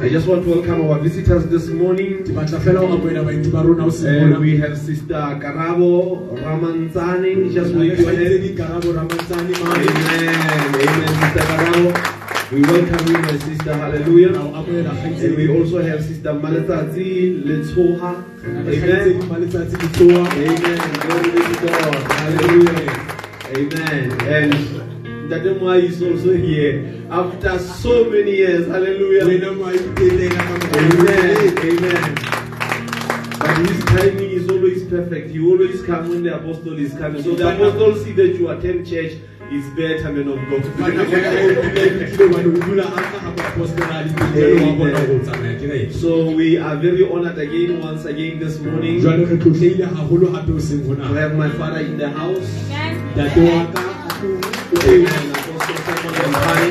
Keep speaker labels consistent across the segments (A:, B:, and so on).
A: I just want to welcome our visitors this morning.
B: ke batla fela ho amohela baeti ba rona ho seng
A: And we have Sister Karabo Ramanzani. Just wave your hand.
B: Kgaitsedi Karabo Ramatsane mane.
A: Amen. Amen, Sister Karabo. We welcome you, my sister. Hallelujah.
B: Ra o amohela
A: And we also have Sister Maletsatsi Letsoha. Amen. Amen. Glory be to God. Hallelujah. Amen. And Dademwa is also here after so many years. Hallelujah.
B: Wena mo a itelela ka mokgwa o
A: Amen.
B: motle.
A: Amen. But his timing is always perfect. He always comes when the apostle is coming. So the apostle see that you attend church is better man of
B: Ka nako ya
A: God.
B: pula fihlile hobane o dula a ka ha boapostola a le teng, wa bona ho tsamaya kereke.
A: so we are very honored again, once again this morning, to
B: Jwale re tlotlehile haholo hape hoseng hona.
A: have my father in the house.
B: Ntate wa ka a tlo-
A: Amen. Simon Mpane.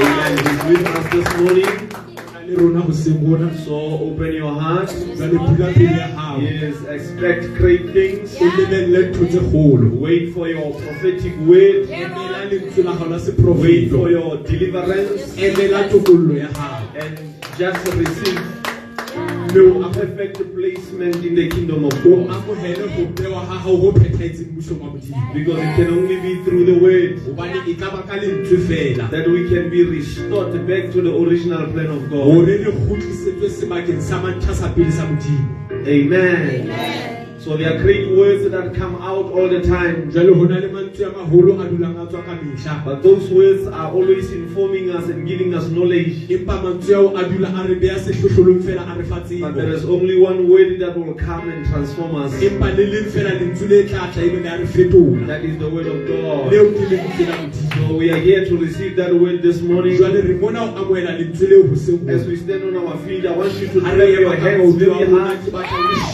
A: Amen. He's with us this morning.
B: a le rona hoseng mona.
A: So open your heart.
B: Jwale bula pelo ya hao.
A: Yes, expect great things.
B: O lebelle ntho tse kgolo.
A: Wait for your prophetic word.
B: Emela lentswe la hao la
A: Wait for your deliverance.
B: Emela tokollo ya hao.
A: And just receive no perfect placement in the kingdom of God.
B: amohele ho bewa ha hao ho phethahetseng mmusong wa Modimo.
A: Because it can only be through the word
B: hobane ka ba ka lentswe fela
A: that we can be restored back to the original plan of God.
B: hore re kgutlisetswe sebakeng sa mantlha sa pele sa modimo
A: Amen. So there are great words that come out all the time.
B: jwale ho na le mantswe a maholo a dulang a tswa ka mehla
A: But those words are always informing us and giving us knowledge.
B: empa mantswe ao a dula a re beya sehlohlolong fela a re fa
A: But there is only one word that will come and transform us.
B: empa le leng fela lentswe le tla tla ebile a re fetola
A: That is the word of God.
B: leo ke lentswe la modimo
A: So we are here to receive that word this morning.
B: jwale re mona ho amohela lentswe leo hoseng
A: As we stand on our feet, I want you to
B: Ha
A: your hands very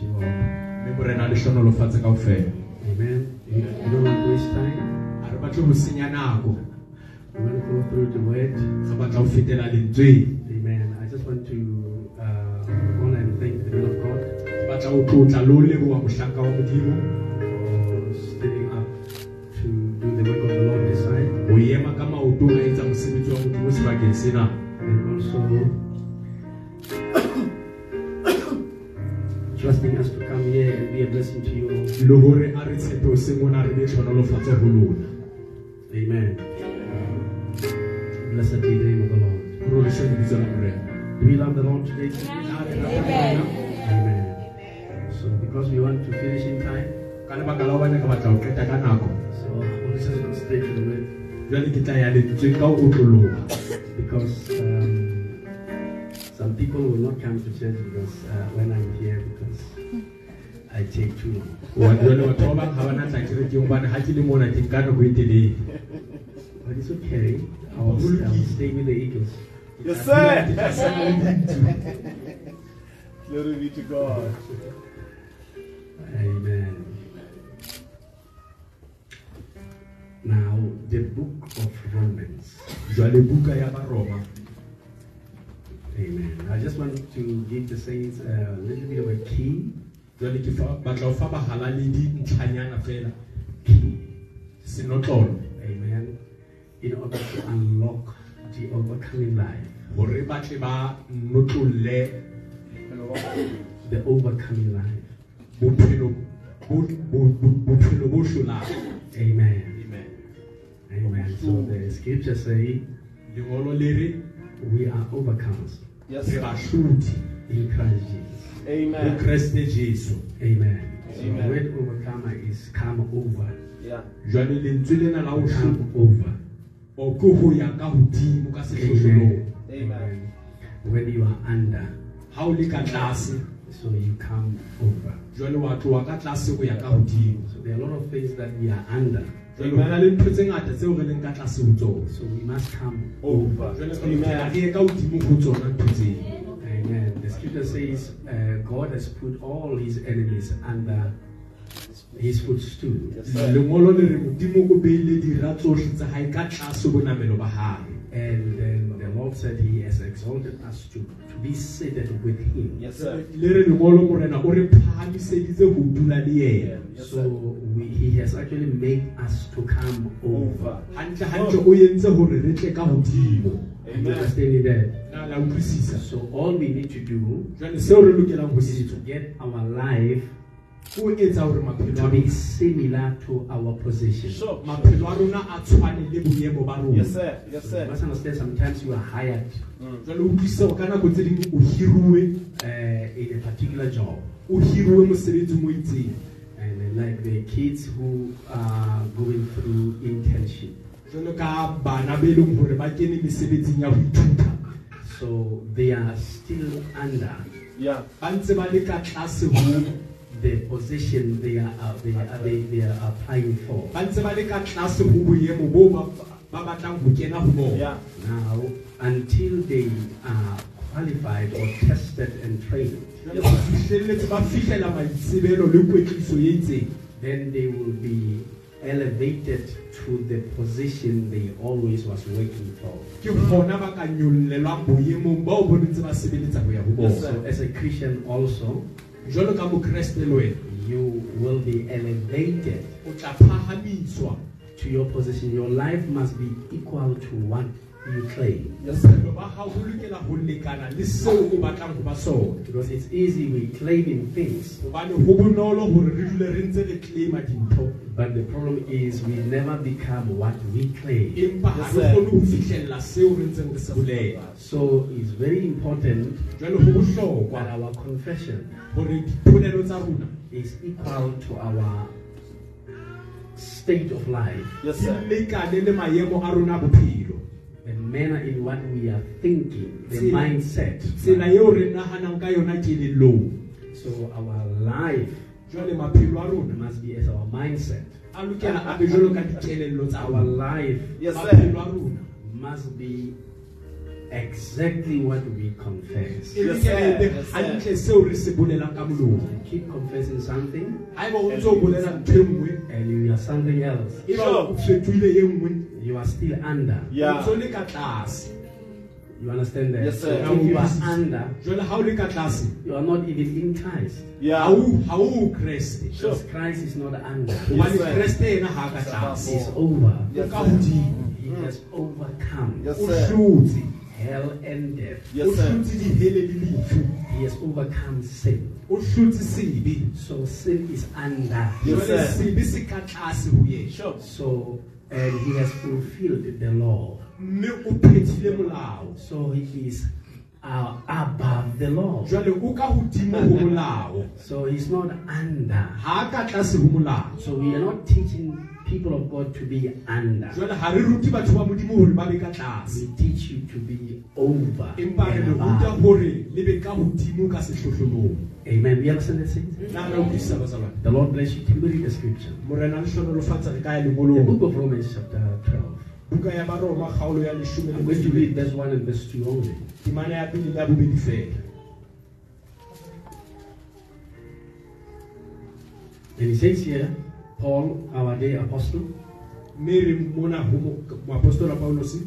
A: all.
B: mme morena le hlonolofatse kaofela
A: Amen. You you don't want to waste time.
B: re batle ho senya nako
A: We want to go through the word.
B: re batla ho fetela lentsweng
A: Amen. I just want to uh, honor and thank the man of God
B: ke batla ho tlotla le leboha mohlanka wa modimo
A: standing up to do the work of the Lord this side
B: ho ema ka maotong a etsa mosebetsi wa modimo sebakeng sena
A: and also trusting us to come here and be a blessing to you all.
B: le hore a re tshepe ho seng mona re be tlhonolofatso ho lona
A: Amen. Blessed be the name of the Lord.
B: rorisa lebitso la morena
A: Do we love the Lord today? Amen. So because we want to finish in time,
B: ka lebaka la hobane re batla ho qeta ka nako
A: so I want to just go straight to the word.
B: jwale ke tla ya lentsweng ka ho otloloha
A: because um, some people will not come to church because uh, when I'm here because I take too long.
B: wa jwale batho ba bang ha ba na tla kerekeng hobane ha ke le mona nka nako e telele
A: But it's okay. I will, I stay with the eagles.
C: Yes, sir. Glory be to God.
A: Amen. Now, the book of Romans.
B: jwale buka ya baroma
A: Amen. I just want to give the saints a little bit of a key.
B: Jwale ke fa- batla fa bahalaledi ntlhanyana fela senotlolo
A: Amen. In order to unlock the overcoming life.
B: gore ba tle ba notlolle
A: The overcoming life.
B: bophelo bo- bo- bo- bophelo bo hlolang
A: Amen.
B: amen
A: Amen. So the scripture say
B: lengolo le re
A: we are overcomers
C: Yes,
B: re bahlodi
A: in Christ Jesus.
B: Ho
C: Amen.
B: kreste jesu
A: Amen. So the
C: Amen.
A: word overcomer is come over.
C: Yeah.
B: jwale lentswe lena la ho hlola
A: Come over.
B: o ke ho ya ka hodimo ka sehlohlolong
A: Amen.
C: Amen.
A: When you are under,
B: ha o le ka tlase
A: so you come over.
B: jwale wa tloha ka tlase ho ya ka hodimo
A: So there are a lot of things that we are under,
B: jwale ho na le ntho tse ngata tseo re leng ka tlase ho tsona
A: So we must come
C: Over.
B: jwale re lokela re ye ka hodimo ho tsona ntho tseo
A: Amen. The scripture says uh, God has put all his enemies under his footstool.
C: Yes, sir.
B: lengolo le re modimo o beile dira tsohle tsa hae ka tlase bonamelo ba hae
A: And Lord said he has exalted us to, to be seated with him.
C: Yes, sir.
B: le re lengolo morena o re phahamiseditse ho dula le yena
C: Yes,
A: So we, he has actually made us to come over.
C: Over.
B: hantle hantle o entse hore re tle ka hodimo
A: You
C: Amen.
A: understand it there?
B: na la utlwisisa
A: So all we need to do
B: jwale seo re lokelang ho se
A: is to get our life
B: o etsa hore maphelo
A: to be similar to our position.
C: Sure.
B: maphelo a rona a tshwane le boemo ba rona
C: Yes, sir. Yes,
A: You
C: sir.
A: must understand sometimes you are hired
C: Mm.
B: jwale o utlwisisa hore ka nako tse ding o hiruwe
A: uh, in a particular job.
B: o hiruwe mosebetsing o itseng
A: And then like the kids who are going through internship.
B: jwalo ka bana be leng hore ba kene mesebetsing ya ho ithuta
A: So they are still under
C: Yeah.
B: ba ntse ba le ka tlase ho
A: the position they are, uh, they, are they, they are applying for.
C: Yeah.
A: Now, until they are qualified or tested and trained,
B: Jwale ba fihlelletse ba fihlela maitsebelo le kwetliso itseng
A: then they will be elevated to the position they always was working for.
B: ke gona ba ka nyollelwang boemong bao bo ntse ba sebeletsa ho ya ho
C: Yes.
A: So, as a Christian, also,
B: jwalo ka mokreste le
A: you will be elevated
B: o tla phahamiswa.
A: to your position. Your life must be equal to what you claim.
C: Yes, sir.
B: bophelo ba hao bo lokela ho lekana le seo o batlang ho ba sona
A: Because it's easy, we claiming things,
B: hobane ho bonolo hore re dule re ntse re claima dintho
A: but the problem is we never become what we claim.
B: empa ha
C: Yes,
B: re
C: sir.
B: kgone ho fihlella seo re ntseng re se bolela
A: So it's very important
B: jwale ho bohlokwa
A: that our confession
B: hore dipolelo tsa rona
A: is equal to our state of life,
C: Yes, sir.
A: The manner in what we are thinking, the
B: See-
A: mindset.
B: tsela eo re nahanang ka yona kelellong
A: So our life
B: jwale maphelo a rona
A: must be as our mindset.
B: a lokela a ka dikelello tsa
A: Our life
C: Yes, sir.
B: maphelo a rona
A: must be exactly what we confess.
C: Yes,
B: lokela
C: sir.
B: be
C: Yes, sir.
B: hantle seo re se bolelang ka molomo
A: Keep confessing something
B: ha eba o ntse o bolela ntho
A: and you are something else.
B: e ba o fetohile e nngwe
A: You are still under.
B: o
C: Yeah.
B: ntso le
A: You understand that?
C: Yes, sir.
A: So if you are under,
B: jwale ha o le ka
A: you are not even in Christ.
C: Yeah.
B: ha o ha o
C: Sure.
A: Because Christ is not under.
B: hobane
C: sir.
B: kreste yena ha a ka
A: over.
B: o
C: Yes, sir.
A: He has overcome
C: Yes,
B: o
C: sir.
B: Hlotse
A: hell and death.
C: Yes, sir.
B: hlotse dihele le lefu
A: He has overcome sin.
B: o hlotse sebe
A: So sin is under.
C: Yes, sir.
B: sebe se ka tlase ho yena
C: Sure.
A: So, and he has fulfilled the law.
B: mme o phethile molao
A: So he is uh, above the law.
B: jwale o ka hodimo ho molao
A: So he's not under.
B: ha a ka tlase
A: So we are not teaching people of God to be under.
B: jwale ha re rute batho ba modimo hore ba be ka tlase
A: We teach you to be over.
B: empa re
A: and
B: le ruta
A: above.
B: hore le be ka hodimo ka sehlohlolong
A: Amen. We understand that saints?
B: na ra utlwisisa bazalwane
A: The Lord bless you. We read the scripture?
B: morena le hlonolofatsa re ka ya
A: The book of Romans, chapter 12.
B: buka ya baroma kgaolo ya leshome
A: I'm going to read verse 1 and verse 2 only.
B: temana ya pele le ya bobedi fela
A: And he says here, Paul, our day apostle.
B: mme re mona ho mo- moapostola paulose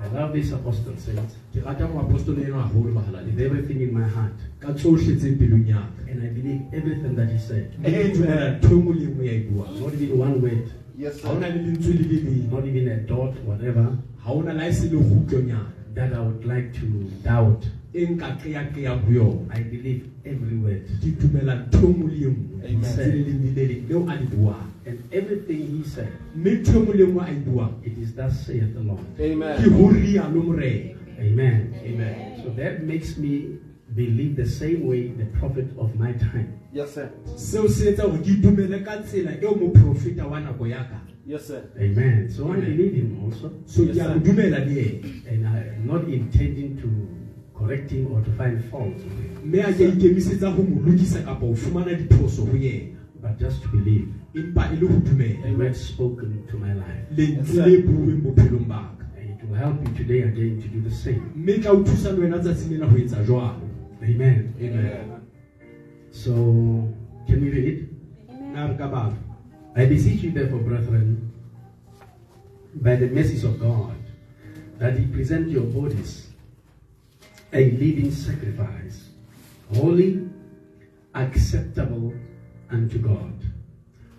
A: I love this apostle, saints.
B: ke rata moapostole eno haholo
A: With
B: mahalaleng
A: everything in my heart.
B: ka tsohle tse pelong ya
A: And I believe everything that he said.
B: mme ke dumela ntho nngwe le nngwe ya buang
A: Not even one word,
C: Yes,
B: ha ona
C: sir.
A: not even a dot, whatever,
B: ha ona la se le kgutlonyana
A: that I would like to doubt.
B: Nka qeyaqeyang ho
A: I believe every word.
B: ke dumela ntho nngwe le nngwe
C: Amen.
A: And everything he said,
B: mme ntho nngwe le nngwe a buang
A: it is thus saith the Lord.
B: ke
C: Amen.
B: ho rialo morena
A: Amen.
B: amen
A: So that makes me believe the same way the prophet of my time.
C: Yes, sir.
B: seo se etsa hore ke dumele ka tsela eo moprofeta wa nako ya ka
C: Yes, sir.
A: Amen. So I believe him also.
B: so
C: Yes,
B: ke a
C: sir.
B: mo dumela le ena
A: And I'm not intending to correct him or to find fault with him.
B: mme a ke ikemisetsa ho mo lokisa kapa ho fumana diphoso ho yena
A: but just to believe
B: empa e le ho dumela
A: the word spoken to my life.
B: lentswe le bueng bophelong ba ka
A: And it will help you today again to do the same.
B: mme e tla o thusa le wena tsatsing lena ho etsa jwalo
A: Amen.
B: amen
A: So, can we read?
B: na re ka bala
A: I beseech you, therefore, brethren, by the mercies of God, that ye present your bodies a living sacrifice, holy, acceptable unto God,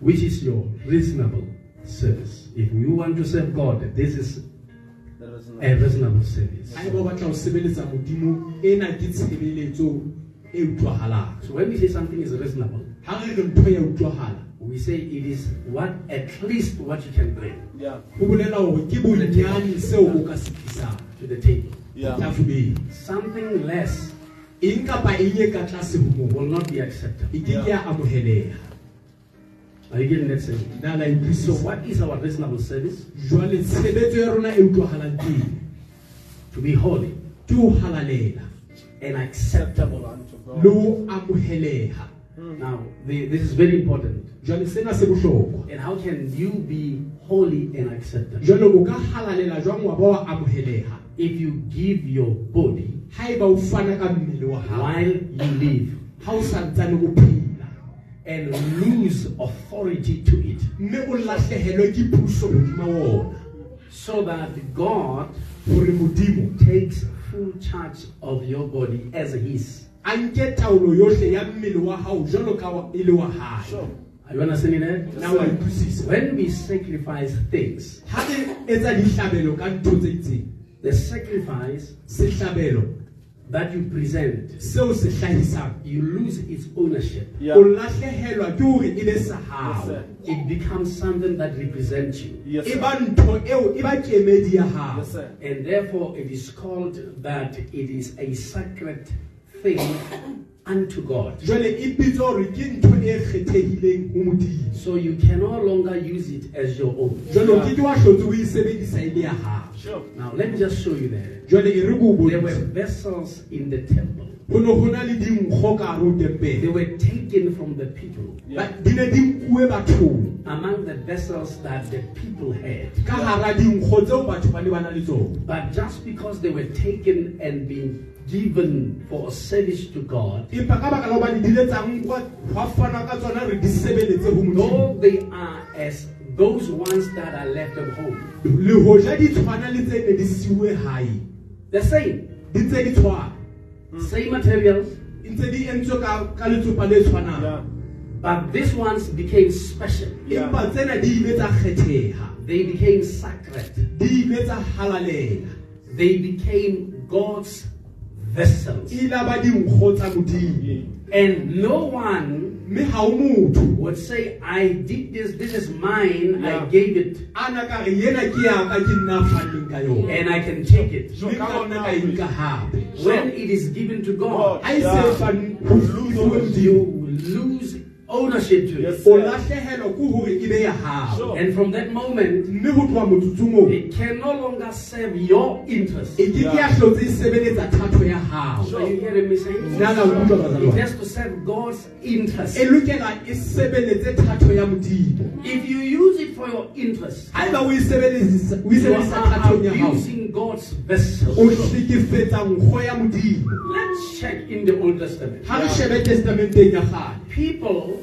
A: which is your reasonable service. If you want to serve God, this is a reasonable service.
B: ha eba o batla ho sebeletsa modimo ena ke tshebeletso utlwahalang
A: So when we say something is reasonable,
B: ha re re ntho ya utlwahala
A: we say it is what at least what you can bring
C: Yeah.
B: ho bolela hore ke bonyane seo o ka se tlisang
A: to the table.
C: Yeah.
B: tafoleng
A: Something less
B: eng kapa eng e ka tlase ho moo
A: will not be accepted.
B: e ke ke ya amoheleha
A: Are you getting that
B: la
A: So what is our reasonable service?
B: jwale tshebetso ya rona e utlwahalang ke eng?
A: To be holy
B: ho halalela
A: and acceptable.
C: Unto God.
B: amoheleha hmm.
A: Now, the, this is very important.
B: jwale sena se bohlokwa
A: And how can you be holy and acceptable?
B: jwale o ka halalela jwang wa ba wa amoheleha
A: If you give your body
B: ha eba o fana ka mmele wa hao
A: while you live
B: o santsane o phela
A: and lose authority to it,
B: mme o lahlehelwe ke puso hodima ona
A: so that God
B: hore modimo
A: takes full charge of your body as His.
B: a nke taolo yohle ya mmele wa hao jwalo ka e le wa hae
C: Sure.
A: Are you understanding that?
B: utlwisisa
A: When we sacrifice things,
B: ha re etsa dihlabelo ka ntho tse itseng
A: the sacrifice
B: sehlabelo
A: that you present,
B: seo se hlahisang
A: you lose its ownership.
C: Yeah.
B: o lahlehelwa ke hore e be sa
C: Yes,
B: hao
C: sir.
A: It becomes something that represents you.
C: Yes,
B: e
C: sir.
B: ba ntho eo e ba kemedi ya hao
C: Yes, sir.
A: And therefore, it is called that it is a sacred thing unto God.
B: jwale bitsa hore ke ntho kgethehileng ho modimo
A: So you can no longer use it as your own.
B: jwale o ke ke wa hlotse o sebedisa le ya hao
C: Sure.
A: Now, let me just show you that.
B: jwale re ko o
A: There were vessels in the temple,
B: ho ne ho na le dinkgo ka hare ho
A: they were taken from the people.
B: Ba- di ne di nkuwe bathong
A: Among the vessels that the people had.
B: ka hara dinkgo tseo batho ba ne ba na le tsona
A: But just because they were taken and been given for a service to God,
B: empa ka baka la hobane di ile tsa nkwa hwa fanwa ka tsona re di sebeletse ho modimo
A: though they are as those ones that are left at home,
B: le hoja di tshwana le tse ne di siuwe hae.
A: The same,
B: di ntse di tshwana. Hmm.
A: Same materials,
B: ntse di entswe ka ka letsopa le tshwanang.
C: Yeah.
A: but these ones became special.
C: Yeah.
B: empa tsena di ile tsa kgetheha.
A: They became sacred.
B: di ile tsa halalela
A: They became God's vessels.
B: la ba dinkgo tsa modimo
A: And no one
B: mme ha o motho
A: would say, I did this, this is mine, I gave it,
B: ana ka re ena ke ya ka ke nna fanneng ka yona
A: and I can take it.
C: Sure,
B: mme
C: come
B: ka
C: on
B: nna
C: now,
B: ka
C: please.
B: nka hape
A: When it is given to God,
B: ha se
C: Yeah.
B: fan- ho
C: Lose
B: fuwe
C: ownership.
A: you
B: modimo
A: lose ownership to
C: Yes,
A: it.
B: o
C: sir.
B: lahlehelwa ke hore be ya hao
C: Sure.
A: And from that moment,
B: mme ho tloha motsotsong oo
A: it can no longer serve your interest.
B: e ke ke ya hlotse e sebeletsa thato ya hao
A: Are you hearing me saying?
B: nna ka utlwa bazalwane.
A: It has to serve God's interest.
B: lokela sebeletse thato ya modimo
A: If you use it for your interest,
B: ha eba o sebedisa o
A: you
B: sebedisa
A: are
B: thatong ya hao
A: abusing God's vessel.
B: o hlekefetsa nkgo ya
A: Let's check in the Old Testament.
B: ha re shebe testamenteng ya kgale
A: People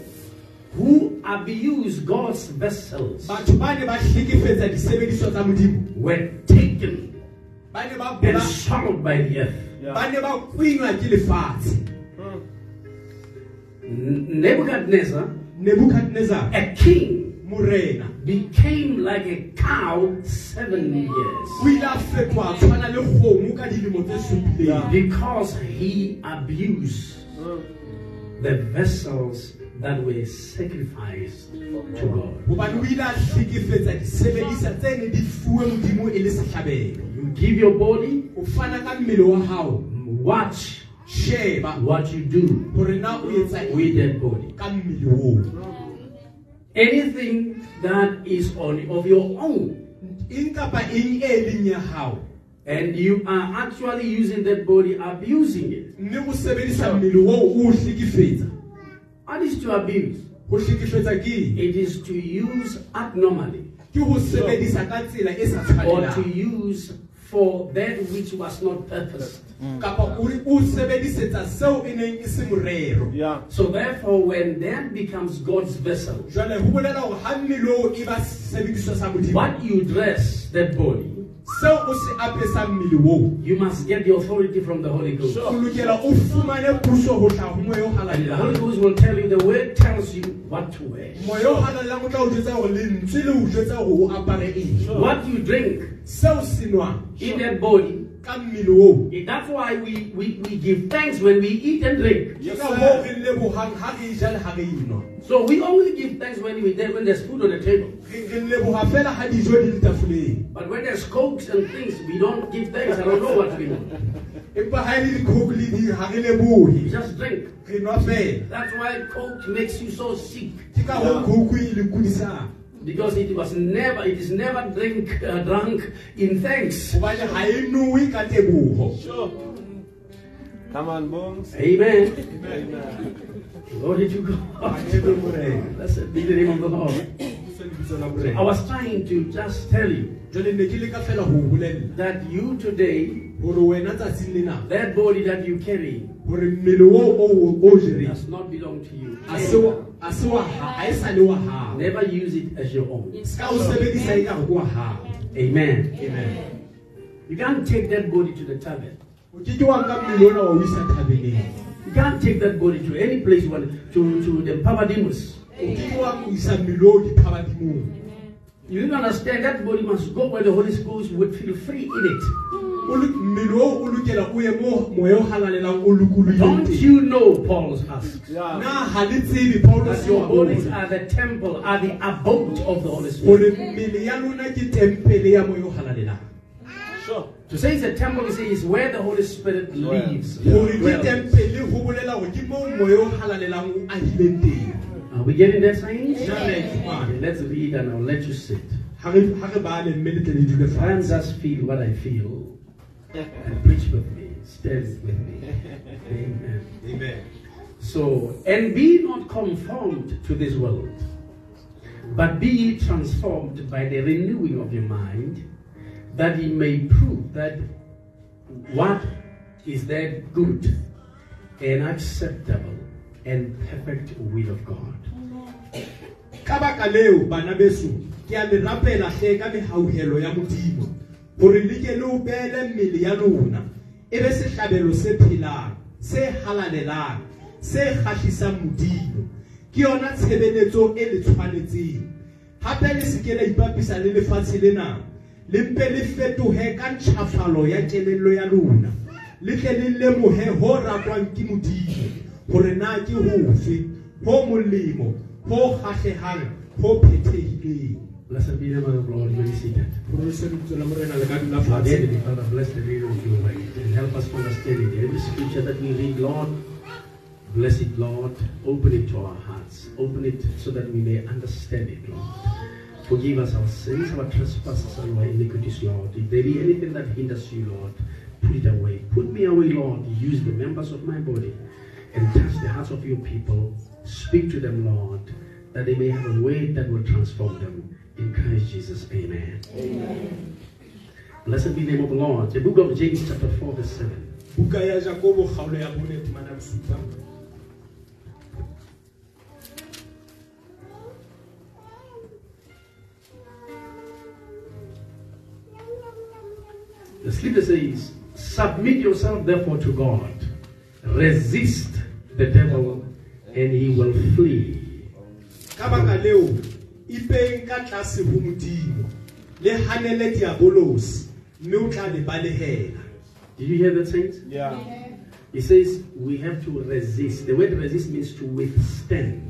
A: who abuse God's vessels
B: batho ba ne ba hlekefetsa disebediswa tsa modimo.
A: were taken
B: ba ne ba
A: and
B: bola-
A: swallowed by the earth.
B: ba ne ba kwinywa ke
A: Nebuchadnezzar, a king,
B: morena.
A: became like a cow seven years.
B: Ile a fetwa a tshwana le kgomo ka dilemo tse supileng.
C: Yeah.
A: because he abused mm. the vessels that were sacrificed to God.
B: hobane o ile a hlekefetsa disebedisa tse ne di fuwe modimo le sehlabelo
A: You give your body,
B: o fana ka mmele wa hao.
A: watch
B: sheba.
A: what you do
B: hore na o etsa eng?
A: with that body.
B: ka mmele oo.
A: Anything that is on of your own,
B: eng kapa eng leng ya hao?
A: And you are actually using that body, abusing it. What is to abuse?
B: ho hlekefetsa ke eng?
A: It is to use abnormally
B: ke ho sebedisa ka tsela e sa
A: or to
B: tshwanelang
A: use for that which was not purposed. Mm.
B: kapa o o sebedisetsa seo e neng e se morero
C: Yeah.
A: So therefore, when that becomes God's vessel,
B: jwale ho bolela hore ha mmele oo e ba sebediswa sa modimo
A: what you dress that body,
B: seo o se apesang mmele oo
A: you must get the authority from the Holy Ghost.
B: o lokela o fumane puso ho tla ho moya o
A: And the Holy Ghost will tell you, the word tells you what to wear.
B: moya o halalelang o tla o jwetsa hore lentswe le o jwetsa hore o apare eng
A: What you drink in that body,
B: ka mmele oo
A: that's why we, we, we give thanks when we eat and drink.
B: ke ka moo re lebohang ha re ja le ha re enwa
A: So we only give thanks when we when there's food on the table.
B: re re leboha fela ha dijo di le tafoleng
A: But when there's cokes and things, we don't give thanks. I don't know what we do.
B: empa ha le dicoke le di ha re lebohe
A: We just drink.
B: re nwa
A: That's why coke makes you so sick.
B: ke ka hoo coke le kudisang
A: Because it was never, it is never drink, uh, drunk in thanks.
B: hobane ha e nowe ka teboho
C: Sure. Come on, Booms.
A: Amen.
C: Amen.
A: Glory to God. Blessed be the name of the Lord. I
B: I
A: was trying to just tell you
B: jwale ne ke leka fela ho o bolella
A: that you today,
B: hore wena tsatsing lena
A: that body that you carry,
B: hore mmele o o jereng
A: does not belong to you.
B: a se wa- a se wa ha ha e wa hao
A: Never use it as your own.
B: ska o sebedisa e ka re wa hao
A: Amen.
B: amen
A: You can't take that body to the tavern.
B: o ke ke wa nka mmele ona wa o isa thabeneng
A: You can't take that body to any place you want to, to the Pavadimus.
B: o ke ke wa o isa mmele oo diphabadimong
A: You need to understand that body must go where the Holy Ghost would feel free in it.
B: O lo- mmele oo o lokela o ye mo moya o o lokolohileng
A: Don't you know, Paul asks,
C: Yeah.
B: na ha le tsebe paulos
A: that your bodies are the temple, are the abode of the Holy Spirit?
B: mmele ya lona ke tempele ya moya o
C: Sure.
A: To say it's a temple, you say, is where the Holy Spirit lives.
B: gore ke
A: dwells.
B: tempele ho bolela gore ke moo moya o halalelang o ahileng teng
A: Are we getting that, saints?
B: Jwale,
A: Okay, let's read and I'll let you sit.
B: ha re ha re bale mme le tle le dule
A: Try and
B: fatshe
A: just feel what I feel and preach with me. Stand with me. Amen.
B: amen
A: So, and be not conformed to this world, but be transformed by the renewing of your mind, that ye may prove that what is that good and acceptable and perfect will of God.
B: ka baka leo bana beso ke a le rapela hle ka mehauhelo ya modimo gore le ke le o beele mmele ya lona. E be sehlabelo se phelang se halalelang se kgahlisang modimo. Ke yona tshebeletso e le tshwanetseng. Hape le se ke la ipapisa le lefatshe lena le mpe le fetohe ka ntjhafalo ya kelello ya lona. Le tle le lemohe ho ratwang ke modimo gore na ke hofe ho molemo ho kgahlehang ho phethehileng
A: Blessed be the name of the Lord, you may be seated.
B: Gore se lebitso la morena le ka dula
A: Our
B: fatshe
A: Heavenly Father, bless the reading of your word and help us to understand it. Every scripture that we read, Lord, bless it, Lord. Open it to our hearts. Open it so that we may understand it, Lord. Forgive us our sins, our trespasses, and our iniquities, Lord. If there be anything that hinders you, Lord, put it away. Put me away, Lord. Use the members of my body and touch the hearts of your people. Speak to them, Lord, that they may have a word that will transform them. In Christ Jesus, amen. Blessed be the name of the Lord. The book of James, chapter 4, verse 7.
B: buka ya jakobo kgaolo ya bone temana bosupa
A: The scripture says, Submit yourself therefore to God, resist the devil, and he will flee.
B: Ka baka leo ipeng ka tlase ho modimo le hanele diabolosi mme o tla le balehela
A: Did you hear that, saints?
C: Yeah.
A: He says we have to resist. The word resist means to withstand.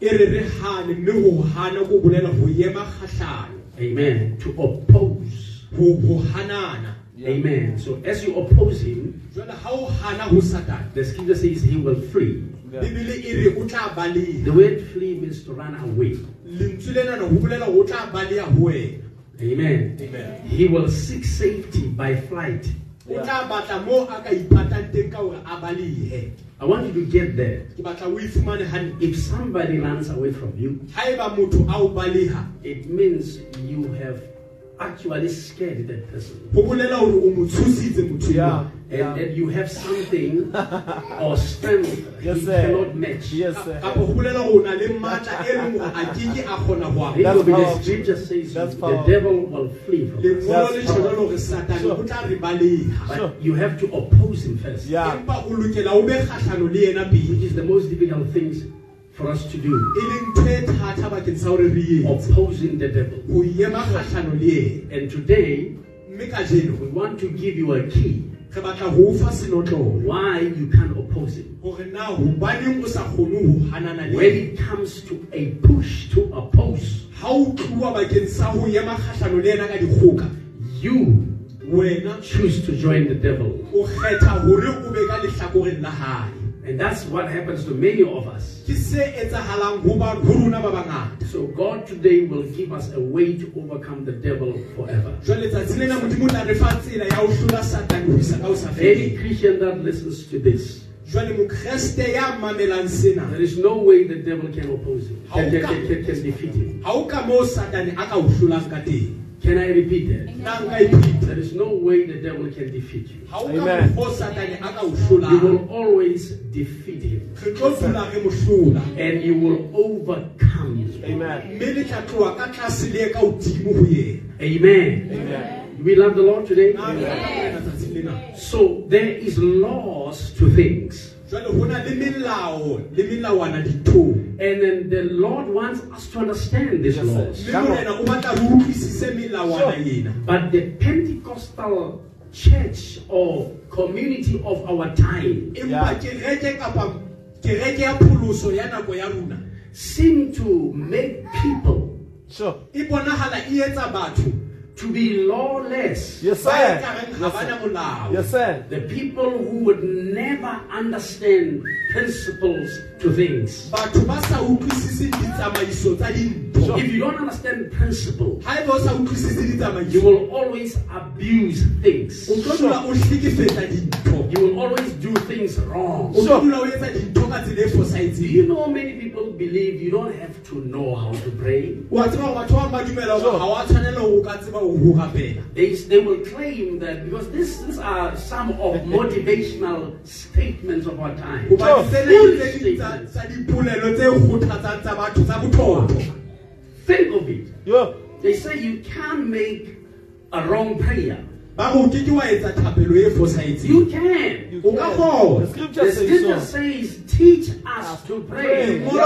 B: e re re hane mme ho hana ko bolela ho ema kgahlano
A: Amen. To oppose.
B: ho ho hanana
A: Amen. So as you oppose him,
B: jwale ha o hana ho satane
A: the scripture says he will flee.
C: Yeah.
B: bibele re o tla baleha
A: The word flee means to run away.
B: lentswe lenana ho bolela ho tla baleha ho wena
A: Amen.
B: amen
A: He will seek safety by flight.
B: o tla batla mo a ka ipatang teng ka hore a balehe
A: I want you to get that.
B: ke batla o e fumane hantle
A: If somebody runs away from you,
B: haeba motho a o baleha
A: it means you have actually scared that person.
B: go bolela o mo tshositse motho
C: Yeah.
A: And
C: Yeah.
A: that you have something or strength
C: Yes,
A: he
C: sir.
A: cannot match.
C: Yes, sir.
B: go bolela hore o na le matla leng hore a keke a kgona ho a
A: Read
C: That's
A: what the
C: powerful.
A: scripture says
C: That's
A: the
C: powerful.
A: devil will flee from us.
B: lengolo le
C: That's
B: tjho jwalo hore satane
C: Sure.
B: o tla re baleha
A: But
C: Sure.
A: you have to oppose him first.
C: Yeah.
B: empa o lokela o be kgahlano
A: Which is the most difficult things for us to do.
B: leng ntho thata bakeng sa hore re etse
A: Opposing the devil.
B: ho ema kgahlano le yena
A: And today we want to give you a key
B: re batla ho o fa senotlolo
A: why you can't oppose him.
B: hore na hobaneng o sa kgone ho hanana le
A: When it comes to a push to oppose,
B: ha o tluwa bakeng sa ho ema kgahlano le yena ka dikgoka
A: you
B: wena
A: choose to join the devil.
B: O kgetha hore o be ka lehlakoreng la hae
A: And that's what happens to many of us.
B: ke se etsahalang ho ba- ho rona ba bangata
A: So God today will give us a way to overcome the devil forever.
B: jwale tsatsi lena modimo o tla re fa tsela ya ho hlola satane ho isa ka ho sa
A: Any Christian that listens to this,
B: jwale mokreste ya mamelang sena
A: there is no way the devil can oppose him, can, can, can, can defeat him.
B: Ha o ka moo satane a ka o hlolang ka teng
A: Can I repeat that?
B: na nka ipheta
A: There is no way the devil can defeat you.
B: ha o
C: Amen.
B: mokgo satane a ka o
A: You will always defeat him
B: re tlo dula re mo hlola
A: and you will overcome him.
C: Amen.
B: mme le tla tloha ka tlase le ye ka hodimo ho yena
A: Amen.
C: Amen.
A: We love the Lord today?
B: Na re rata Morena tsatsing lena
A: So there is laws to things.
B: Jwale ho na le melao le melawana dithong
A: And then the Lord wants us to understand these
C: Yes,
A: laws.
B: mme
C: Come on.
B: morena o batla re utlwisise melawana
C: Sure.
A: But the Pentecostal church or community of our time
B: empa
C: Yeah.
B: kereke kapa kereke ya pholoso ya nako ya rona
A: seem to make people
C: Sure.
B: Bonahala etsa batho
A: to be lawless.
C: Yes, sir. Yes, sir. Yes, sir.
A: The people who would never understand principles to things.
B: Batho ba sa utlwisise ditsamaiso tsa dintho
A: If you don't understand principle,
B: ha eba o sa utlwisise
A: you will always abuse things.
B: o tlo dula o hlekefetsa dintho
A: You will always do things wrong.
B: o tlo dula o etsa dintho ka tsela
A: Do you know many people believe you don't have to know how to pray?
B: wa tseba hore batho ba bang ba dumela hore ha wa tshwanela hore o ka tseba ho ho rapela
A: They, they will claim that because this, these are some of motivational statements of our time.
C: Sure.
A: Think of it.
C: Yo.
A: They say you can't make a wrong prayer.
B: ba re o ke ke wa etsa thapelo
A: You can.
C: You can. The
A: The
C: scripture
A: scripture
C: says so.
A: teach us to pray.
B: ho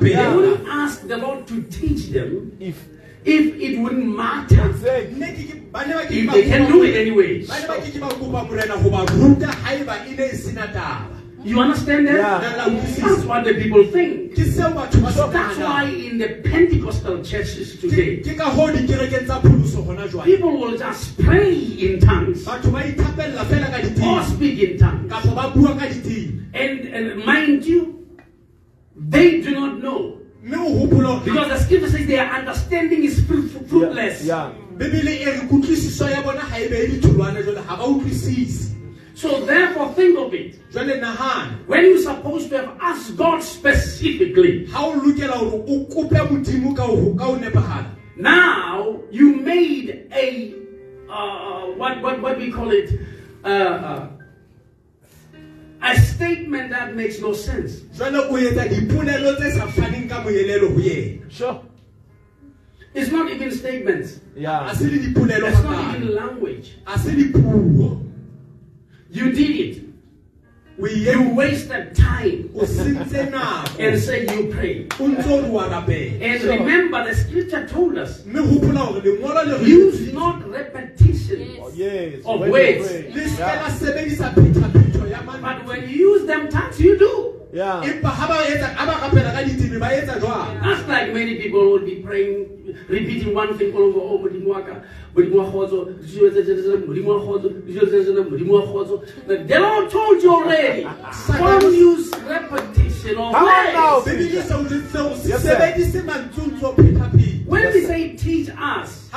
A: They wouldn't ask the Lord to teach them
C: If
A: if it wouldn't matter.
C: exactly.
B: Nne ke ke- ba ne ba ke
A: If they can do it anyway.
B: Ba ne ba ke ke ba kopa morena ho ba ruta haeba ne sena taba
A: You understand that?
C: Yeah.
A: That's what the people think.
B: ke seo batho ba se
A: That's why in the Pentecostal churches today,
B: Ke- ke ka hoo dikerekeng tsa pholoso
A: people will just pray in tongues
B: batho ba ithapella fela ka
A: or speak in tongues.
B: kapa ba bua ka diteng
A: And, and mind you, they do not know.
B: mme o hopola hore
A: Because the scripture says their understanding is fruitless.
C: Yeah.
B: bebele
A: So therefore, think of it. When you're supposed to have asked God specifically,
B: ha o lokela hore o kope modimo ka ho ka ho nepahala
A: now you made a uh, what what what we call it uh, uh, a statement that makes no sense.
B: jwale o etsa dipolelo tse sa faneng ka moelelo ho
C: Sure.
A: It's not even statements.
C: Yeah.
B: se le dipolelo
A: It's not even
B: hakalo
A: language.
B: Ha se dipuo
A: You did it.
B: o
A: You wasted time
B: o sentse
A: and say you pray.
B: o ntso re wa rapela
A: And remember, the scripture told us
B: mme hopola hore lengolo le re
A: use not repetition.
C: Oh, yes.
A: Of
C: When you
A: words.
C: pray.
B: le se la
C: Yeah.
B: sebedisa phethaphetho ya
A: But when you use them tongues, you do.
C: Yeah.
B: empa ha ba etsa ha ba rapela ka ditebe ba etsa jwang
A: That's like many people will be praying, repeating one thing all over. Oh, Modimo wa ka, Modimo wa kgotso, dijo tse tse tse, Modimo wa kgotso, dijo tse tse tse, Modimo wa kgotso. But The Lord told you already. Don't use repetition of
C: Come on now.
A: words.
B: bebele se o jwetseng se sebedise mantsontsho phethaphetho
A: When we say teach us,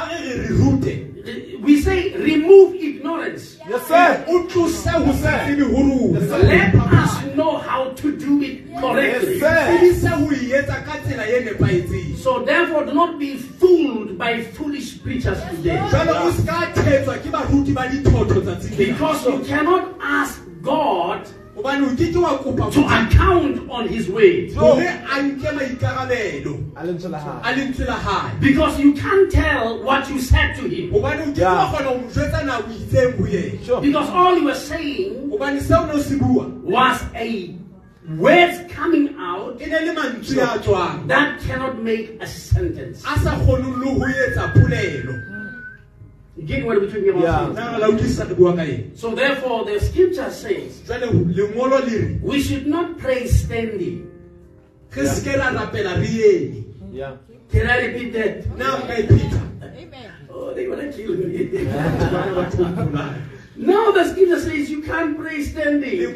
A: we say remove ignorance.
C: Yes, sir.
B: o tlose ho sa tsebe ho rona
A: Let us know how to do it correctly.
C: Yes, sir.
B: tsebisa ho etsa ka tsela nepahetseng
A: So therefore, do not be fooled by foolish preachers today.
B: jwale o se ka thetswa ke baruti ba dithotho tsatsing lena.
A: Because you cannot ask God
B: hobane o ke ke wa
A: to account on his way.
B: hore oh. a nke maikarabelo
C: Alan Chalaha.
B: a lentswe la hae
A: Because you can't tell what you said to him.
B: hobane o ke ke
C: Yeah.
B: wa kgona ho mo jwetsa nako itseng ho yena
C: Sure.
A: Because all you were saying
B: hobane seo ne o se bua
A: was a words coming out
B: ne le mantswe a tswang
A: that cannot make a sentence. Get what we're talking about?
C: Yeah.
B: na la utlwisisa re bua ka eng
A: So therefore, the scripture says
B: jwale lengolo le re
A: we should not pray standing.
B: re se ke ra rapela re eme
C: Yeah.
A: Can I repeat that?
B: na nka e pheta
A: Oh, they want to kill me.
B: bana ba thompolaya
A: no, the scripture says you can't pray standing.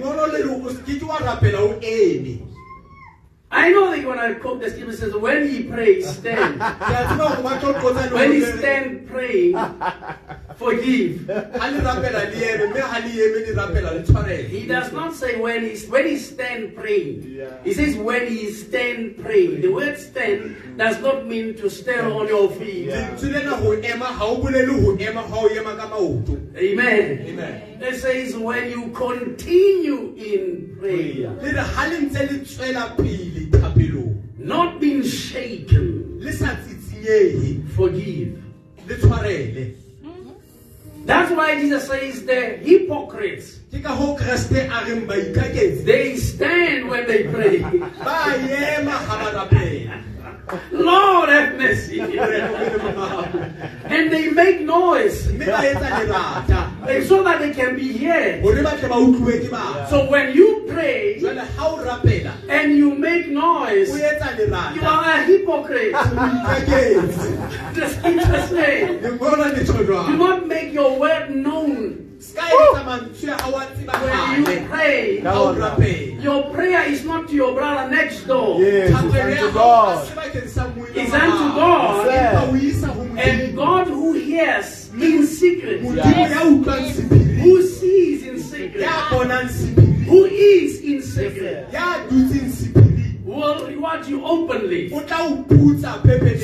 A: I know they want to quote the scripture says when he prays, stand.
B: ke a tseba hore ba tlo qotsa
A: when he stand praying, forgive.
B: ha le rapela le eme mme ha le eme le rapela le tshwarele
A: He does not say when he when he stand praying.
C: Yeah.
A: He says when he stand praying. The word stand does not mean to stand on your feet.
C: Yeah.
B: lentswe lena ho ema ha o bolele ho ema ha o ema ka maoto
A: Amen.
B: Amen.
A: It says when you continue in prayer,
B: le re ha le ntse le tswela pele thapelong
A: not being shaken,
B: le sa tsitsinyehe
A: forgive. That's why Jesus says the hypocrites
B: ke ka hoo kreste a reng baikaketse
A: they stand when they pray.
B: Ba ema ha ba rapela
A: Lord have mercy. and they make noise.
B: Mme ba etsa lerata.
A: Eh, so that they can be heard.
B: hore ba tle ba utlwe ke batho.
A: So when you pray
B: jwale ha o rapela
A: and you make noise, you are a hypocrite.
B: kaketse
A: the scripture says,
B: lengolo le tsho
A: do not make your word known
B: se ka etsa mantswe ha wa
A: when you pray.
B: rapela eh?
A: Your prayer is not to your brother next door.
C: Yes, it's unto God.
B: se bakeng sa moile
A: It's unto. God.
C: Yes,
B: Empa o isa ho
A: And God who hears in secret,
B: Modimo ya utlwang sephiri
A: who sees in secret,
B: ya bonang sephiri
A: who is in secret,
B: ya dutseng sephiri
A: will reward you openly.
B: o tla o putsa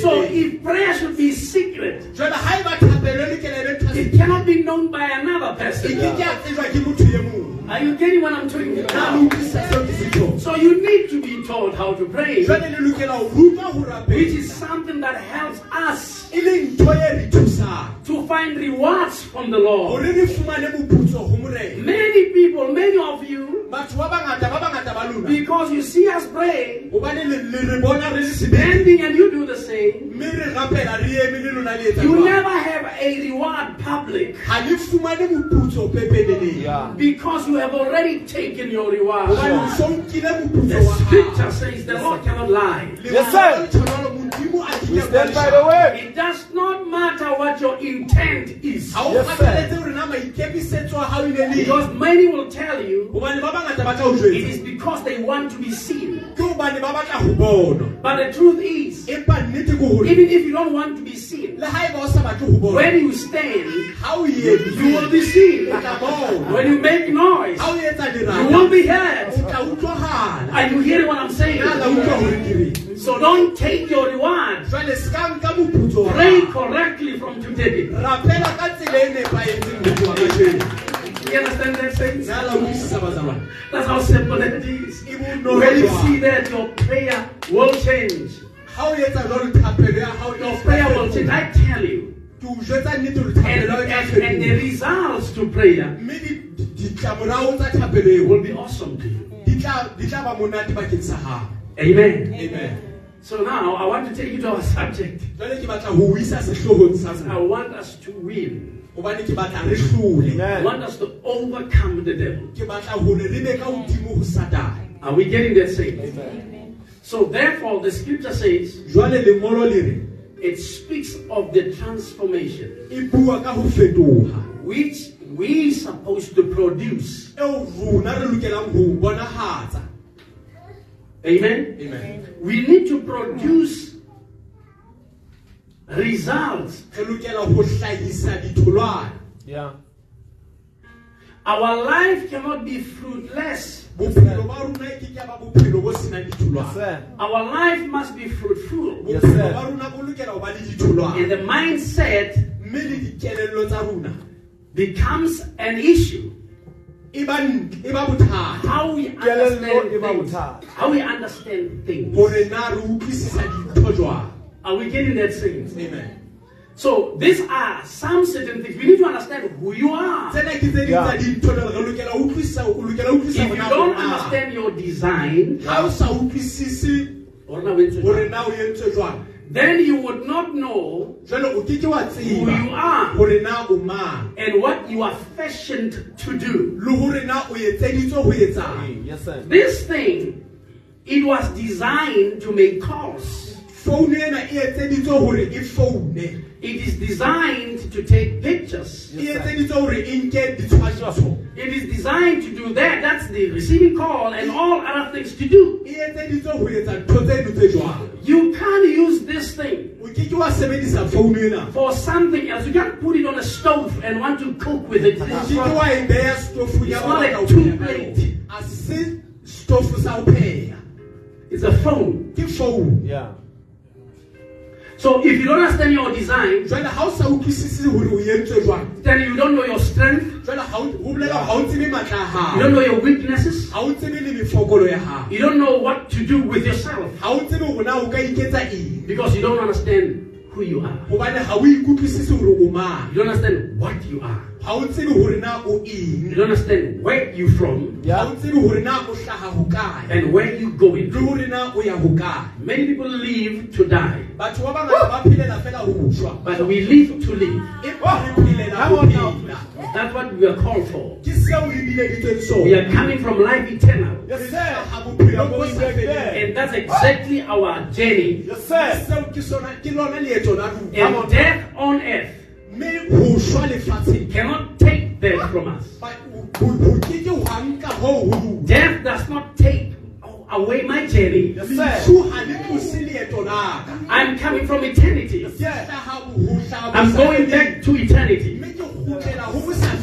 A: So if prayer should be secret,
B: jwale ha eba thapelo le kelebe
A: it cannot be known by another person.
B: ke ke a tsejwa ke motho
A: Are you getting what I'm telling
B: you?
A: about?
B: le utlwisisa seo ke se tjhong
A: So you need to be taught how to pray,
B: jwale le lokela ho rutwa ho
A: which is something that helps us
B: leng ntho re thusang
A: to find rewards from the Lord.
B: hore re fumane moputso ho morena
A: Many people, many of you,
B: batho ba bangata ba bangata ba lona
A: because you see us pray,
B: hobane le le re bona re le sebete
A: bending and you do the same,
B: mme re rapela re eme le lona le etsa
A: you never have a reward public
C: Yeah.
A: because you have already taken your reward.
B: hobane o so nkile moputso
A: The scripture says the Lord cannot lie.
C: Yes, sir.
B: Le tshwanelo modimo a
C: We stand by the word.
A: It does not matter what your intent is.
C: Yes, sir.
B: kgathaletse hore na maikemisetso a hao ne le
A: Because many will tell you
B: hobane ba bangata ba tla jwetsa
A: is because they want to be seen.
B: ke hobane ba batla ho bonwa
A: But the truth is,
B: empa nnete ke hore
A: even if you don't want to be seen,
B: le ha eba o sa batle ho bonwa
A: when you stand, you will be seen.
B: o tla bonwa
A: When you make noise,
B: ha o etsa
A: you will be heard. Are you hearing what I'm saying?
B: na utlwa hore ke reng
A: So don't take your reward.
B: jwale se ka nka moputso wa
A: Pray correctly from today.
B: Rapela ka tsela nepahetseng motho wa kajeno
A: You understand that saying?
B: na la utlwisisa bazalwane
A: That's how simple it is. When you see that, your prayer will change.
B: ha o etsa jwalo thapelo ya
A: Your prayer will change. I tell you.
B: ke o jwetsa nnete hore
A: And,
B: thapelo ya hao
A: and, and the results to prayer will be awesome to you.
B: di tla di tla ba monate bakeng sa hao
A: Amen.
B: amen
A: So now I want to take you to our subject.
B: jwale ke batla ho o isa
A: I want us to win.
B: Hobane ke batla re hlole
A: I want us to overcome the devil.
B: ke batla hore re be ka hodimo ho satane
A: Are we getting that saying? So therefore, the scripture says
B: jwale lengolo le re
A: it speaks of the transformation
B: bua ka ho fetoha
A: which we are supposed to produce.
B: eo rona re lokelang ho o bonahatsa
A: Amen.
B: amen
A: We need to produce results.
B: re lokela ho hlahisa ditholwana
C: Yeah.
A: Our life cannot be fruitless.
B: bophelo ba rona e ke ke ba bophelo bo senang
C: Yes.
A: Our life must be fruitful.
C: Yes,
B: bophelo
C: sir.
B: ba rona bo lokela ho ba le
A: And the mindset
B: mme le dikelello tsa rona
A: becomes an issue.
B: e ba ntle- e ba bothata
A: How we
C: Kelello
A: understand
C: e ba
A: things.
C: bothata.
A: How we understand things.
B: Hore na re utlwisisa dintho jwang
A: Are we getting that sense?
B: amen
A: So these are some certain things. We need to understand who you are.
B: tsena ke tse ding
C: Yeah.
B: tsa dintho le re lokela ho utlwisisa o lokela ho utlwisisa
A: If you don't understand your design,
B: ha o sa utlwisise
A: or now it's-
B: hore na o entswe jwang
A: then you would not know
B: jwale o ke ke wa
A: who you are
B: hore na o mang
A: and what you are fashioned to do.
B: le hore na o etseditswe ho etsang
C: Yes, sir.
A: This thing, it was designed to make calls.
B: Founu ena e etseditswe hore e foune
A: It is designed to take pictures.
B: e etseditswe hore e nke ditshwantsho
A: It is designed to do that. That's the receiving call and all other things to do.
B: e etseditswe ho etsa ntho tseno tse jwang
A: You can't use this thing
B: o ke ke wa sebedisa founu ena
A: for something else. You can't put it on a stove and want to cook with it.
B: o ke ke wa e beha stofong ya
A: It's not
B: batla
A: a two plate.
B: a se stofo sa ho pheha
A: It's a phone.
B: ke founu
C: Yeah.
A: So if you don't understand your design,
B: jwale ha o sa utlwisise hore o entswe jwang?
A: then you don't know your strength,
B: jwale ha o- ho bolela ha o tsebe matla a
A: you don't know your weaknesses,
B: ha o tsebe le mefokolo ya hao.
A: You don't know what to do with yourself.
B: Ha o tsebe hore na o ka iketsa eng?
A: Because you don't understand who you are.
B: hobane ha o ikutlwisise hore o mang.
A: You don't understand what you are.
B: Ha o tsebe hore na o
A: You don't understand where you from
B: ha
C: Yeah.
B: o tsebe hore na o hlaha hokae
A: and where you going
B: le
A: to.
B: hore na o ya hokae
A: Many people live to die,
B: batho ba bangata ba phelela fela ho shwa
A: but we live to live.
B: empa re phelela
C: Come
B: ho
C: on now.
B: phela
A: That's what we are called for.
B: ke seo re
A: We
B: sona
A: are coming from life eternal.
C: Yes, sir.
B: hlaha bophelo bo
C: Going
B: sa
C: back
B: feleng.
C: there.
A: And that's exactly our journey.
C: Yes, sir.
B: seo ke sona ke lona leeto la rona
A: And death on earth
B: mme ho shwa lefatsheng
A: cannot take that from us.
B: ba- ho ho ke ke hwa nka hoo ho rona
A: Death does not take away my journey.
C: Yes, sir.
B: lefu ha le tlose leeto la ka
A: I'm coming from eternity.
B: ke hlaha ho hlaha bo
A: I'm going back to eternity.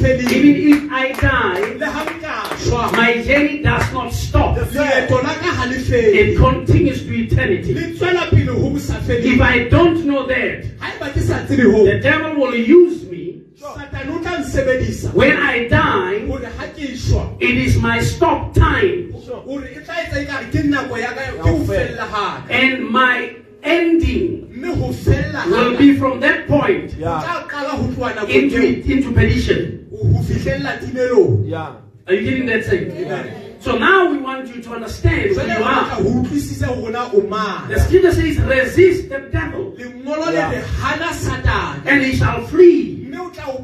B: Mme ke kgutlela ho bo sa feleng
A: Even if I die,
B: le ha nka shwa
A: my journey does not stop.
B: leeto la ka ha le
A: It continues to eternity.
B: le tswela pele ho bo sa
A: If I don't know that,
B: haeba ke sa tsebe ho.
A: the devil will use me.
B: Satane o tla nsebedisa.
A: When I die.
B: hore ha ke shwa
A: It is my stop time,
B: hore tla etsa ekare ke nako ya ka ke ho fella ha ka.
A: And my ending
B: mme ho fella ha
A: will be from that point
C: Yeah.
B: tla qala ho tloha nakong
A: into into perdition.
B: ho ho fihlella timelong
C: Yeah.
A: Are you getting that saying?
B: Amen.
A: So now we want you to understand who you are.
B: ho utlwisisa hore na o mang
A: The scripture says, resist the devil,
B: lengolo le
C: Yeah.
B: re hana satane
A: and he shall flee.
B: mme o tla o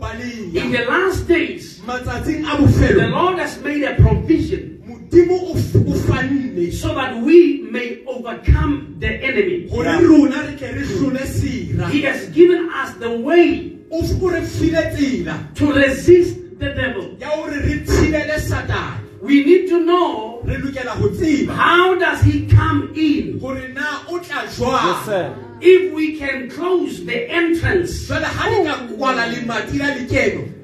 A: In the last days, the Lord has made a provision
B: modimo o f- o fanne
A: so that we may overcome the enemy.
C: Yeah.
B: rona re tle re hlole sera
A: He has given us the way
B: o f- o re
A: to resist the devil.
B: ya hore re thibele satane
A: We need to know
B: re lokela ho tseba
A: how does he come in.
B: hore na o tla
C: Yes,
B: jwang
C: sir.
A: If we can close the entrance,
B: jwale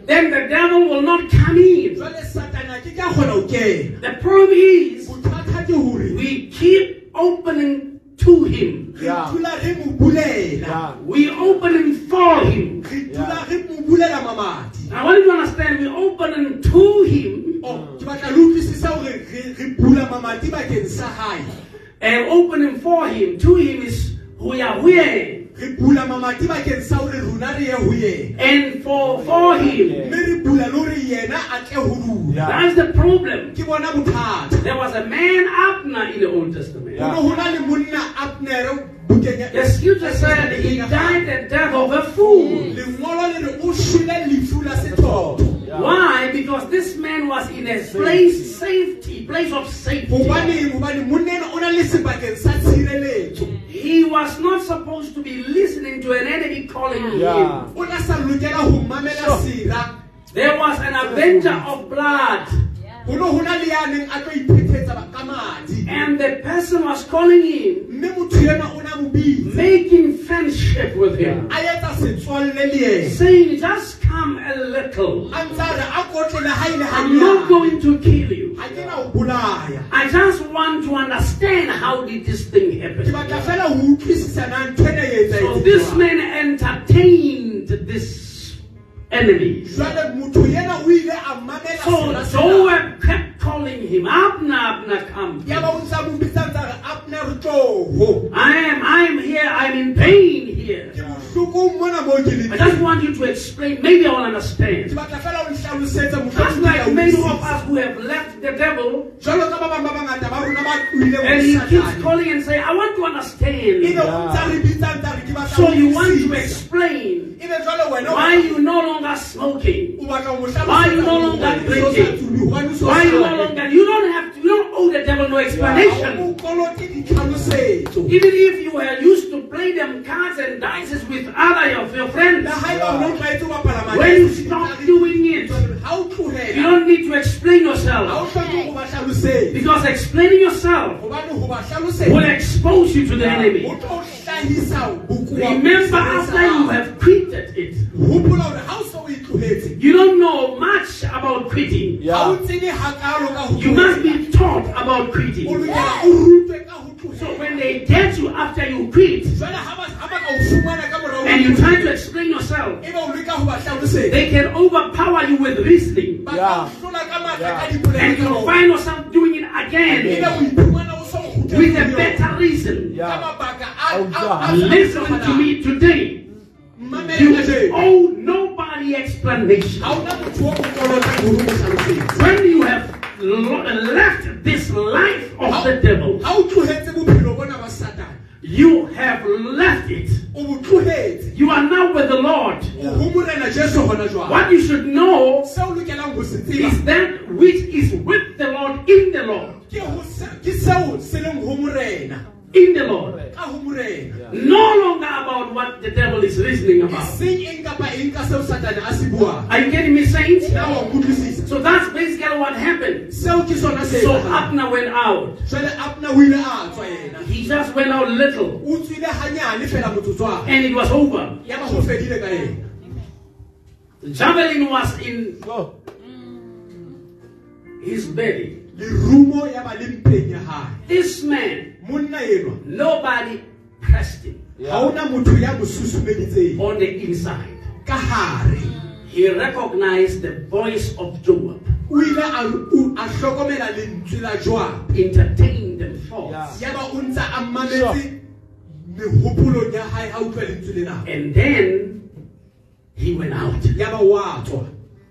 B: ha le ka kwala lemati la lekeno
A: then the devil will not come in.
B: jwale satane a ke ka kgona ho kena
A: The problem is
B: bothata ke hore
A: we keep opening to him.
B: re
C: Yeah.
B: dula re
C: Yeah.
A: We opening for him.
B: re dula re mo bulela mamati
A: I want you understand we opening to him
B: Oh,
A: and opening for him. To him is we are here.
B: Re bula mamati bakeng sa hore rona re ye ho yena
A: And for for him.
B: mme re bula le hore yena a tle ho rona
C: Yeah.
A: That's the problem.
B: ke bona bothata
A: There was a man Abner in the Old Testament.
C: Yeah.
B: ho ne ho na le monna abnere bukeng ya-
A: The scripture said he died the death of a fool.
B: Lengolo le re o shwele lefu la sethotho
C: Yeah.
A: Why? Because this man was in a place safety, place of safety.
B: hobaneng hobane monna ena o na le sebakeng sa tshireletso
A: He was not supposed to be listening to an enemy calling him.
C: Yeah.
B: o na sa lokela ho mamela sera
A: There was an avenger of blood,
B: ho ne ho na le ya neng a tlo iphetetsa ba- ka madi
A: and the person was calling him,
B: mme motho ena o na mo bitsa
A: making friendship with him,
B: a etsa setswalle le ena
A: saying, Just come a little.
B: a ntse a re a kotlele ha ile
A: I'm not going to kill you.
B: ha ke na o bolaya
A: I just want to understand how did this thing happen.
B: batla fela ho utlwisisa na ntho ena
A: So this man entertained this enemy.
B: jwale motho ena o ile a mamela
A: So. Joab kept calling him, Abner, Abner, come.
B: ya ba o ntse a mo bitsa ntse a re abner re tloho
A: I am, I'm here, I'm in pain here.
B: ke bohlokong mona moo ke
A: I just want you to explain, maybe I will understand.
B: batla fela o nhlalosetse
A: Just like many of us who have left the devil,
B: jwalo ka ba bang ba bangata ba rona ba tlohileng
A: and he keeps calling and saying, I want to understand.
B: o ntse a re bitsa ntse a re ke batla
A: So you want to explain
B: ebe jwale wena o
A: why you no longer smoking. Why you no longer drinking?
B: o sa tsubi, hobane o so
A: Why you no longer, you don't have to, you don't owe the devil no explanation.
B: mo kolote ditlhalosetso
A: Even if you were used to play them cards and dices with other of your friends,
B: la haeba o ne o tlwaetse ho bapala
A: when you stop doing it, you don't need to explain yourself.
B: hloke ho ba hlalosetse
A: Because explaining yourself
B: hobane ho ba
A: will expose you to the enemy.
B: Tlo hlahisa bokowa
A: Remember after you have quitted it,
B: hopola hore ha o se o tlohetse
A: you don't know much about quitting.
C: Yeah.
B: tsebe hakalo ka ho
A: You must be taught about quitting.
B: lokela o rutwe ka ho
A: So when they get you after you quit,
B: jwale ha ba ha ba ka o fumana ka morao
A: and you try to explain yourself,
B: ebe o leka ho ba hlalosetsa
A: they can overpower you with reasoning.
B: ba
C: Yeah.
B: o hlola ka matla
C: Yeah.
A: And you find yourself doing it
B: ebe
A: again with a better reason.
B: ka
C: Yeah.
B: mabaka a-
C: Oh,
B: a-
C: God.
B: a-
A: Listen to me today. You owe nobody explanation.
B: ha ona motho wa mo kolota hore o mo hlalosetse
A: When you have left this life of the devil,
B: ha o tlohetse bophelo bona ba satane
A: you have left it.
B: o bo tlohetse
A: You are now with the Lord.
B: o ho morena jesu hona jwale
A: What you should know
B: seo o lokelang ho
A: is that which is with the Lord in the Lord.
B: Ke ho se- ke seo se leng ho morena
A: In the Lord.
B: ka ho morena
A: No longer about what the devil is reasoning about.
B: seng eng kapa eng ka seo satane a se buang
A: Are you getting me, saints?
B: na wa nkutlwisisa
A: So that's basically what happened.
B: seo ke sona se
A: So
B: etsahalang.
A: Abner went out.
B: jwale abna o ile a tswa yena
A: He just went out little,
B: o tswile hanyane fela motsotswana
A: and it was over.
B: ya ba ho fedile ka yena
A: The javelin was in
C: Go.
A: his belly.
B: Lerumo ya ba le mpeng ya hae.
A: This man,
B: monna enwa
A: nobody pressed him.
B: Ha ona motho ya mo
A: on the inside.
B: ka hare.
A: He recognized the voice of Joab,
B: o ile a o- a hlokomela lentswe la joab.
A: Entertained them thoughts,
B: ya ba o ntse a mametse mehopolong ya hae ha utlwa lentswe lena.
A: And then he went out.
B: ya ba wa tswa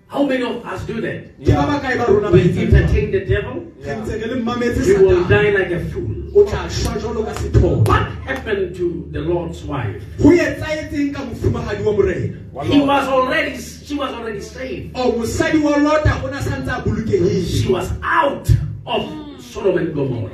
A: How many of us do that?
B: ke ba bakae ba rona ba
A: We entertain the devil,
B: re ntse re le mametse
A: we will die like a fool.
B: o tla shwa jwalo ka sethopo
A: What happened to the Lot's wife?
B: ho etsahetseng ka mofumahadi wa morena
A: He was already, she was already saved.
B: o mosadi wa lota o na santse a bolokehile
A: She was out of Sodom and Gomorrah.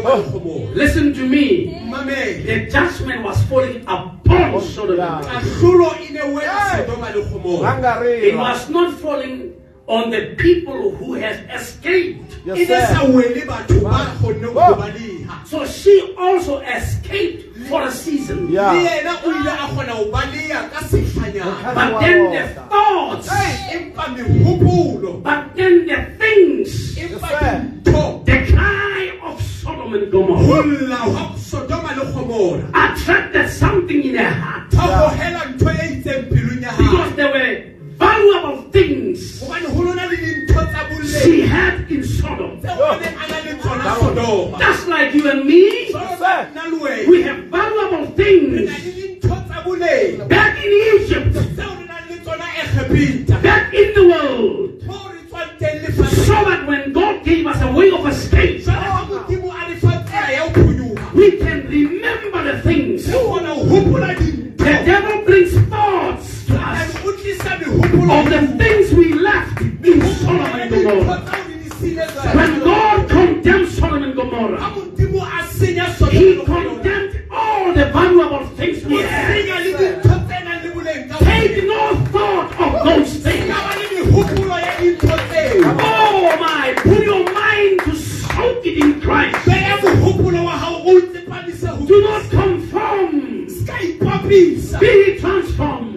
B: O na tswile sodoma le gomora
A: Listen to me.
B: mamele
A: The judgment was falling upon oh, Sodom and Gomorrah.
B: kahlolo ne wela sodoma le gomora
A: It was not falling on the people who have escaped.
C: Yes,
B: ne sa
C: sir.
B: wele batho ba kgonneng
C: Oh.
B: go baleha
A: So she also escaped for a season.
C: Yeah.
B: yena o ile a kgona ho baleha ka sehlanyana
A: But then the thoughts,
B: empa mehopolo
A: but then the things,
B: empa
A: Sodom and Gomorrah.
B: Lla hwa sodoma le gomora
A: attracted something in her heart.
B: Tha hohela ntho itseng pelong ya
A: because
B: hae
A: there were valuable things
B: hobane ho lona le dintho tsa
A: she had in Sodom.
B: tseo a neng a na le tsona sodoma.
A: Just like you and me,
B: Jwalo
C: sir.
B: ka nna le wena.
A: we have valuable things
B: le dintho tsa
A: back in Egypt,
B: tseo re nang le tsona egepita
A: back in the world, so that when God gave us a way of escape,
B: jwale ha modimo a re fa tsela ya ho phonyoha
A: we can remember the things.
B: re kgona ho hopola dintho
A: The devil brings thoughts to us
B: Ane o tlisa mehopolo
A: of the things we left in Sodom and Gomorrah.
B: tseo re di siileng
A: When. God condemned Sodom and Gomorrah,
B: modimo a senya
A: He condemned all the valuable things we had. Make no thought of those things. Oh my, put your mind to soak it in Christ.
B: Do not conform. Be transformed.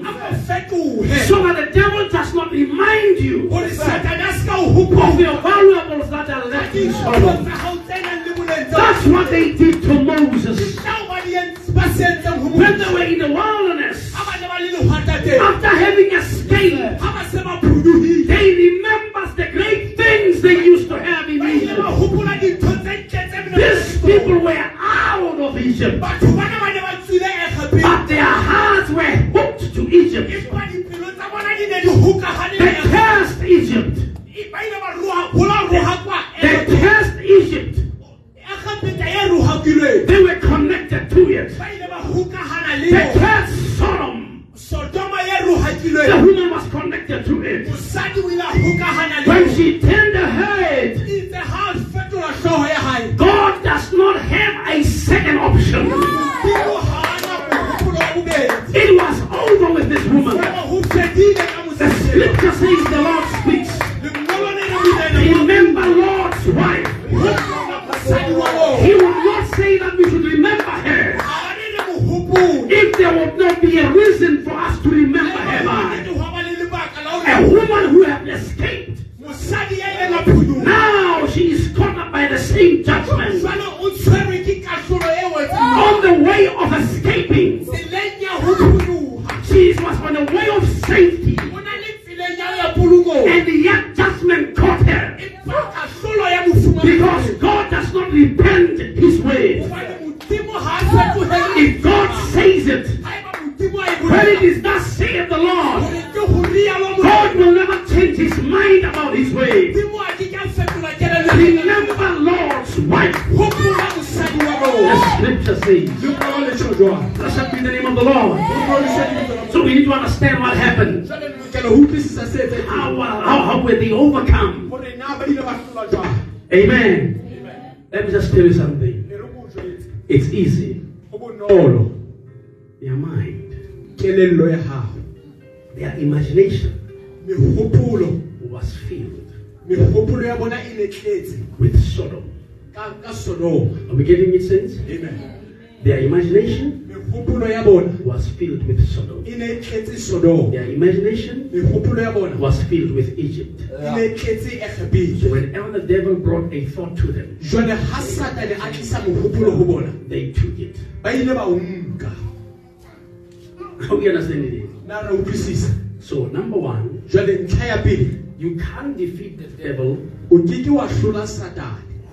B: So that the devil does not remind you
A: of your valuables that are left in. That's what they did to Moses when they were in the wilderness. After having escaped, they remember the great things they used to have in Egypt. These people were out of Egypt, but their hearts were hooked to Egypt. They cursed Egypt. They cursed Egypt. They were connected to it. They cursed Sodom. The woman was connected to it. When she turned her head, God does not have a second option. It was over with this woman. The scripture says the Lord speaks. Remember Lot's wife. He would not say that we should remember her if there would not be a reason for us to remember her. A woman who had escaped. Now she is caught up by the same judgment. On the way of escaping, she was on the way of safety. And yet judgment caught her. Because God does not repent his ways. If God says it, when it is thus saith the Lord, God will never change his mind about his ways. Remember Lot's wife. The scripture says, Blessed be the name of the Lord. So we need to understand what happened. How, how, how were they overcome? Amen. Let me just tell you something. It's easy. Their mind,
B: kelello ya gago
A: their imagination was filled
B: megopolo ya bona ne tletse
A: with Sodom.
B: Ka ka sodoma
A: Are we getting it, sense?
B: amen
A: Their imagination
B: megopolo ya bona
A: was filled with Sodom.
B: ne tletse sodoma
A: Their imagination
B: megopolo ya bona
A: was filled with Egypt.
B: tletse
A: So whenever the devil brought a thought to them,
B: jwale ha satane a tlisa mogopolo go bona
A: they took it.
B: ba ile ba o nka
A: How we understand it?
B: na ra utlwisisa
A: So number one,
B: jwale ntlha ya pele
A: you can't defeat the devil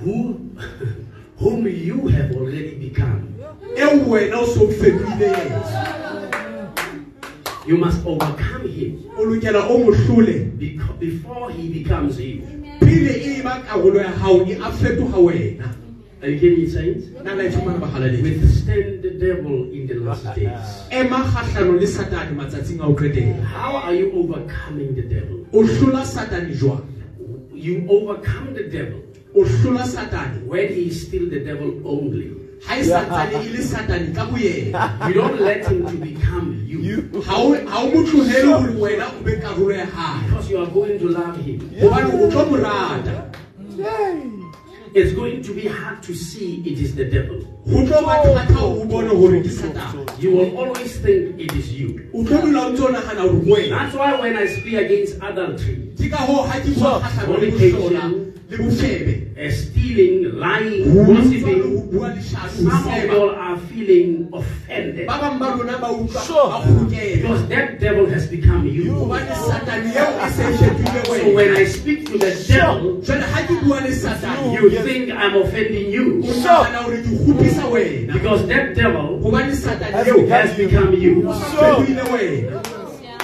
B: o ke ke wa hlola satane
A: who whom you have already become.
B: eo wena o so
A: You must overcome him
B: o lokela o mo
A: before he becomes you.
B: pele ba karolo ya hao a fetoga wena
A: Are you getting it, saints?
B: nna la fumana bahalaledi
A: Withstand the devil in the last days.
B: ema kgahlano le satane matsatsing a o qetela
A: How are you overcoming the devil?
B: o hlola satane jwang
A: You overcome the devil
B: o hlola
A: when he is still the devil only.
B: ha e santsane e le satane ka boyena.
A: You don't let him to become you.
B: Ha o ha o mo tlohele hore wena o be karolo ya hae
A: because you are going to love him.
B: gobane o tlo mo rata.
A: It's going to be hard to see it is the devil.
B: go tlo ba oh. thata o bone gore ke satane
A: You will always think it is you.
B: o tlo dula o ntse o nagana gore ke wena.
A: That's why when I speak against adultery,
B: ke ka hoo ha ke bua kgahlano le bohlola le bofebe
A: uh, stealing, lying,
B: ho utswa le
A: gossiping,
B: ho bua leshano
A: some of you are feeling offended.
B: Ba bang ba rona ba utlwa
C: Sure.
A: because that devil has become you.
B: gobane satane eo se fetoile
A: So when I speak to the devil,
B: jwale ha ke bua le
A: you think I'm offending you.
B: O nagana gore ke
A: because that devil
B: gobane satane eo
A: has become you.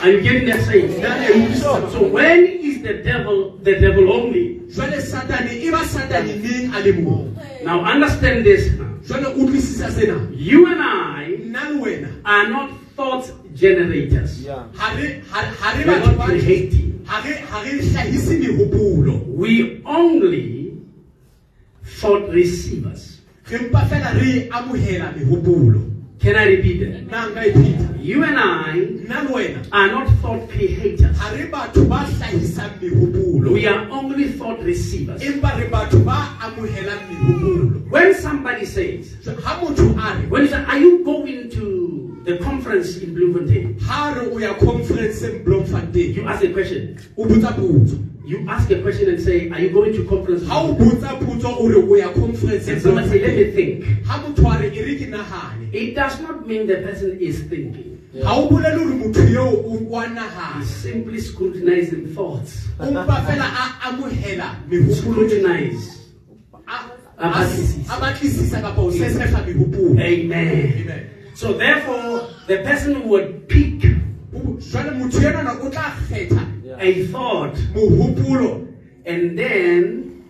B: Fetoile wena
A: Are you getting that saying?
B: nna
A: So when is the devil the devil only?
B: jwale satane ba satane neng a le mong
A: Now understand this.
B: jwale utlwisisa sena
A: You and I
B: nna le wena
A: are not thought generators.
C: Yeah.
B: ha re ha- ha
A: We're not creating.
B: ha re ha re hlahise mehopolo
A: We only thought receivers.
B: Re mpa fela re amohela mehopolo
A: Can I repeat that?
B: nna nka pheta
A: You and I are not thought creators.
B: ha re batho ba hlahisang mehopolo
A: We are only thought receivers.
B: empa re batho ba amohelang mehopolo
A: When somebody says,
B: ha motho a
A: when you say, are you going to the conference? conference in Bloemfontein,
B: ha re o ya conference-eng bloemfontein
A: you ask a question.
B: o botsa potso
A: You ask a question and say, Are you going to conference?
B: ha o botsa potso o re o ya conference
A: And somebody say, Let me think.
B: ha motho a re e re ke nagane
A: It does not mean the person is thinking.
B: ha o bolele gore motho eo o wa
A: He's simply scrutinizing thoughts.
B: o mpa fela a amogela megopolo
A: Scrutinize.
B: a-
A: A batlisisa.
B: a batlisisa kapa o sesefa megopolo
A: Amen.
B: Amen.
A: So therefore, the person would pick
B: O- jwale motho enana o tla kgetha
A: a thought
B: mogopolo
A: and then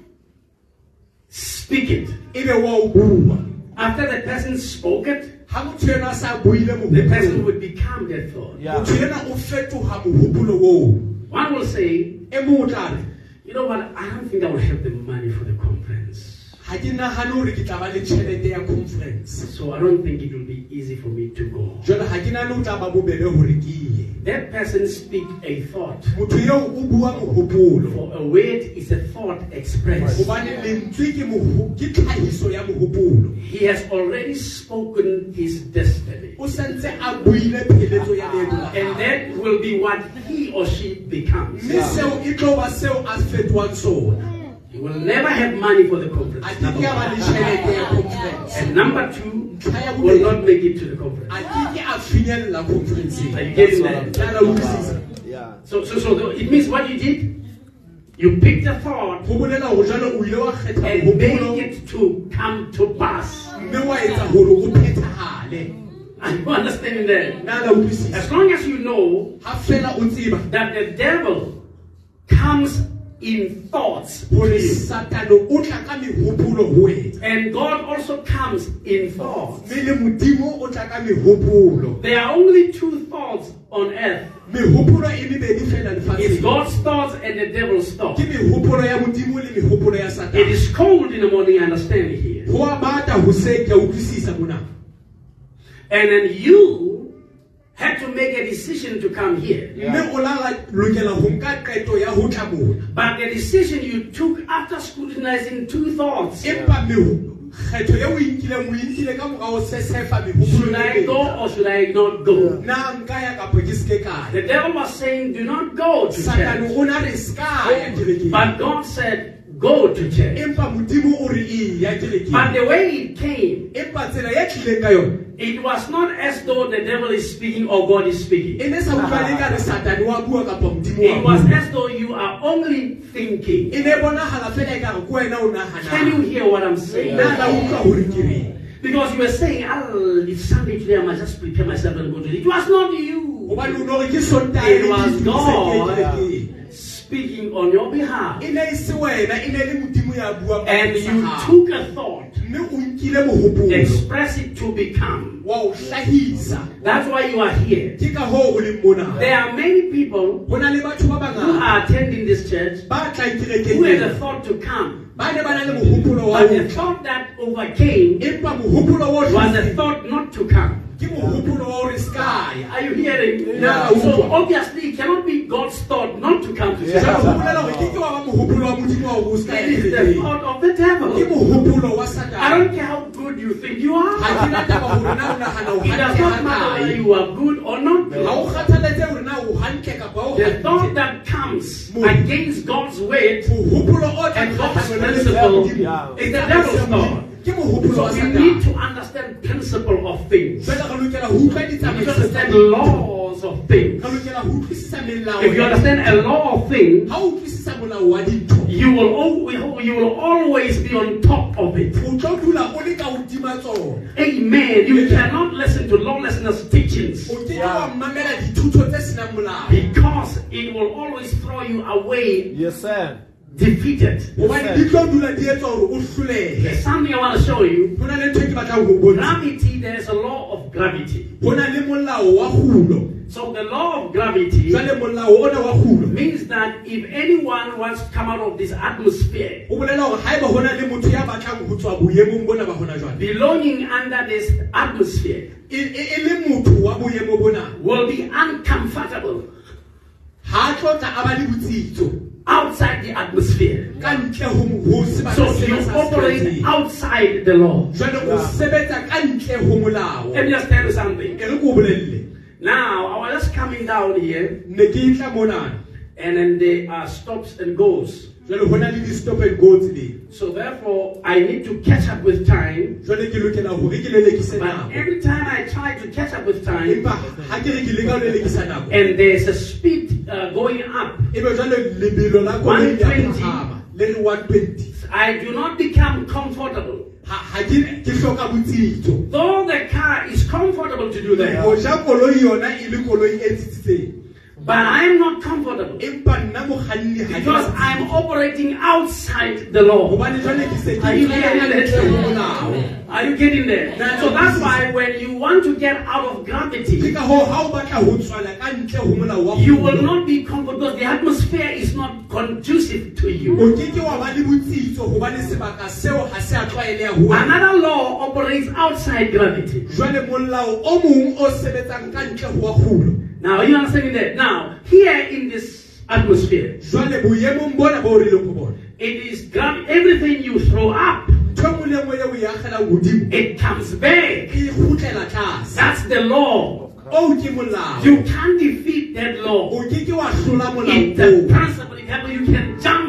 A: speak it.
B: ebe wa o bua
A: After the person spoke it,
B: ha motho ena a sa buile
A: the person
B: mogopolo
A: would become that thought.
C: Yeah.
B: motho ena o fetoga mogopolo oo
A: One will say,
B: mongwe o tla re
A: You know what? I don't think I will have the money for the conference.
B: Ga ke nagane gore ke tla ba le tšhelete ya conference
A: So I don't think it will be easy for me to go.
B: jale ga ke nane o tla ba bobebe gore ke ye
A: That person speak a thought.
B: motho eo o bua mogopolo
A: For a word is a thought expressed.
B: gobane lentswe ke mogo- ke tlhagiso ya mogopolo
A: He has already spoken his destiny.
B: o santse a buile pheletso ya leeto la
A: And that will be what he or she becomes.
B: mme seo e tlo ba seo a fetoang sona
A: He will never have money for the conference. number
B: ke a ba
A: one.
B: le tšhelete ya conference
A: And number two, will not make it to the conference.
B: a ke ke a finyella conferenceng
A: Are you getting that?
B: Tla la utlwisisa
C: Yeah.
A: So, so, so the- it means what you did, you picked a thought
B: go bolela gore jalo o ile
A: and make it to come to pass.
B: mme wa etsa gore o phethagale
A: Are you understanding that?
B: na la utlwisisa
A: As long as you know
B: ga fela o tseba
A: that the devil comes in thoughts
B: gore satano o tla ka megopolo go wena
A: and God also comes in thoughts.
B: mme le modimo o tla
A: There are only two thoughts on earth.
B: megopolo mebedi fela
A: It's God's thoughts and the devil's thoughts.
B: ke megopolo ya modimo le megopolo ya
A: It is cold in the morning, I understand here.
B: go a bata goseng ke a utlwisisa mona
A: And then you had to make a decision to come here.
B: mme o la la- lokela go nka qeto ya go tla mona
A: But the decision you took after scrutinizing two thoughts
B: empa mego kgetho o inkileng o inkile ka mora o sesefa megopolo
A: should I go or should I not go?
B: na nka ya kapo ke seke
A: The devil was saying, Do not go to church.
B: o na re ska ya kerekeng
A: But God said, Go to church.
B: empa modimo o re ya
A: But the way it came,
B: empa tsela ya tlileng ka yone
A: it was not as though the devil is speaking or God is speaking.
B: ne sa utlwane ka re satane wa bua kapa modimo
A: It was as though you are only thinking.
B: ne bonagala fela ka re ko wena o
A: Can you hear what I'm saying?
B: nna la utlwa gore ke reng
A: Because you were saying, oh, it's Sunday today, I must just prepare myself and go to it. It was not you
B: gobane o ne gore ke sontae
A: It was God. Speaking on your behalf.
B: ne se wena ne le modimo ya buang ka
A: And you took a thought, express it to become. That's why you are here.
B: ke ka hoo o leng mona
A: There are many people
B: go na le batho ba
A: who are attending this church who had a thought to come.
B: ba ne ba na le mogopolo wa
A: But the thought that overcame
B: empa mogopolo wa ho
A: was a thought not to come.
B: Mogopolo wa hore se ka
A: Are you hearing?
B: Yeah.
A: So obviously it cannot be God's thought not to come to church.
B: Jwale ho bolela hore ke ke wa ba mogopolo wa modimo wa hore o se ka ya
A: It is the thought of the devil. I don't care how good you think you are.
B: ke na taba hore na o nagana o
A: It does not matter whether you are good or not good.
B: o kgathaletse hore na o hantle kapa o
A: The thought that comes against God's word
B: mogopolo o tla
A: and God's principle is the devil's thought.
B: Ke
A: So we need to understand principle of things.
B: jwale re lokela ho utlwa
A: We need to understand laws of things.
B: re lokela ho
A: If you understand a law of things,
B: ha o utlwisisa molao wa dintho
A: you will al- you will always be on top of it.
B: o tlo dula o le ka hodima tsona
A: Amen. You cannot listen to lawlessness teachings
B: o keke wa mamela dithuto tse senang molao
A: because it will always throw you away
C: Yes, sir.
A: Defeated.
B: hobane di tlo dula di etsa hore o hlolehe
A: There's something I want to show you.
B: ho na le ntho ke batlang ho bontsha
A: Gravity, there's a law of gravity.
B: ho na le molao wa kgulo
A: So the law of gravity
B: jwale molao ona wa kgulo
A: means that if anyone wants to come out of this atmosphere
B: o bolela hore haeba ho na le motho ya batlang ho tswa boemong bona ba hona jwale
A: belonging under this atmosphere
B: le motho wa boemo bona
A: will be uncomfortable outside the atmosphere.
B: ka ka ntle ho ho
A: So you operate outside the law.
B: jwale o sebetsa ka ntle ho molao
A: Let me just tell you something.
B: ke re ko bolelle
A: Now, I was just coming down here,
B: ne ke tla monana
A: and then there are stops and goes.
B: Jwale ho na le di-stop and go tseleng.
A: So therefore, I need to catch up with time.
B: jwale ke lokela hore ke lelekise
A: But every time I try to catch up with time,
B: empa ha ke re ke leka ho lelekisa nako.
A: and there's a speed uh, going up,
B: ebe jwale lebelo la koloi ya
A: 120.
B: phahama le re 120
A: I do not become comfortable.
B: ha ha ke ke hloka botsitso.
A: Though the car is comfortable to do that,
B: ja koloi yona le koloi tsitsitseng
A: but I'm not comfortable
B: empa nna mokganni ha ke
A: because I'm operating outside the law.
B: hobane jwale ke se ke
A: Are you getting
B: ntle ho
A: that?
B: molao
A: Are you getting there? So that's why when you want to get out of gravity,
B: ka hoo ha o batla ho tswala ka ntle ho molao wa
A: you will not be comfortable because the atmosphere is not conducive to you.
B: o ke ke wa ba le botsitso hobane sebaka seo ha se a tlwaeleha ho wena
A: Another law operates outside gravity.
B: Jwale molao o mong o sebetsang ka ntle ho wa kgulo
A: Now, you understanding that? Now, here in this atmosphere,
B: jwale boemong bona bo re leng ho bona
A: it is gra- everything you throw up,
B: ntho nngwe le nngwe eo o akgelang godimo
A: it comes back. That's the law.
B: Oh, molao
A: You can't defeat that law.
B: o ke ke wa hlola molao
A: It's the principle. You can jump.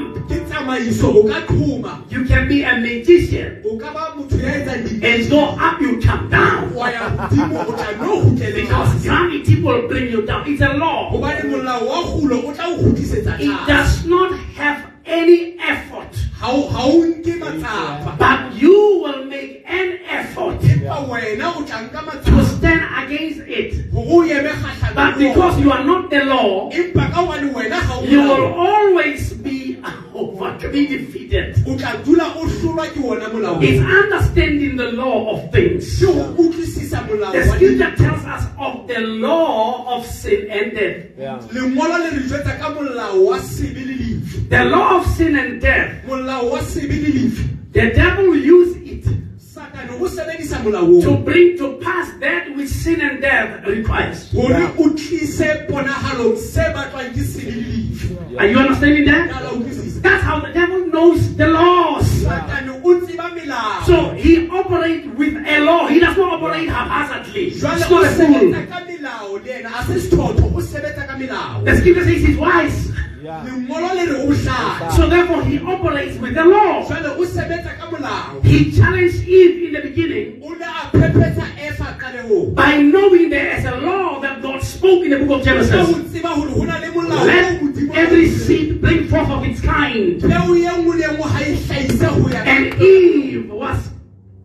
A: You can be a magician.
B: o ka ba motho ya etsang
A: and go up, you come down.
B: wa ya godimo o tla no kgutlele
A: Because gravity will bring you down. It's a law.
B: hobane molao wa kgulo o tla o kgutlisetsa
A: It does not have any effort,
B: ha o ha o nke matsapa
A: but you will make an effort
B: empa wena o tla nka
A: to stand against it.
B: hore o eme
A: But because you are not the law,
B: empa ka hobane wena ha o
A: you will always be over, be defeated.
B: o tla dula o hlolwa ke ona molao
A: It's understanding the law of things.
B: ke ho utlwisisa molao
A: The scripture tells us of the law of sin and death.
C: Yeah.
B: lengolo le re jwetsa ka molao wa sebe le lefu
A: The law of sin and death.
B: molao wa sebe le
A: The devil used it
B: satane o sebedisa molao
A: to bring to pass that which sin and death requires.
B: hore o tlise ponahalong se batlwang ke sebe le lefu
A: Are you understanding that? The laws.
B: satane o tseba melao
A: So he operates with a law. He does not operate haphazardly. He's
B: jwale
A: not
B: o
A: a fool.
B: sebetsa ka melao le ena a se sethotho o sebetsa ka melao
A: The scripture says he's wise.
C: Yeah.
B: lengolo le re o hlaha
A: So therefore he operates with the law.
B: jwale o sebetsa ka molao
A: He challenged Eve in the beginning
B: o ne a phephetsa efa qalehong
A: by knowing there is a law that God spoke in the book of Genesis.
B: tseba hore ho na le molao o
A: Let
B: modimo
A: every seed bring forth of its kind.
B: peo nngwe le nngwe ha hlahise ho ya ka
A: And Eve was,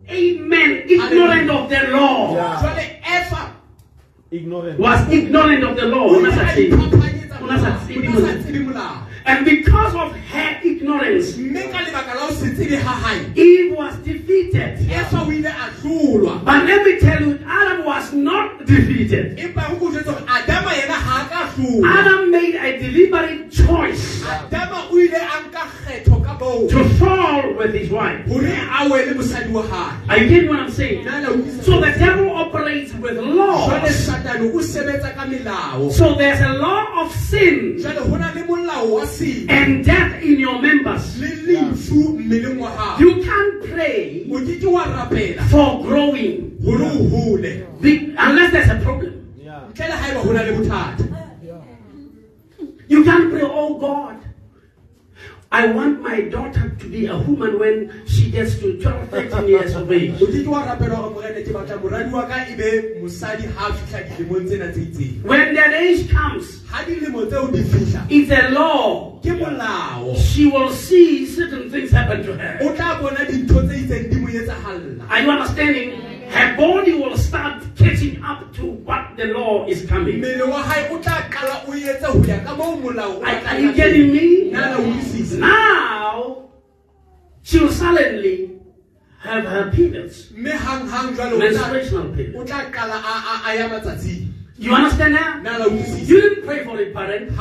A: amen, ignorant of the law.
C: Yeah. Ignorant.
A: Was ignorant of the law.
B: o
A: Ona
B: ne
A: sa
B: a
A: tsebe.
B: iphapanyetsa
A: Ona sa
B: molao,
A: tsebe
B: o ne a sa
A: molao.
B: tsebe molao
A: And because of her ignorance,
B: mme ka lebaka la ho se tsebe ha hae
A: Eve was defeated.
B: efa o ile a hlolwa
A: But let me tell you, Adam was not defeated.
B: empa ho ko jwetsa hore adama yena ha a ka hlolwa
A: Adam made a deliberate choice
B: adama o ile a nka kgetho ka boo
A: to fall with his wife.
B: hore a wele mosadi wa hae
A: Are you getting what I'm saying?
B: Nna la utlwisisa?
A: So the devil operates with laws.
B: satane o sebetsa ka melao
A: So there's a law of sin
B: jwale ho na le molao wa sebe
A: and death in your members.
B: le lefu mmeleng
A: You can't pray
B: o ke ke wa rapela
A: for growing
B: o
A: unless there's a problem.
C: Yeah.
B: ntle le haeba ho na le bothata
A: You can't pray, oh God. I want my daughter to be a woman when she gets to 12, 13 years of age.
B: o ke ke wa rapela hore morena ke batla moradi wa ka be mosadi ha a fihla dilemong tsena tse itseng
A: When that age comes,
B: ha dilemo tseo di fihla
A: it's a law. She will see certain things happen to her.
B: o tla bona dintho tse itseng di mo etsahalla
A: Are you understanding? Her body will start catching up to what the law is coming.
B: mmele wa hae o tla qala o etse ho ya ka moo molao o
A: Are, you getting me?
B: Nna la utlwisisa
A: Now, she'll suddenly have her periods,
B: mme hanghang jwale o tla-
A: menstruational periods. You understand now? You didn't pray for it, parent.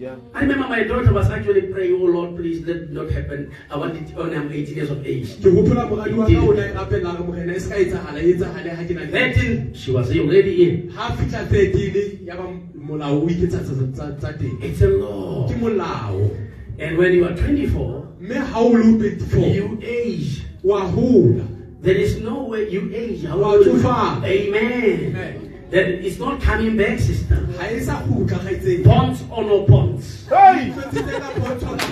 B: Ha wa rapella o le motswadi
C: Yeah.
A: I remember my daughter was actually praying, Oh Lord, please let it not happen. I want it when I'm 18 years of age.
B: ke hopola moradi wa ka o ne a rapella re morena se ka etsahala etsahale ha ke na le
A: 13, she was already in.
B: ha fihla 13 ya ba molao o iketsa tsa tsa- tsa teng
A: It's a law. And when you are 24,
B: mme ha o le 24
A: you age.
B: wa
A: There is no way you age.
B: Wa tsofala.
A: Amen.
B: Amen.
A: That it's not coming back, sister.
B: ga sa gutla gaetseng
A: Bonds or no bonds.
C: Hey!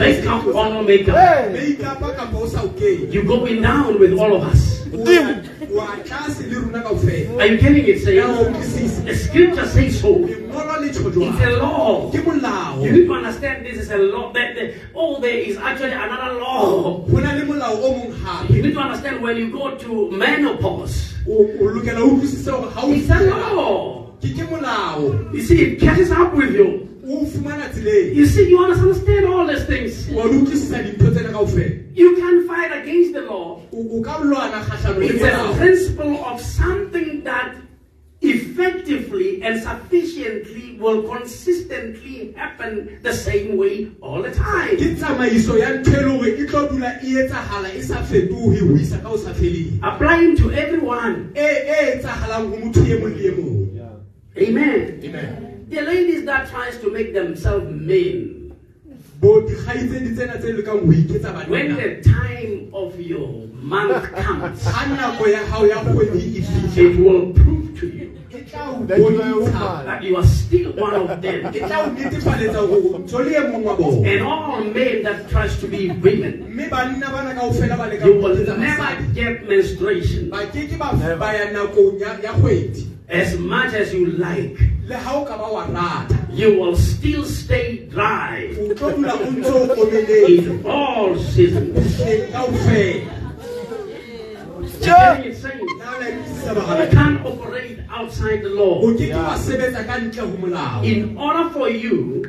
A: Makeup or no makeup.
C: Hey!
B: meikapa kapa o sa o kene
A: You're going down with all of us. Are you getting it? Say, the scripture says so. It's a law. You need to understand this is a law. That, that, oh, there is actually another law. You need to understand when you go to menopause, it's a law. You see, it catches up with you.
B: O fumana
A: You see, you understand all these things.
B: wa di utlwisisa dintho tsena kao fela
A: You can fight against the law.
B: o o ka lwana kgatlhanong le
A: It's a principle of something that effectively and sufficiently will consistently happen the same way all the time.
B: ke tsamaiso ya ntho le gore tlo dula etsagala sa fetoge ho isa ka o sa feleng
A: Applying to everyone.
B: etsagalang go motho mong le mong
C: Yeah.
A: Amen.
B: amen
A: The ladies that tries to make themselves men,
B: bo dikgaitsedi tsena tse lekang ho iketsa
A: when the time of your month comes,
B: ga nako ya gago ya kgwedi fitlha
A: it will prove to you
B: tla o
C: That you are a
B: bontsha
C: woman.
A: that you are still one of them.
B: tla o netefaletsa gore ntho le mong wa bona.
A: And all men that tries to be women,
B: mme banna bana kao fela ba leka
A: you will never get menstruation.
B: Ba ke ke ba ba ya nakong ya ya kgwedi.
A: As much as you like.
B: Le ga o ka ba wa rata.
A: You will still stay dry
B: o tlo dula o ntse o omeletse
A: in all seasons.
B: teng kao fela
A: Getting it saying,
B: na la utlwisisa
A: You can't operate outside the law.
B: ke ke wa sebetsa ka ntle ho molao.
A: In order for you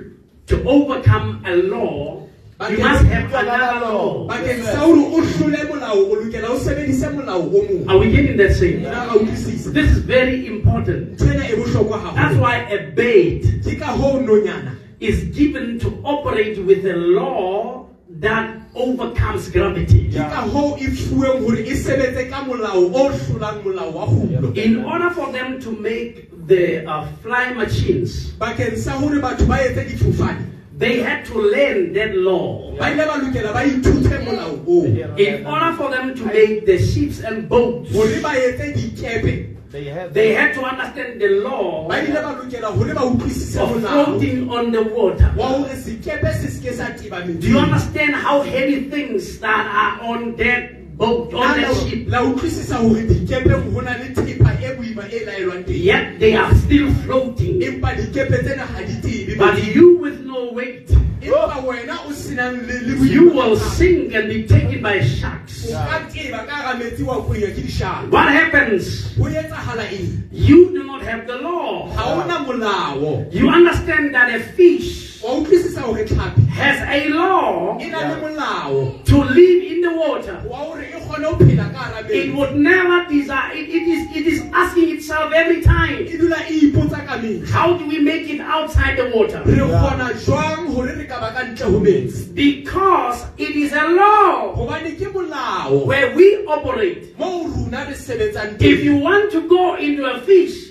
A: to overcome a law, you must have another law.
B: bakeng sa hore o hlole molao o lokela o sebedise molao o mong
A: Are we getting that saying?
B: na utlwisisa
A: This is very important.
B: e bohlokwa
A: That's
B: haholo
A: why a bait
B: ke ka hoo nonyana
A: is given to operate with a law that overcomes gravity.
B: ke ka hoo e fuweng hore e sebetse ka molao o hlolang molao wa kgulo
A: In order for them to make the uh, fly machines,
B: bakeng sa hore batho ba etse difofane
A: they had to learn that law.
B: ba ile ba lokela ba ithute molao oo
A: In order for them to make the ships and boats,
B: hore ba etse dikepe
C: They have
A: they had to understand the law
B: ba ile ba lokela hore ba utlwisise
A: of
B: molao
A: floating on the water.
B: wa hore sekepe se seke sa tiba
A: Do you understand how heavy things that are on that Oh, oh, boat, on that ship?
B: la utlwisisa hore dikepeng ho na le thepa e boima e laelwang teng
A: Yet they are still floating.
B: empa dikepe tsena ha di tibe
A: But you with no weight,
B: empa wena o senang le le
A: you will sink and be taken by sharks.
B: o ka teba ka hara metsi wa kweya ke dishalo
A: What happens?
B: ho etsahala eng
A: You do not have the law.
B: ha ona molao
A: You understand that a fish
B: wa utlwisisa hore tlhapi
A: has a law
B: e na le molao
A: to live in the water.
B: wa hore e kgone ho phela ka hara
A: It would never desire. It, it is. It is asking itself every time.
B: e dula e ipotsa ka mehla
A: How do we make it outside the water?
B: re kgona jwang hore re ka ba ka ntle ho metsi
A: Because it is a law
B: hobane ke molao
A: where we operate.
B: moo rona re sebetsang
A: If you want to go into a fish,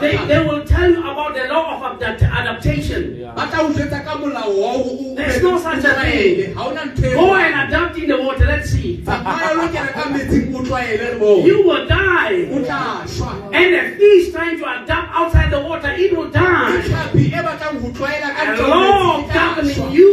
A: they, they will tell you about the law of adapt- adaptation.
C: Yeah.
B: ba tla o jwetsa ka molao wa hore o
A: There's no such a thing.
B: ha ona ntho
A: Go and adapt in the water. Let's see.
B: tsamaya o lokela ka metsing o tlwaele re bone
A: You will die.
B: tla shwa
A: And a fish trying to adapt outside the water, it will die.
B: tlhapi e batlang ho tlwaela ka
A: A
B: ntle ho
A: law
B: metsi
A: governing you.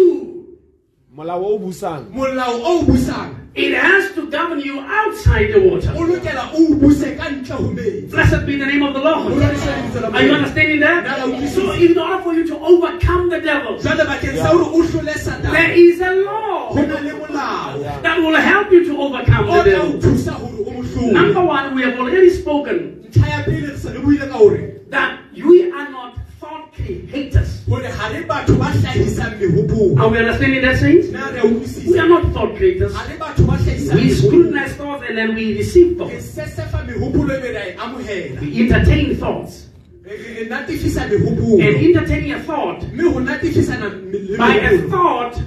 C: Molao o busang.
B: molao o o busang
A: It has to govern you outside the water.
B: o lokela o o buse ka ntle ho metsi
A: Blessed be the name of the Lord.
B: Glorified be the name of the
A: Are you understanding that? So, in order for you to overcome the devil,
B: jwale bakeng sa hore o hlole
A: there is a law
B: na le molao
A: that will help you to overcome the devil.
B: thusa hore o mo hlole
A: Number one, we have already spoken
B: ntlha ya pele re se re buile ka hore
A: that we are not thought creators.
B: hore ha re batho ba hlahisang mehopolo
A: Are we understanding that, saints?
B: na re a
A: We are not thought creators.
B: ha re batho ba hlahisang
A: We scrutinize thoughts and then we receive thoughts.
B: sesefa mehopolo be ra amohela
A: We entertain thoughts.
B: re re natefisa mehopolo
A: And entertaining a thought
B: mme ho natefisana me- le
A: by a thought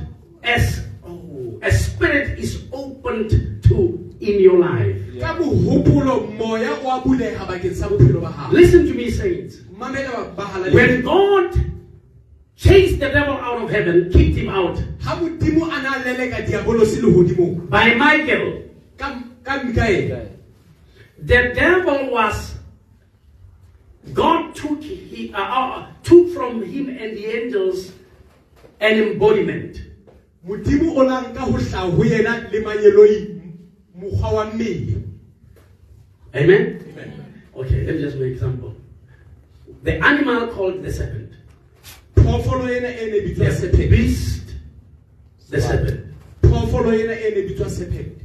A: as oh, a spirit is opened to in your life.
B: ka mohopolo moya o a buleha bakeng sa bophelo ba hao
A: Listen to me, saints.
B: mamela ba- bahala le
A: When God chased the devil out of heaven, kicked him out
B: ha modimo a na leleka diabolose lehodimong
A: by Michael.
B: ka ka mikaele
A: The devil was, God took, he, uh, uh, took from him and the angels an embodiment.
B: modimo o la nka ho hlaha ho yena le manyeloi mokgwa wa mmele
A: Amen? Okay, let me just make an example. The animal called the serpent.
B: Phoofolo ena e ne bitswa
A: The beast, the serpent.
B: phoofolo ena e ne bitswa serpent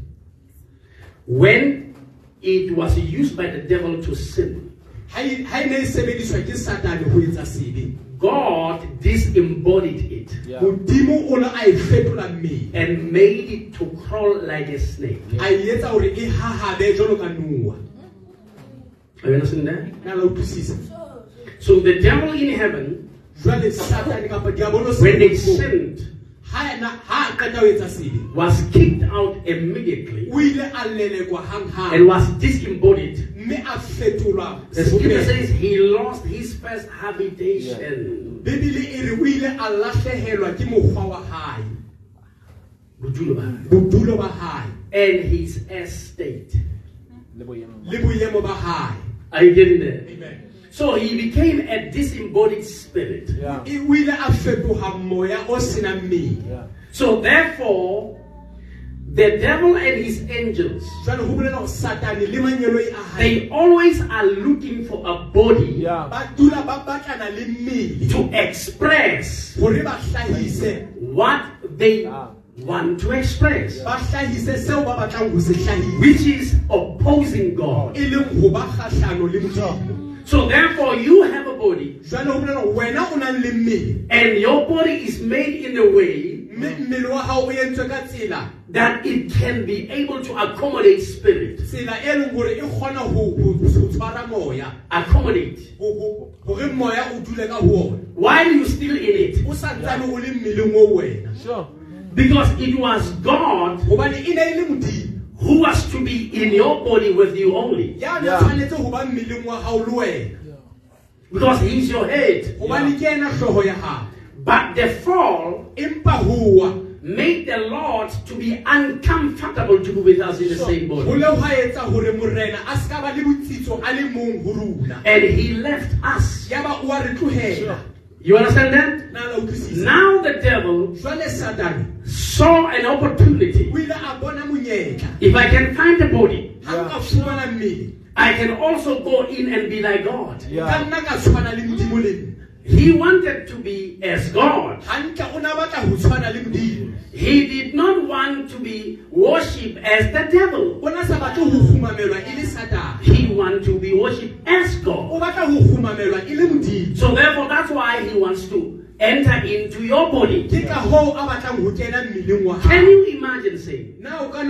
A: When it was used by the devil to sin,
B: ha e e ne e sebediswa ke satane ho etsa sebe
A: God disembodied it.
B: Modimo o ne a fetola mmele.
A: And made it to crawl like a snake.
B: a etsa hore hahabe jwalo ka noa.
A: Are you understanding that?
B: na la utlwisisa.
A: So the devil in heaven,
B: jwale satane kapa diabolose
A: when they sinned,
B: ha ena ha a qeta ho etsa sebe
A: was kicked out immediately
B: o ile a lelekwa hanghang
A: and was disembodied.
B: mme a fetolwa
A: The scripture says he lost his first habitation.
B: bebele re o ile a lahlehelwa ke mokgwa wa hae
A: Bodulo ba hae.
B: bodulo ba hae
A: And his estate.
B: le boemo ba hae
A: Are you getting there?
B: Amen.
A: So he became a disembodied spirit.
C: Yeah.
B: E- o ile a fetoha moya o senang mmele
C: Yeah.
A: So therefore, the devil and his angels,
B: jwale ho bolela hore satane le manyeloi a hae
A: they always are looking for a body
C: Yeah.
B: ba dula ba batlana le mmele
A: to express
B: hore ba hlahise
A: what they
C: Ah.
A: want to express,
B: ba hlahise seo ba batlang ho se hlahisa
A: which is opposing God.
B: Leng ho ba kgahlano le modimo
A: So therefore, you have a body,
B: jwale ho bolela hore wena o nang le mmele.
A: And your body is made in a way
B: mme mmele wa hao o entswe ka tsela.
A: that it can be able to accommodate spirit. Accommodate.
B: ho- ho- moya o dule ka ho ona.
A: While you're still in it,
B: o santsane o le mmeleng o wena.
C: Sure.
A: because it was God
B: hobane ne le modimo
A: who was to be in your body with you only,
B: ya
C: Yeah.
B: tshwanetse ho ba mmeleng wa hao le wena.
A: Because He's your head.
B: hobane ke ena hlooho ya hao.
A: But the fall
B: empa ho
A: made the Lord to be uncomfortable to be with us in the same body,
B: le hwa etsa hore morena a se ka ba le botsitso a le mong ho rona.
A: And He left us.
B: ya ba o a re tlohela
A: You understand that?
B: na la utlwisisa
A: Now the devil saw an opportunity.
B: o ile a bona monyetla
A: If I can find a body,
B: ha nka fumana mmele
A: I can also go in and be like God.
C: Yeah.
B: Nna ka tshwana le modimo le nna
A: He wanted to be as God.
B: hantle o na batla ho tshwana le modimo
A: He did not want to be worshipped as the devil.
B: o na sa batle ho humamelwa le satane
A: He wanted to be worshipped as God.
B: batla ho humamelwa le modimo
A: So therefore, that's why he wants to enter into your body.
B: ke a batlang ho kena mmeleng wa
A: Can you imagine saying,
B: na o ka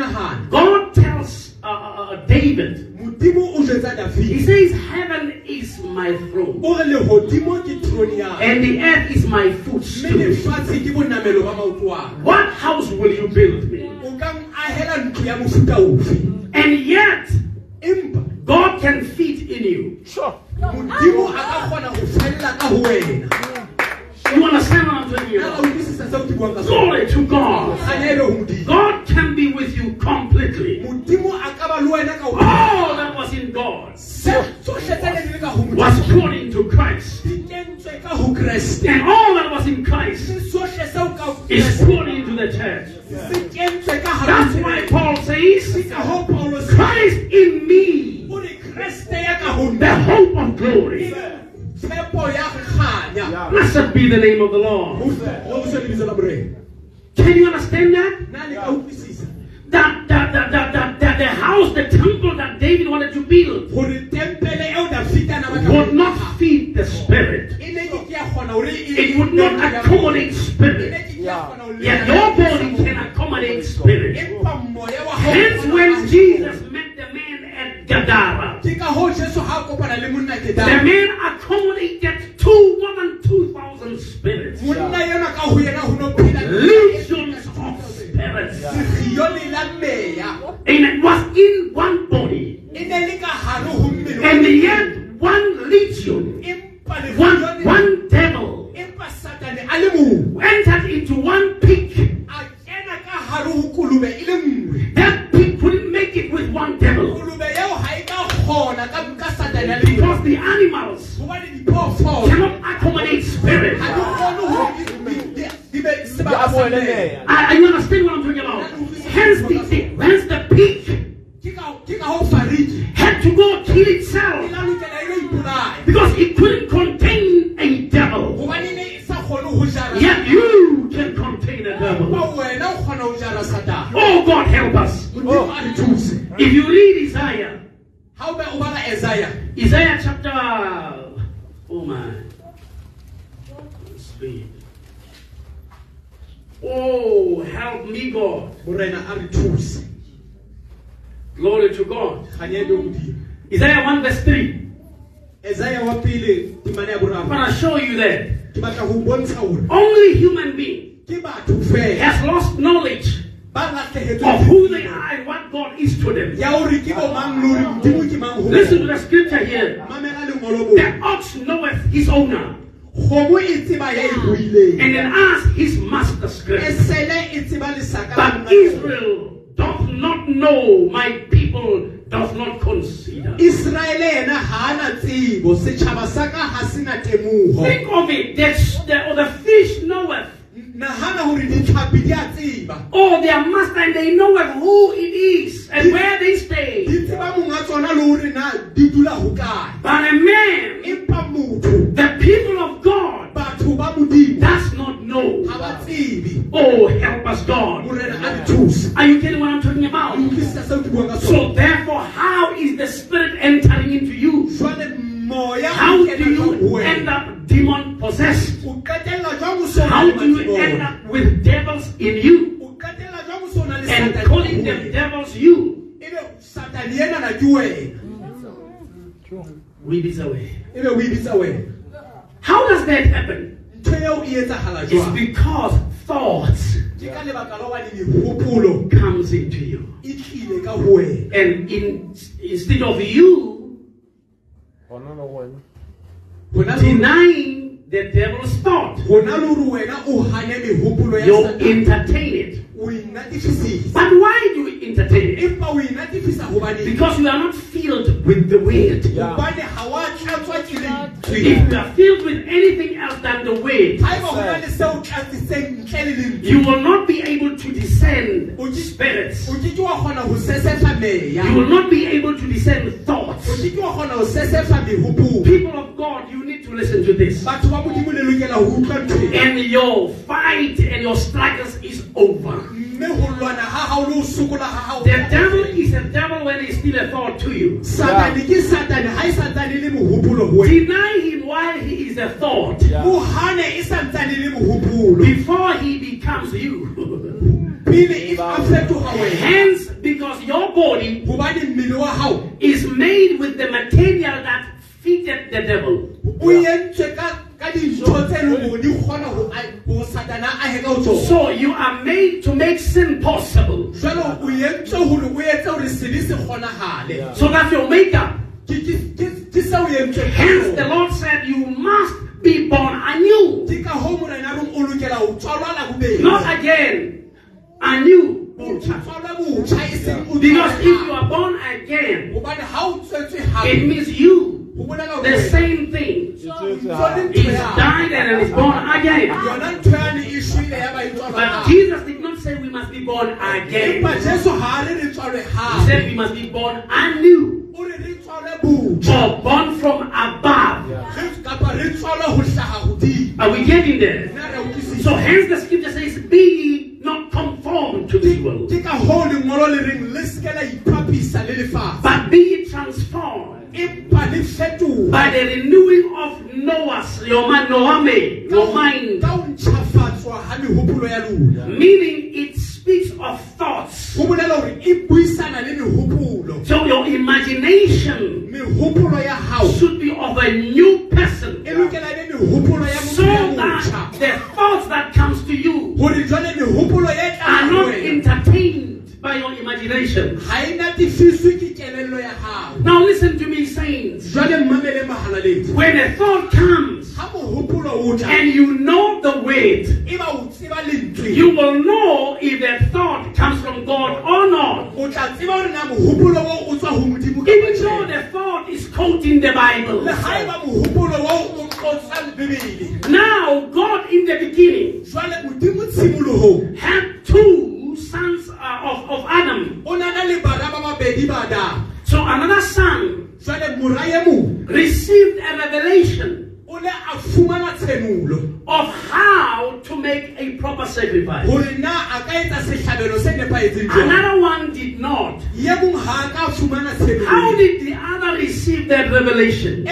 A: God tells uh, uh, uh, David,
B: modimo o jwetsa
A: He says, Heaven is my throne,
B: o re lehodimo ke trone ya
A: and the earth is my
B: mme
A: footstool.
B: lefatshe ke bonamelo ba maoto ao
A: What house will you build me?
B: o ka ahela ntlo ya mofuta ofe
A: And yet, God can fit in you.
C: Sure.
A: You understand what I'm telling you?
B: na la
A: about?
B: utlwisisa seo ke buang ka
A: Glory to God.
B: kganele ho modimo
A: God can be with you completely.
B: modimo a ka ba le wena ka ho
A: All that was in God
B: se tsohle tse ne di le ka ho
A: was put into Christ.
B: di kentswe ka ho kreste
A: And all that was in Christ
B: se sohle seo ka
A: is put into the church.
B: se kentswe ka hara
A: That's why Paul says,
B: ka hoo paulo se
A: Christ in me,
B: o re kreste ya ka ho
A: the hope of glory.
B: Tshepo ya go.
A: Blessed be the name of the Lord.
B: Ho ho se lebitso la morena
A: Can you understand that?
B: na le ka utlwisisa
A: That, that, that, that, that, that the house, the temple that David wanted to build
B: hore tempele eo dafita na batla
A: would not feed the spirit.
B: ne ke ke ya kgona hore
A: It would not accommodate spirit.
B: ke ke ya kgona ho
A: Yet your body can accommodate spirit.
B: empa moya wa
A: Hence, when Jesus met the man at Gadara,
B: ke ka hoo jesu ha a kopana le monna
A: the man accommodated two, more than 2,000 spirits.
B: monna yona ka ho yena ho no phela
A: Legions of spirits.
B: sekgio le la meya.
A: And it was in one body.
B: ne le ka hare ho mmele. Wa
A: And yet, one legion, one, one devil.
B: A
A: into one pig.
B: a kena ka hare ho kolobe le nngwe.
A: That pig couldn't make it with one devil
B: kolobe eo ha ka kgona ka ka satane ya le
A: because the animals
B: hobane diphoofolo
A: cannot accommodate spirit.
B: ha di kgone hore di- di- di- di be
C: Di
B: sebaka sa mmele.
C: amoheleha.
A: I, you understand what I'm talking about? Hence the, the hence the pig
B: Ke ka- ke ka hoo fariki
A: had to go kill itself
B: la lokela lo ipolaya
A: because it couldn't contain a Yet you can contain a devil.
B: Ba wena o kgona ho jara satane
A: Oh God help us.
B: modimo a re thuse
A: If you read Isaiah,
B: ha o be o bala isaiah
A: Isaiah chapter oh my let's. Oh help me God.
B: morena a re thuse
A: Glory to God. Isaiah 1 verse 3.
B: isaiah wa pele temane
A: I'm gonna show you that
B: ke batla ho bontsha hore
A: only human being
B: ke batho fela
A: has lost knowledge of who they are and what God is to them.
B: ya hore ke bo mang le hore modimo ke mang ho
A: Listen to the scripture here. The ox knoweth his owner,
B: kgomo tseba ya ruileng
A: and an ass his master's grave.
B: sele tseba lesaka la
A: But Israel doth not know, my not consider.
B: Israele yena ha tsebo setjhaba sa ka ha se na temoho
A: Think of it, the, the, or the fish knoweth,
B: nahana hore ditlhapi di a tseba oh,
A: or their master, and they knoweth who it is and where they stay.
B: di tseba monga tsona le hore na di dula hokae
A: But a man,
B: empa motho
A: the people of God,
B: batho ba modimo
A: not know.
B: ha ba tsebe
A: Oh, help us, God.
B: morena a re thuse
A: Are you getting what I'm talking about?
B: utlwisisa seo ke buang ka sona
A: So, therefore, how is the Spirit entering into you?
B: jwale moya o
A: How do
B: kena jwang ho
A: you end up demon possessed?
B: o qetella jwang o so na
A: How do you end up with devils in you
B: o qetella jwang o so na le
A: and calling them devils you?
B: ebe satane enana ke wena
A: We away.
B: ibitsa wena
A: How does that happen?
B: Ntho eo etsahala
A: It's because thoughts
B: ke ka lebaka la hobane mehopolo
A: comes into you.
B: tlile ka ho wena
A: And in, instead of you
C: Hona le wena.
B: hona le
A: denying the devil's thought,
B: hona le hore wena o hane mehopolo
A: you entertain it. But why do we entertain it?
B: empa o inatefisa hobane
A: Because you are not filled with the word.
C: Yeah.
B: hobane ha wa tlatswa ke
A: If you are filled with anything else than the word,
B: haeba ho na le seo tlatsitseng ntle le lentswe
A: you will not be able to discern spirits.
B: o ke ke wa kgona ho sesefa meya
A: You will not be able to discern thoughts.
B: ke ke wa kgona ho sesefa mehopolo
A: People of God, you need to listen to this.
B: batho ba modimo le lokela ho utlwa ntho.
A: And your fight and your struggles is over.
B: mme ho lwana ha hao le ho sokola ha hao
A: The devil is a devil when he's still a thought to you.
B: satane ke satane ha santsane le mohopolo ho wena
A: Deny him while he is a thought.
C: Yeah.
B: mo hane santsane le mohopolo
A: Before he becomes you.
B: pele a fetoga wena
A: Hence, because your body
B: hobane mmele wa hao
A: is made with the material that fitted the devil.
B: o entswe ka ka dintho tse leng hore di kgona ho a- ho satana a ahe ka ho tsona
A: So you are made to make sin possible.
B: jwale o entswe hore o etse hore sebe se kgonahale
C: Yeah.
A: So that's your
B: ka
A: Hence, the
B: sona.
A: Lord said, You must be born anew.
B: ke ka hoo morena reng o lokela ho tswalwa la bobedi
A: Not again, anew.
B: o tswalwe botjha seng o
A: Because if you are born again,
B: hobane ha o tswetswe
A: it means you,
B: ho bolela hore
A: the same thing,
C: Itswetse
B: Tsone
C: hape.
B: ntho
A: is died and is born again.
B: yona ntho yane shwele ya ba tswalwa
A: But. Jesus did not say we must be born again.
B: empa jesu ha a re re
A: He said we must be born anew
B: o re re tswalwe botjha
A: or born from above.
B: Re- kapa re tswalwe ho hlaha hodimo
A: Are we getting there?
B: nna re a utlwisisa.
A: So hence the scripture says, Be not conformed to this world,
B: ke ka hoo lengolo le reng le seke la iphapisa le lefatshe
A: but be transformed
B: empa le fetoha
A: by the renewing of Noah's, your mind, Noame, your mind.
B: ka ho ntjhafatswa ha mehopolo ya lona
A: Meaning it speaks of thoughts.
B: ho bolela hore buisana le
A: So your imagination
B: mehopolo ya hao
A: should be of a new person. So that the thoughts that comes to you imagination. Now listen to me, saints. When a thought comes and you know the
B: weight,
A: you will know if that thought comes from God or not. Even though the thought is quoting the Bible. Now, God in the beginning had two sons uh, of, of Adam. So another son received a revelation of how to make a proper sacrifice. Another one did not. How did the other receive that revelation?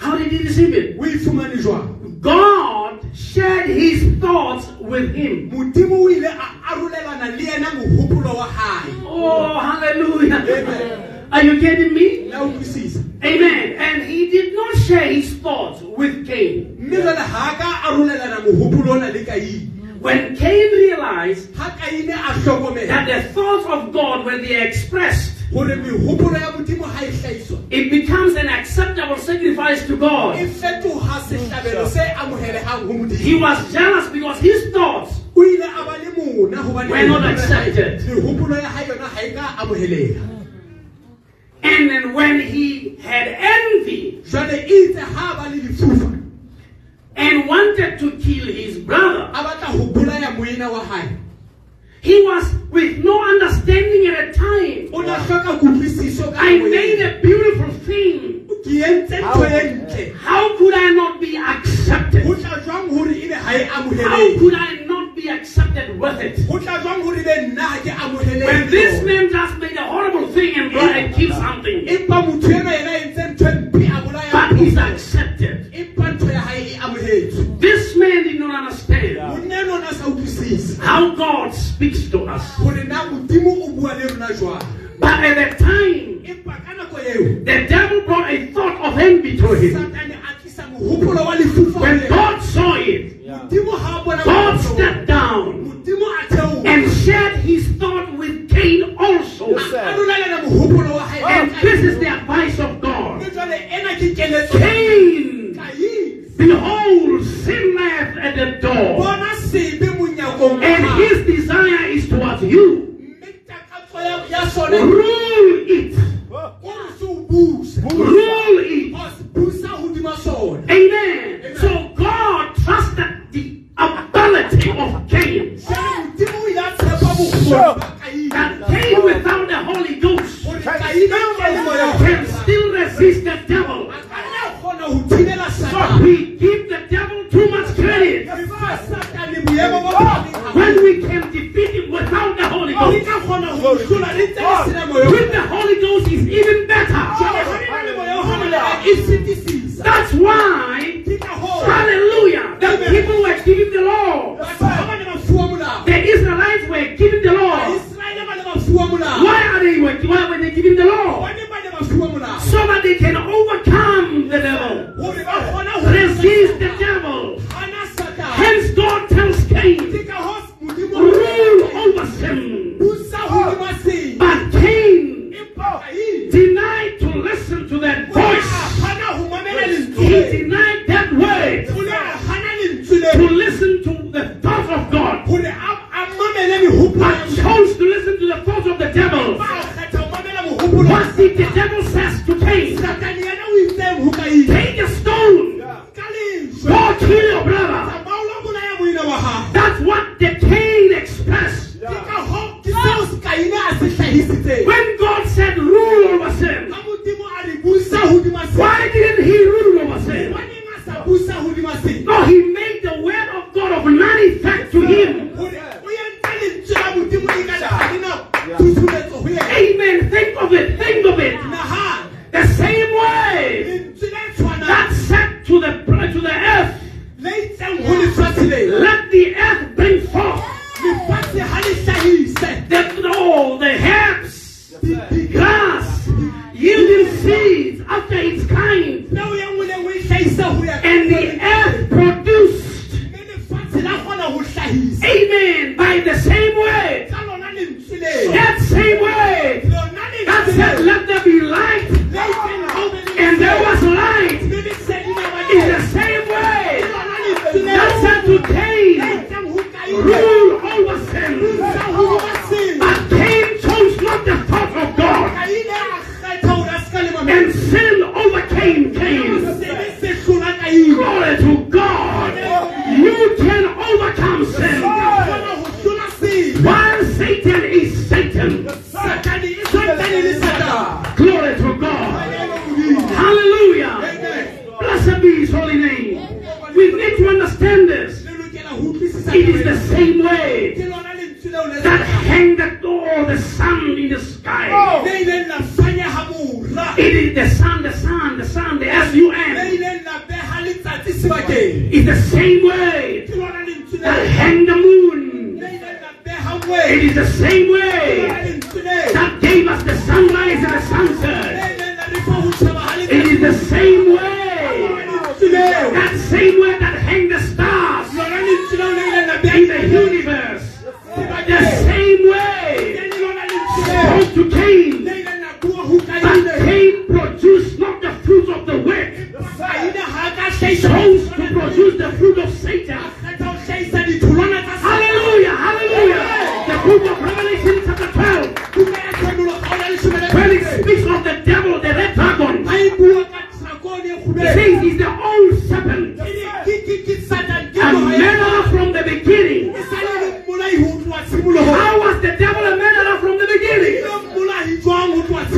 A: How did he receive it? God shared his thoughts with him. Oh, hallelujah.
B: Amen.
A: Are you getting me? Amen. And he did not share his thoughts with Cain. When Cain realized that the thoughts of God, when they are expressed, it becomes an acceptable sacrifice to God. He was jealous because his thoughts were not accepted. And then when he had envy, and wanted to kill his brother. He was with no understanding at the time.
B: Wow.
A: I made a beautiful thing.
B: How,
A: How could I not be accepted? How could I not be accepted with it? When this man just made a horrible thing and tried to something, but he's accepted men did not understand how God speaks to us. But at that time, the devil brought a thought of envy to him. When God saw it,
B: yeah.
A: God stepped down and shared his thought with Cain also. And this is the advice of God. Cain, behold, sin lieth at the door, and his desire is towards you. Rule it. Rule it.
B: Amen.
A: Amen. So God trusted the ability of Cain.
B: Sure.
A: That Cain without the Holy Ghost can still resist the devil.
B: But
A: we give the devil too much credit. When we can defeat him without the Holy Ghost. With the Holy Ghost is even better.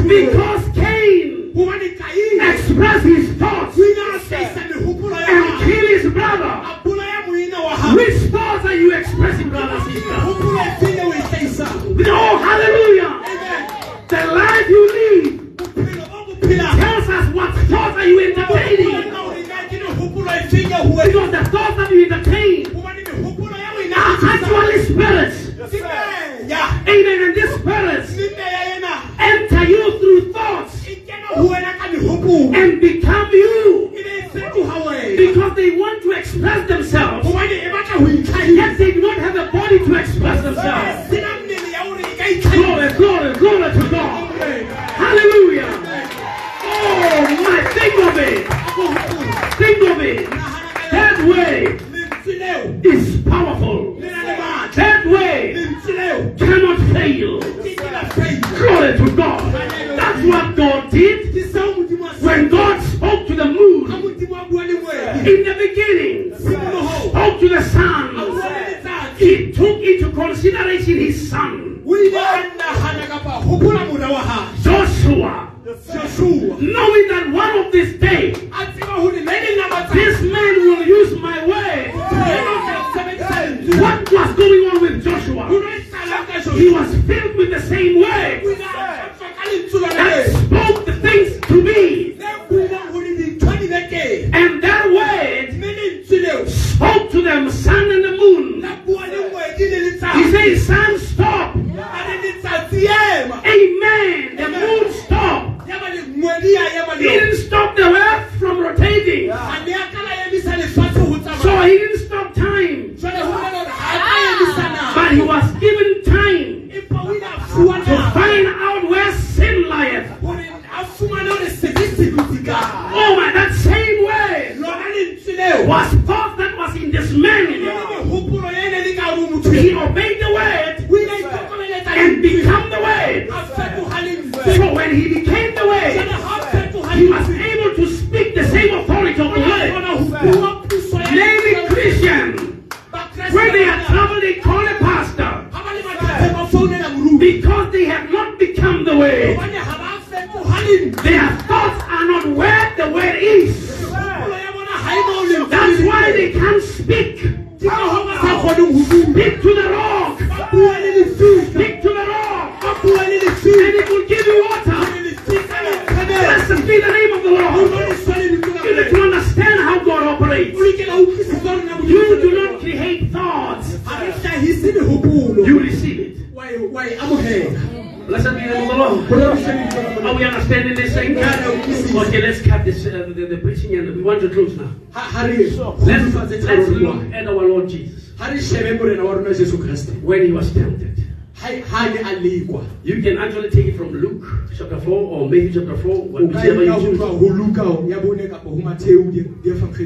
A: Because Cain expressed his thoughts and killed his brother. Which thoughts are you expressing, brother, sister? Oh, hallelujah.
B: Amen.
A: The life you live tells us what thoughts are you entertaining. Because the thoughts that you entertain are actually spirits.
B: Yes,
A: Amen. And this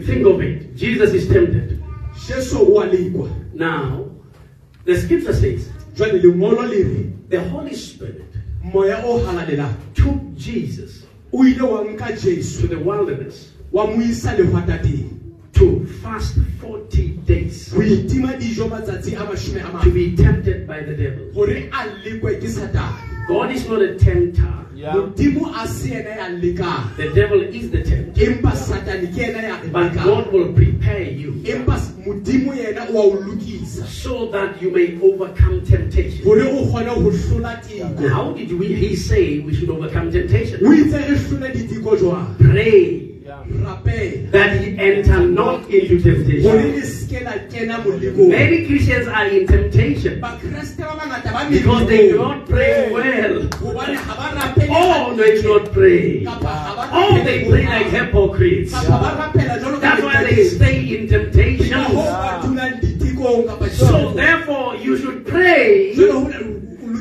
A: Think of it. Jesus is tempted. Now, the scripture says the Holy Spirit took Jesus to the wilderness to fast 40 days to be tempted by the devil. God is not a tempter.
C: Yeah.
B: modimo a se ena ya lekang
A: the devil is the tempter.
B: empa satane ke ya re
A: But God will prepare you
B: empa s- modimo yena o a o lokisa
A: so that you may overcome temptation.
B: gore o kgone ho hlola tiko
A: How did we he say we should overcome temptation?
B: o itse re hlole ditiko
A: Pray that he enter not into temptation.
B: le seke la kena molekong
A: Many Christians are in temptation
B: bakreste ba bangata ba
A: because they do not pray well.
B: hobane ha ba rapele
A: Or oh, they do not pray. Or
B: oh,
A: they pray like hypocrites.
B: kapa ba rapela jwalo ka
A: That's why they stay in temptation.
B: ba dulang ditikong kapa
A: So therefore, you should pray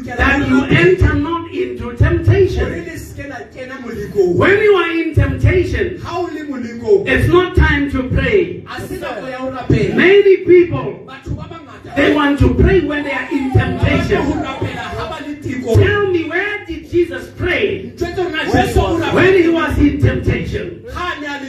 A: that you enter not into temptation.
B: le seke la kena molekong
A: When you are in temptation,
B: ha o le molekong
A: it's not time to pray.
B: a se nako ya ho rapela
A: Many people
B: batho ba bangata
A: they want to pray when they are in
B: ba batla ho
A: temptation.
B: Rapela ha ba le tikong
A: Tell me where did Jesus pray?
B: Ntjwetse hore na Jesu o rapela
A: when he was in temptation?
B: ha a ne a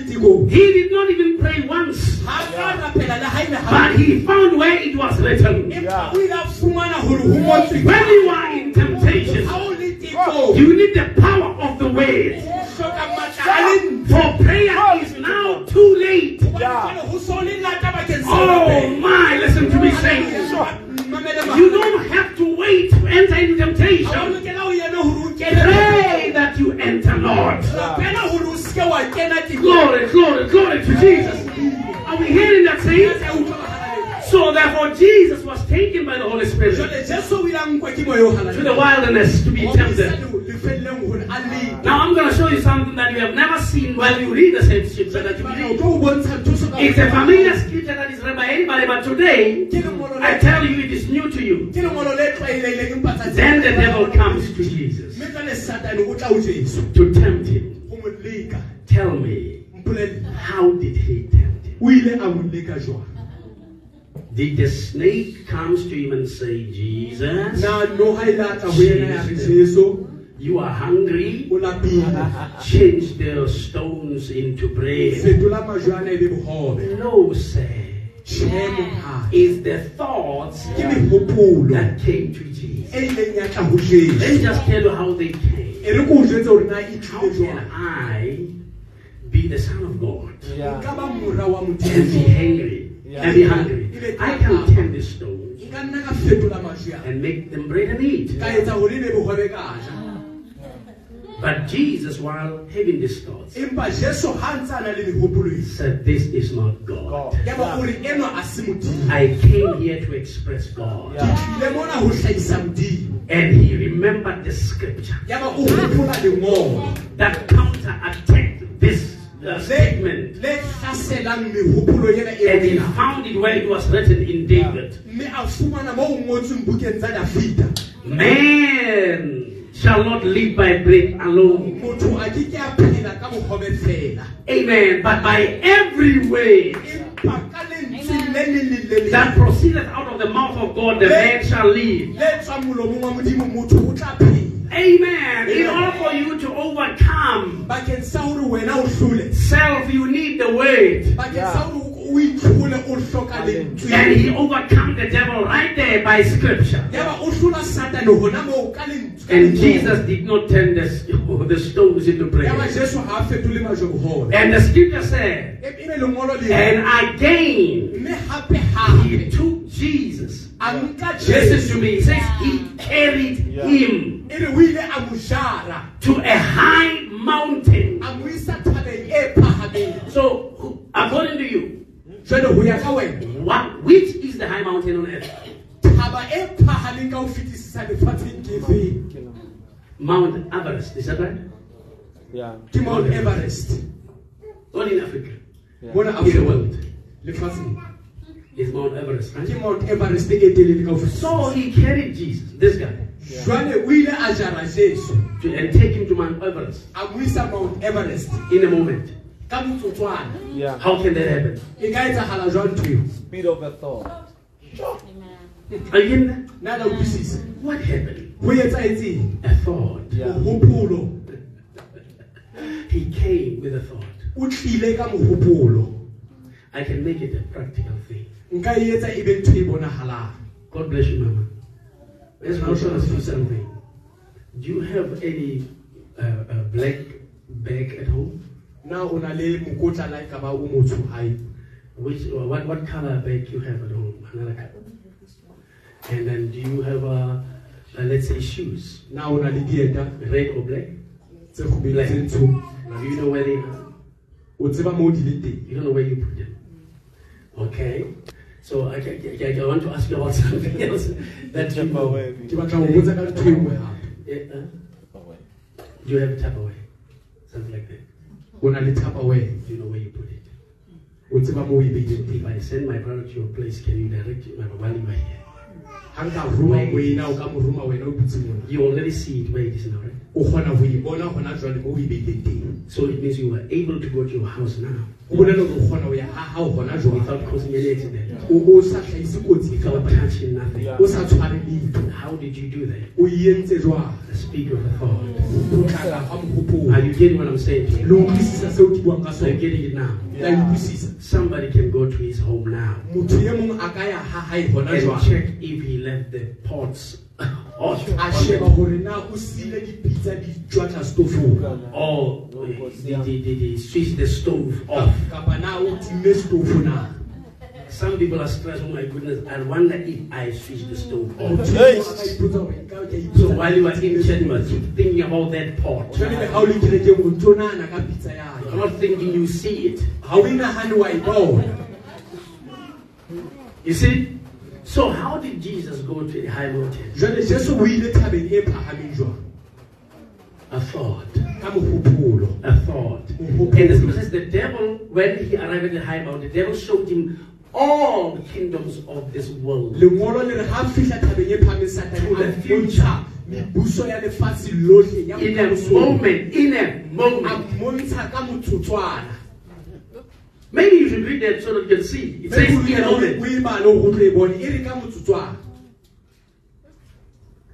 A: He did not even pray once,
B: ha ka rapela le ha ene ha.
A: But he found where it was written.
B: empa o ile a fumana hore ho ngotswe
A: When you are in temptation,
B: ha o
A: you need the power of the word.
B: o hloka matla a le
A: For prayer is now too late.
B: Hobane ho so le lata bakeng sa
A: Oh my, listen to me saints. You don't have to wait to enter into temptation. Pray that you enter
B: tikong
A: Glory, glory, glory to Jesus. Are we hearing that, saints? So therefore, Jesus was taken by the Holy Spirit
B: Jwale Jesu o ile a nkwa ke moya o halang.
A: to the wilderness to be
B: Wa mo isa
A: tempted.
B: le- lefelleng hore a lete.
A: Now I'm going to show you something that you have never seen while you read the same scripture that you
B: read.
A: believe.
B: tlo o bontsha ntho so ka-
A: It's a familiar scripture that is read by anybody, but today
B: Ke lengolo le-
A: I tell you it is new to you.
B: ke lengolo le tlwaelehileng empa tsatsi-
A: Then the devil comes to Jesus
B: Mme jwale Satane o tla ho
A: to tempt him.
B: ho mo leka.
A: Tell me, how did he tempt him?
B: o ile a mo leka jwang?
A: Did the snake comes to him and say, Jesus,
B: Na noha ile a tla ho yena ya re, Jesu,
A: you are hungry? Change the stones into bread.
B: Fetola majwana be bohobe.
A: No, sir.
B: Tjhe, monghadi.
A: It's the thoughts
B: Ke mehopolo
A: that came to Jesus.
B: ileng ya tla
A: Let me just tell you how they came.
B: Re ke o jwetse hore na
A: How can? I be the son of God
C: Yeah.
B: Nka ba mora wa
A: and be hungry
C: Yeah.
A: and be hungry? I can turn the stones
B: Nka nna ka fetola majwana.
A: and make them bread and eat.
B: Ka etsa hore be bohobe ka.
A: But Jesus, while having these thoughts,
B: Empa Jesu ha ntse a na le mehopolo
A: said, This is not God.
C: God.
B: Ya ba hore enwa a se Modimo.
A: I came here to express God.
C: Yeah.
B: Le mona ho hlahisa Modimo.
A: And he remembered the scripture
B: Ya ba o hopola
A: that counterattacked this statement.
B: Le hlaselang mehopolo ena
A: And he found it where it was written in David.
B: Mme a fumana moo ho ngotsweng bukeng tsa Dafita.
A: Man shall not live by bread alone.
B: Motho a ke ke a phela ka bohobe fela.
A: Amen. But by every way
B: Empa ka lentswe le leng le le leng.
A: that proceedeth out of the mouth of God, the man shall live.
B: Le tswang molomong wa modimo motho o tla phela
A: Amen. In order for you to overcome
B: bakeng sa hore wena o hlole
A: self, you need the word.
B: bakeng sa hore o itlhole o hloka
A: And he overcome the devil right there by scripture.
B: yaba o hlola satane hona moo ka lentswe ka
A: And. Jesus did not turn the, the stones into bread.
B: jesu ha a fetole majwe bohobe
A: And the scripture said,
B: ebe lengolo le
A: and again
B: mme hape
A: he took Jesus.
B: a nka
A: Listen to me. It says he carried him
B: re o ile a mo
A: to a high mountain.
B: a mo isa thabeng phahameng
A: So, according to you,
B: jwale ho ya ka wena
A: which is the high mountain on earth?
B: thaba e phahameng ka ho fetisisa lefatsheng ke efeng
A: Mount Everest. Is that right?
C: Yeah.
B: ke mount everest
A: Not in Africa.
C: Yeah.
B: mona
A: In the
B: afrika
A: world.
B: lefatsheng
A: It's Mount Everest,
B: ke
A: right?
B: mount everest e telele ka ho
A: So he carried Jesus, this guy,
B: jwale o ile a jara jesu
A: to, and take him to Mount Everest
B: a mo isa mount everest
A: in a moment.
B: Ka motsotswana
C: Yeah.
A: How can that happen?
B: e ka etsagala jwang ntho eo
C: Speed of a thought.
A: Are you in there?
B: nna ka utlwisisa
A: What happened?
B: ho etsaetseng
A: A thought.
B: Mohopolo
A: He came with a thought.
B: o tlile ka mohopolo
A: I can make it a practical thing.
B: nka e etsa e be ntho e bonagalang
A: God bless you, Mama. Let's now show us do something. Do you have any uh, uh, black bag at home?
B: Na o na le mokotla la ka ba o motsho hae
A: Which or what, what color bag you have at home? Another color. And then do you have uh, uh, let's say shoes,
B: now o na le dieta
A: red or black?
B: tse kgubedi tse ntsho
A: Do you know where they are?
B: o tseba moo di le teng
A: You don't know where you put them. Okay. So I, I, I, want to ask you about something else that you know.
C: away.
B: ke batla ho botsa ka ntho e nngwe hape
A: Yeah, uh, you have a Tupperware? Something like that.
B: O na le tupperware
A: you know where you put it?
B: o tseba moo o e beileng teng
A: If I send my brother to your place, can you direct him while you are here?
B: ha nka roma wena o ka mo roma wena o
A: You already see it where it is now, right?
B: O kgona ho bona gona jwale moo o beileng teng
A: So it means you were able to go to your house now
B: o bolela hore o kgona ho ya ha hao gona jwale
A: without causing any accident,
B: o o sa hlahise kotsi efe
A: without touching nothing.
C: Yeah.
B: o sa tshware letho
A: How did you do that?
B: o entse jwang
A: The speak of the thought.
B: potlaka ga mogopolo
A: Are you getting what I'm saying to
B: le
A: you?
B: utlwisisa seo ke buang ka
A: So you're getting it now.
B: e
A: Somebody can go to his home now
B: motho mong a ka ya ha hae gona
A: and check if he left the pots Oh,
B: a sheba gore na o sile dipitsa di jwatla stofong
A: or oh, eh, the, the, the, the switch the stove off.
B: kapa na o timme stofo na
A: Some people are stressed, oh my goodness, I wonder if I switch the stove off.
B: Motho mong a ka ipotsa gore nka ke a
A: So while you are in church, you must keep thinking about that pot.
B: jwale le ha o le kerekeng o ntso nana ka pitsa
A: You're not thinking you see it.
B: ha o inagane wa e bona
A: You see? So how did Jesus go to a high mountain?
B: jwale jesu o ile thabeng e phahameng jwang
A: A thought.
B: ka
A: A thought. And the scripture says the devil, when he arrived at the high mountain, the devil showed him all the kingdoms of this world.
B: lengolo le re ha fihla thabeng e phahameng satane a bontsha mebuso ya lefatshe lotlhe ya
A: In a moment, in a
B: a
A: moment.
B: mmontsha ka motsotswana
A: Maybe you should read that so that you can see. It says in a
B: o
A: moment.
B: bale o tlo bone re ka motsotswana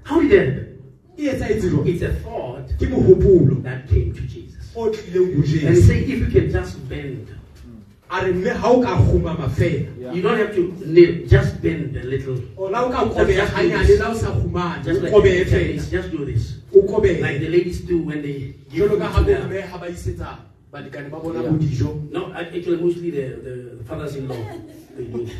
A: How did that happen?
B: etsaetse jwang
A: It's a thought
B: ke mohopolo
A: that came to Jesus.
B: o tlileng ho
A: And say, if you can just bend,
B: a re mme ha o ka kgumama fela
C: Yeah.
A: you don't have to kneel, just bend a little.
B: ona o ka kobeya hanyane la o sa khumane
A: Just
B: o
A: like
B: kobeye
A: the
B: fela
A: just do this.
B: o kobeye
A: Like the ladies do when they give
B: jwalo
A: food
B: ka ha
A: to their-
B: bomme ha ba isetsa balekane ba bona
A: Yeah.
B: bo dijo
A: No, actually, mostly the, the fathers-in-law. They do.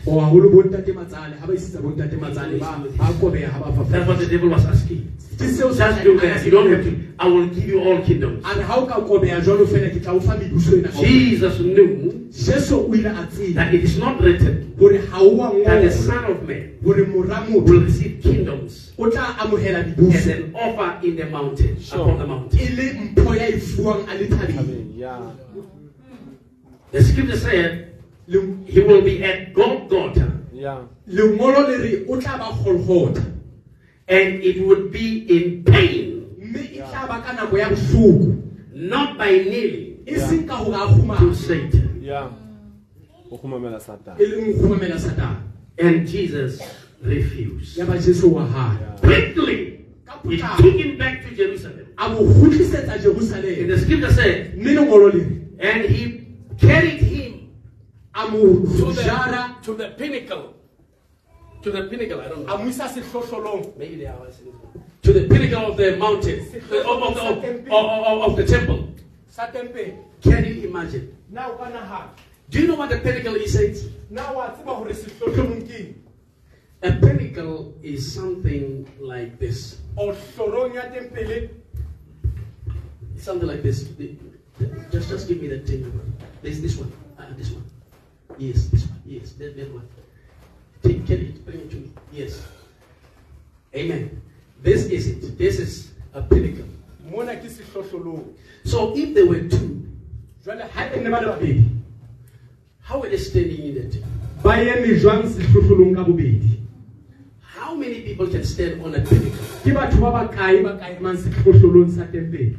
B: O haholo bontate matsale ha ba isetsa bontate matsale ba ba kobeya ha ba
A: That's what the devil was asking.
B: ke seo
A: Just do that. You don't have to. I will give you all kingdoms.
B: a re ha o ka kobeya jwalo fela ke tla o fa mebuso ena
A: Jesus knew
B: jesu o ile a tseba
A: that it is not written
B: hore ha o wa
A: that the Son of Man
B: hore mora
A: will receive kingdoms
B: o tla amohela
A: as an offer in the mountain,
C: Sure.
A: upon the mountain.
B: e le mpho ya e fuwang a le thabeng
C: yeah.
A: The scripture said
B: Le-
A: he will be at Golgotha
C: Yeah.
B: lengolo le re o tla ba golgotha
A: and it would be in pain,
B: mme tla ba ka nako ya bohloko
A: not by kneeling
B: seng ka hore a
A: to
B: khumama
A: Satan.
C: Yeah. Ukhumamela Satan.
B: leng khumamela satane
A: And Jesus refused.
B: ya ba jesu wa hae
C: Yeah.
A: Quickly,
B: ka
A: he took him back to Jerusalem.
B: a mo kgutlisetsa
A: And
B: jerusalema
A: the scripture said,
B: mme lengolo le re
A: and he carried him
B: a mo
A: to the, to the pinnacle. To the pinnacle, I don't know.
B: mo isa sehlohlolong
A: Maybe they are To the pinnacle of the mountain, the- of, of, of, of, of- of the temple. Can you imagine?
B: na o ka nagana
A: Do you know what the pinnacle is? Saints?
B: na wa tseba hore sehlohlolong ke eng?
A: A pinnacle is something like this.
B: o hlorong ya
A: Something like this. The- the- Just, just give me that thing. There's this one. Uh, this one. Yes, this one. Yes, that, that one. Take, get it. Bring it to me. Yes. Amen. This is it. This is a pinnacle.
B: mona ke sehlohlolong
A: So if there were two,
B: jwale ha ne ba
A: how were they standing in that?
B: ba eme jwang sehlohlolong
A: How many people can stand on a pinnacle?
B: ke batho ba bakae ba ka emang sehlohlolong sa tempele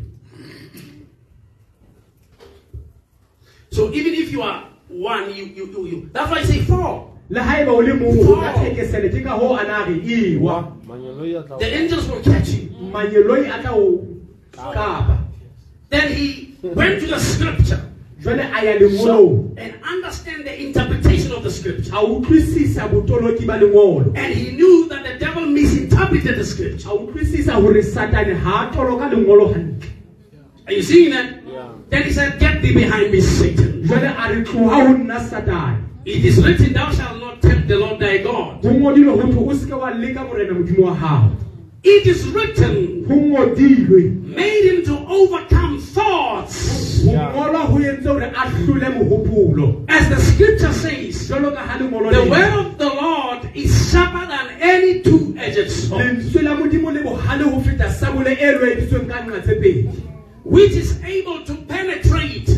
A: So even if you are one, you, you, you, you that's why I say four.
B: le haeba o le mongwe o ka thekesele ke ka hoo a na re ewa
C: Manyeloi
A: The angels will catch you.
B: manyeloi o kapa
A: Then he went to the scripture
B: jwale a ya
A: and understand the interpretation of the scripture.
B: a utlwisisa botoloki ba
A: And he knew that the devil misinterpreted the scripture.
B: a utlwisisa hore satane ha a toloka lengolo hantle
A: Are you seeing that?
C: Yeah.
A: Then he said, Get thee behind me, Satan.
B: jwale a re tloha ho nna satane
A: It is written, Thou shalt not tempt the Lord thy God.
B: ho ngodilwe ho thwe o seke wa leka morena modimo wa hao.
A: It is written, made him to overcome thoughts.
B: ho ngolwa ho entse hore a hlole mohopolo.
A: As the scripture says,
B: jwalo ka ha lengolo
A: the word of the Lord is sharper than any two edged sword,
B: lentswe la modimo le bohale ho feta sabole loeditsweng ka nqa tse pedi
A: which is able to penetrate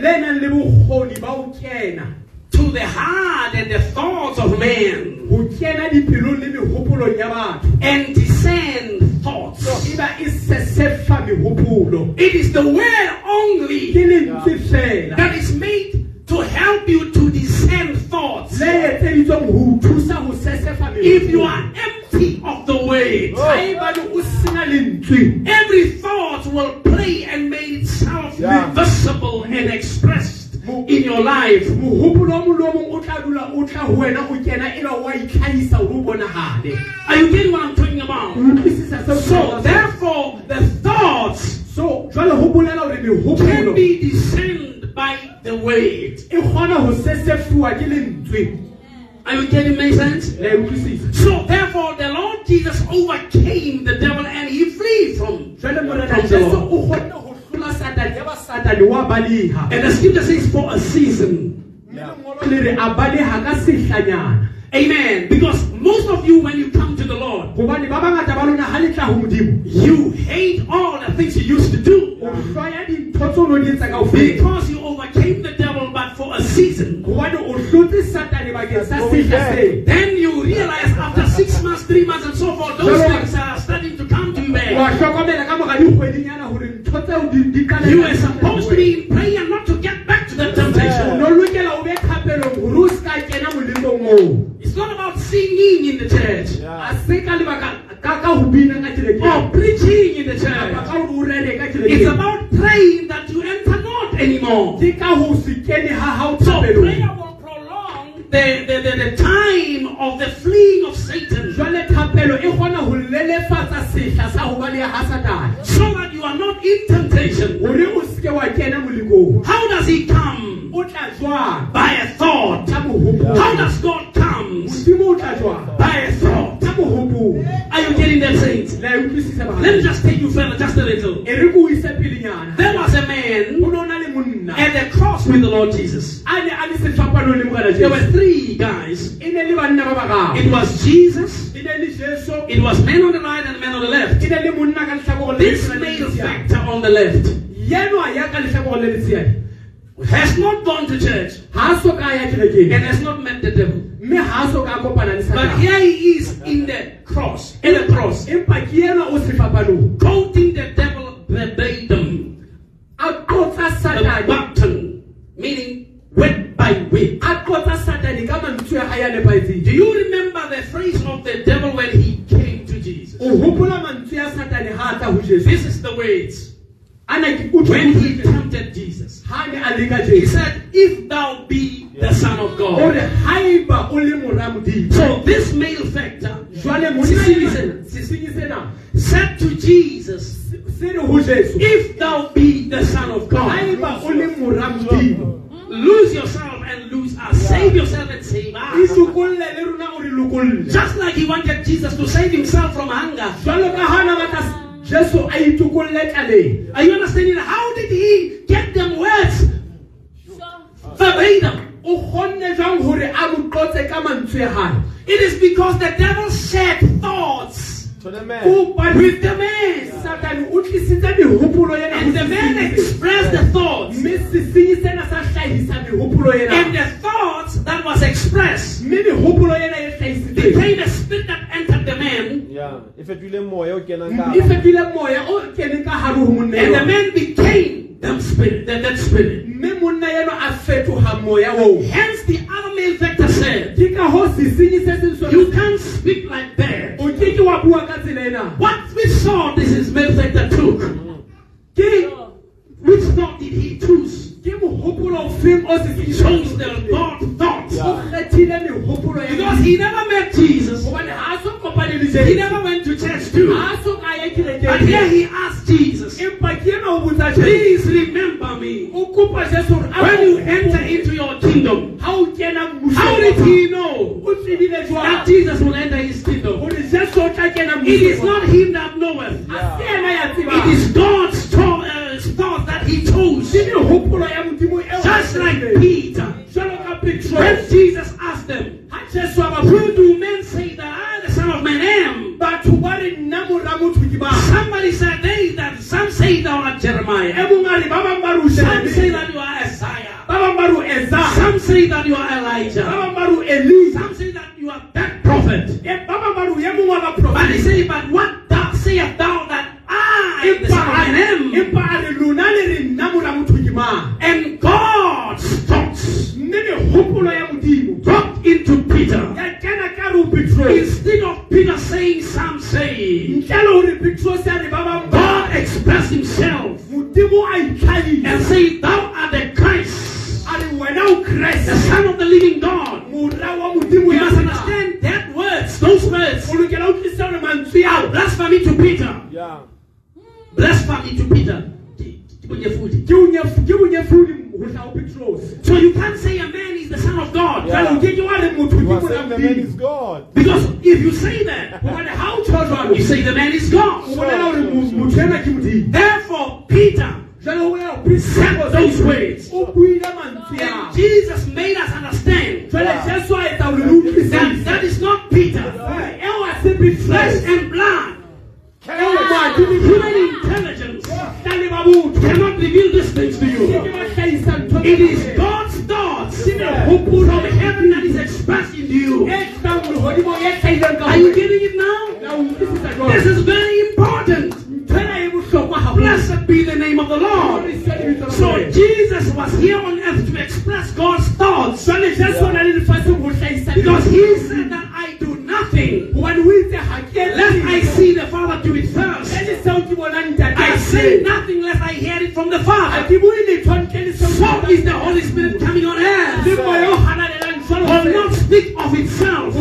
B: le nang le bokgoni ba ho kena.
A: to the heart and the thoughts of man
B: ho kena dipelong le mehopolong ya batho.
A: and discern thoughts.
B: ba sesefa mehopolo.
A: It is the word only
B: ke lentswe fela.
A: that is made to help you to discern thoughts.
B: le etseditsweng ho o thusa ho sesefa
A: If you are empty of the word,
B: haebane o sena lentswe
A: every thought will play and make itself
C: Yeah.
A: visible and expressed in your life.
B: mohopolo o mong le o mong o tla dula o tla ho wena o kena ba wa itlhahisa hore o bonagale
A: Are you getting what I'm talking about?
B: utlwisisa seo ke
A: So,
B: buang ka sona?
A: therefore, the thoughts
B: so jwale ho bolela hore
A: can be discerned by the word.
B: e kgona ho sesefuwa ke lentswe
A: Are you getting my sense? So, therefore, the Lord Jesus overcame the devil and he flee from, from the
B: jesu
A: Lord.
B: o kgonne ho hlola satane ya ba satane wa baleha
A: And the scripture says, for a season.
B: mme lengolo le re a baleha ka sehlanyana
A: Amen. Because most of you, when you come to the Lord,
B: hobane ba bangata ba lona ha le tla ho modimo
A: you hate all the things you used to do
B: o hlwaya dintho tse o no di etsa kaofela
A: because you overcame the devil, but for a season.
B: hobane o hlotse satane bakeng sa sehla seo
A: Then you realize after six months, three months, and so forth, those things are starting to come to you
B: wa
A: back.
B: hlokomela ka mora dikgwedinyana hore ntho tseo di- di qala-
A: You were supposed to be in prayer not to get back to that
B: o
A: temptation.
B: No lokela o be thapelong hore o seka kena molemong oo
A: It's not about singing in the church
B: ka
A: or
B: oh,
A: preaching in the church.
B: ka hore o rere ka
A: It's about praying that you enter not anymore.
B: ke ka ho se kene ha hao
A: So prayer will the, the, the, the time of the fleeing of Satan
B: jwale thapelo kgona ho lelefatsa sehla sa ho baleha ha satane
A: so that you are not in temptation.
B: hore o seke wa kena molekong
A: How does he come?
B: o tla jwang
A: By a thought. How does God come?
B: modimo o tla jwang
A: By a thought. Are you getting that, saints? Let me just take you further, just a little.
B: re ke o ise pelenyana
A: There was a man
B: no na le monna
A: at the cross with the Lord Jesus.
B: a ne a le sefapanong le morena
A: There were three guys.
B: ne le banna ba bararo
A: It was Jesus,
B: ne le jesu
A: it was men on the right and men on the left.
B: ne le monna ka lehlakore le
A: This malefactor on the left.
B: Yenwa ya ka lehlakore le letshehadi
A: has not gone to church.
B: Ha a so ka ya
A: and has not met the devil.
B: mme ha a so ka kopana le
A: But here he is in the cross, in the cross,
B: empa ke enwa o sefapanong
A: quoting the devil verbatim,
B: a qotsa
A: button, meaning word by word.
B: a qotsa satane ka mantswe a ya nepahetseng
A: Do you remember the phrase of the devil when he came to Jesus?
B: o hopola mantswe a satane ha a tla ho
A: This is the words.
B: ana
A: When he tempted Jesus,
B: ha ne a leka
A: he said, If thou be the Son of God.
B: re haeba o le mora modimo
A: So this malefactor
B: jwale monna
A: Sesenyi
B: ena-
A: sena.
B: sesenyi sena
A: said to Jesus,
B: se re ho jesu.
A: If thou be the Son of God,
B: haeba o le mora modimo
A: lose yourself and lose us. Save yourself and save us.
B: itokolle le rona o re lokolle
A: Just like he wanted Jesus to save himself from hunger.
B: jwalo ka hana batla jesu a itokolle tlaleng
A: Are you understanding? How did he get them words verbatim?
B: o kgonne jwang hore a mo qotse ka mantswe a hae
A: It is because the devil shared thoughts
C: To the man.
A: with the man.
B: satane o tlisitse mehopolo ena
A: And the man miphuphulo
B: in
A: the thoughts that was expressed
B: mimihopolo yena e
A: hlaisitseng the spirit that entered the man.
C: Yeah. If it will o kenang ka
B: e fetwile moya o keneng ka hare ho monna
A: and the man became that spirit that, that spirit.
B: Mme monna yenwa a fetoha moya oo
A: hence the enemy vector said you can't speak like that.
B: O ke ke
A: what we saw this is malefactor took
B: ke
A: film
B: aussi
A: il change their thought
B: thoughts.
A: Because he never met Jesus. He never went to church too. And here he asked Jesus, please remember me. When you enter into your kingdom, how did he know that Jesus will enter his kingdom? It is not him that knoweth.
B: Yeah.
A: It is God's thought, uh, that he chose. Just like Peter. When Jesus asked them, Who do men say that I, the Son of Man, am?
B: But
A: Somebody said they that some say thou art Jeremiah. Some say that you are Isaiah. Some say that you are Elijah. Some say that you are that prophet. And he said, but what was here on earth to express God's thoughts. Because he said that I do nothing.
B: When we say,
A: lest I see the Father do it first. I say nothing lest I hear it from the Father. So is the Holy Spirit coming on earth. Will not speak of itself.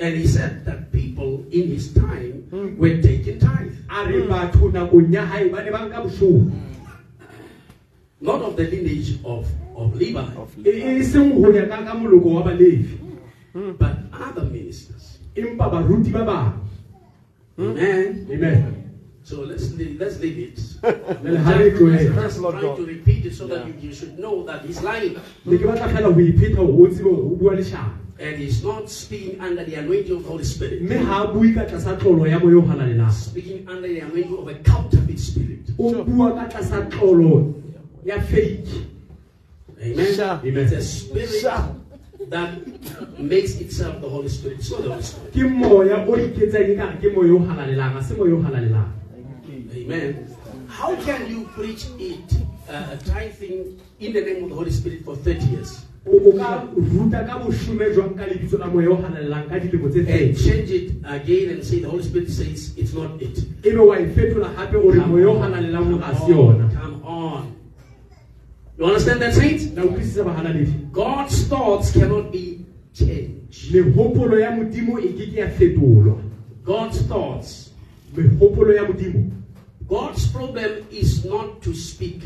A: And he said that people in his time were taking tithe. Not of the lineage of, of Levi, but other ministers. Amen.
B: Amen.
A: So let's leave, let's leave it. let's try to repeat it so yeah. that you, you should know that he's lying
B: ne ke batla fela ho ipheta hore o tsebe hore o bua leshano
A: and he's not speaking under the anointing of the Holy Spirit.
B: mme ha a bue ka tlasa tlolo ya moya o halalelang
A: Speaking under the anointing of a counterfeit spirit.
B: o bua ka tlasa tlolo ya fake
A: Amen.
C: Sure.
A: It's a spirit
C: Sure.
A: that makes itself the Holy Spirit. It's not the Holy Spirit.
B: ke moya o iketsang ke moya o halalelang a se moya o halalelang
A: Amen. How can you preach it, uh, tithing in the name of the Holy Spirit for 30 years
B: o o ka ruta ka boshume jwang ka lebitso la moya o halalelang ka dilemo tse
A: eh,
B: and
A: change it again and say the Holy Spirit says it's not it?
B: ebe wa e fetola gape o re moya o halalelang o ga se yona
A: Come on. You understand that, saints?
B: na utlwisisa bahalalefi
A: God's thoughts cannot be changed.
B: mehopolo ya modimo ke ke ya fetolwa
A: God's thoughts.
B: mehopolo ya modimo
A: God's problem is not to speak,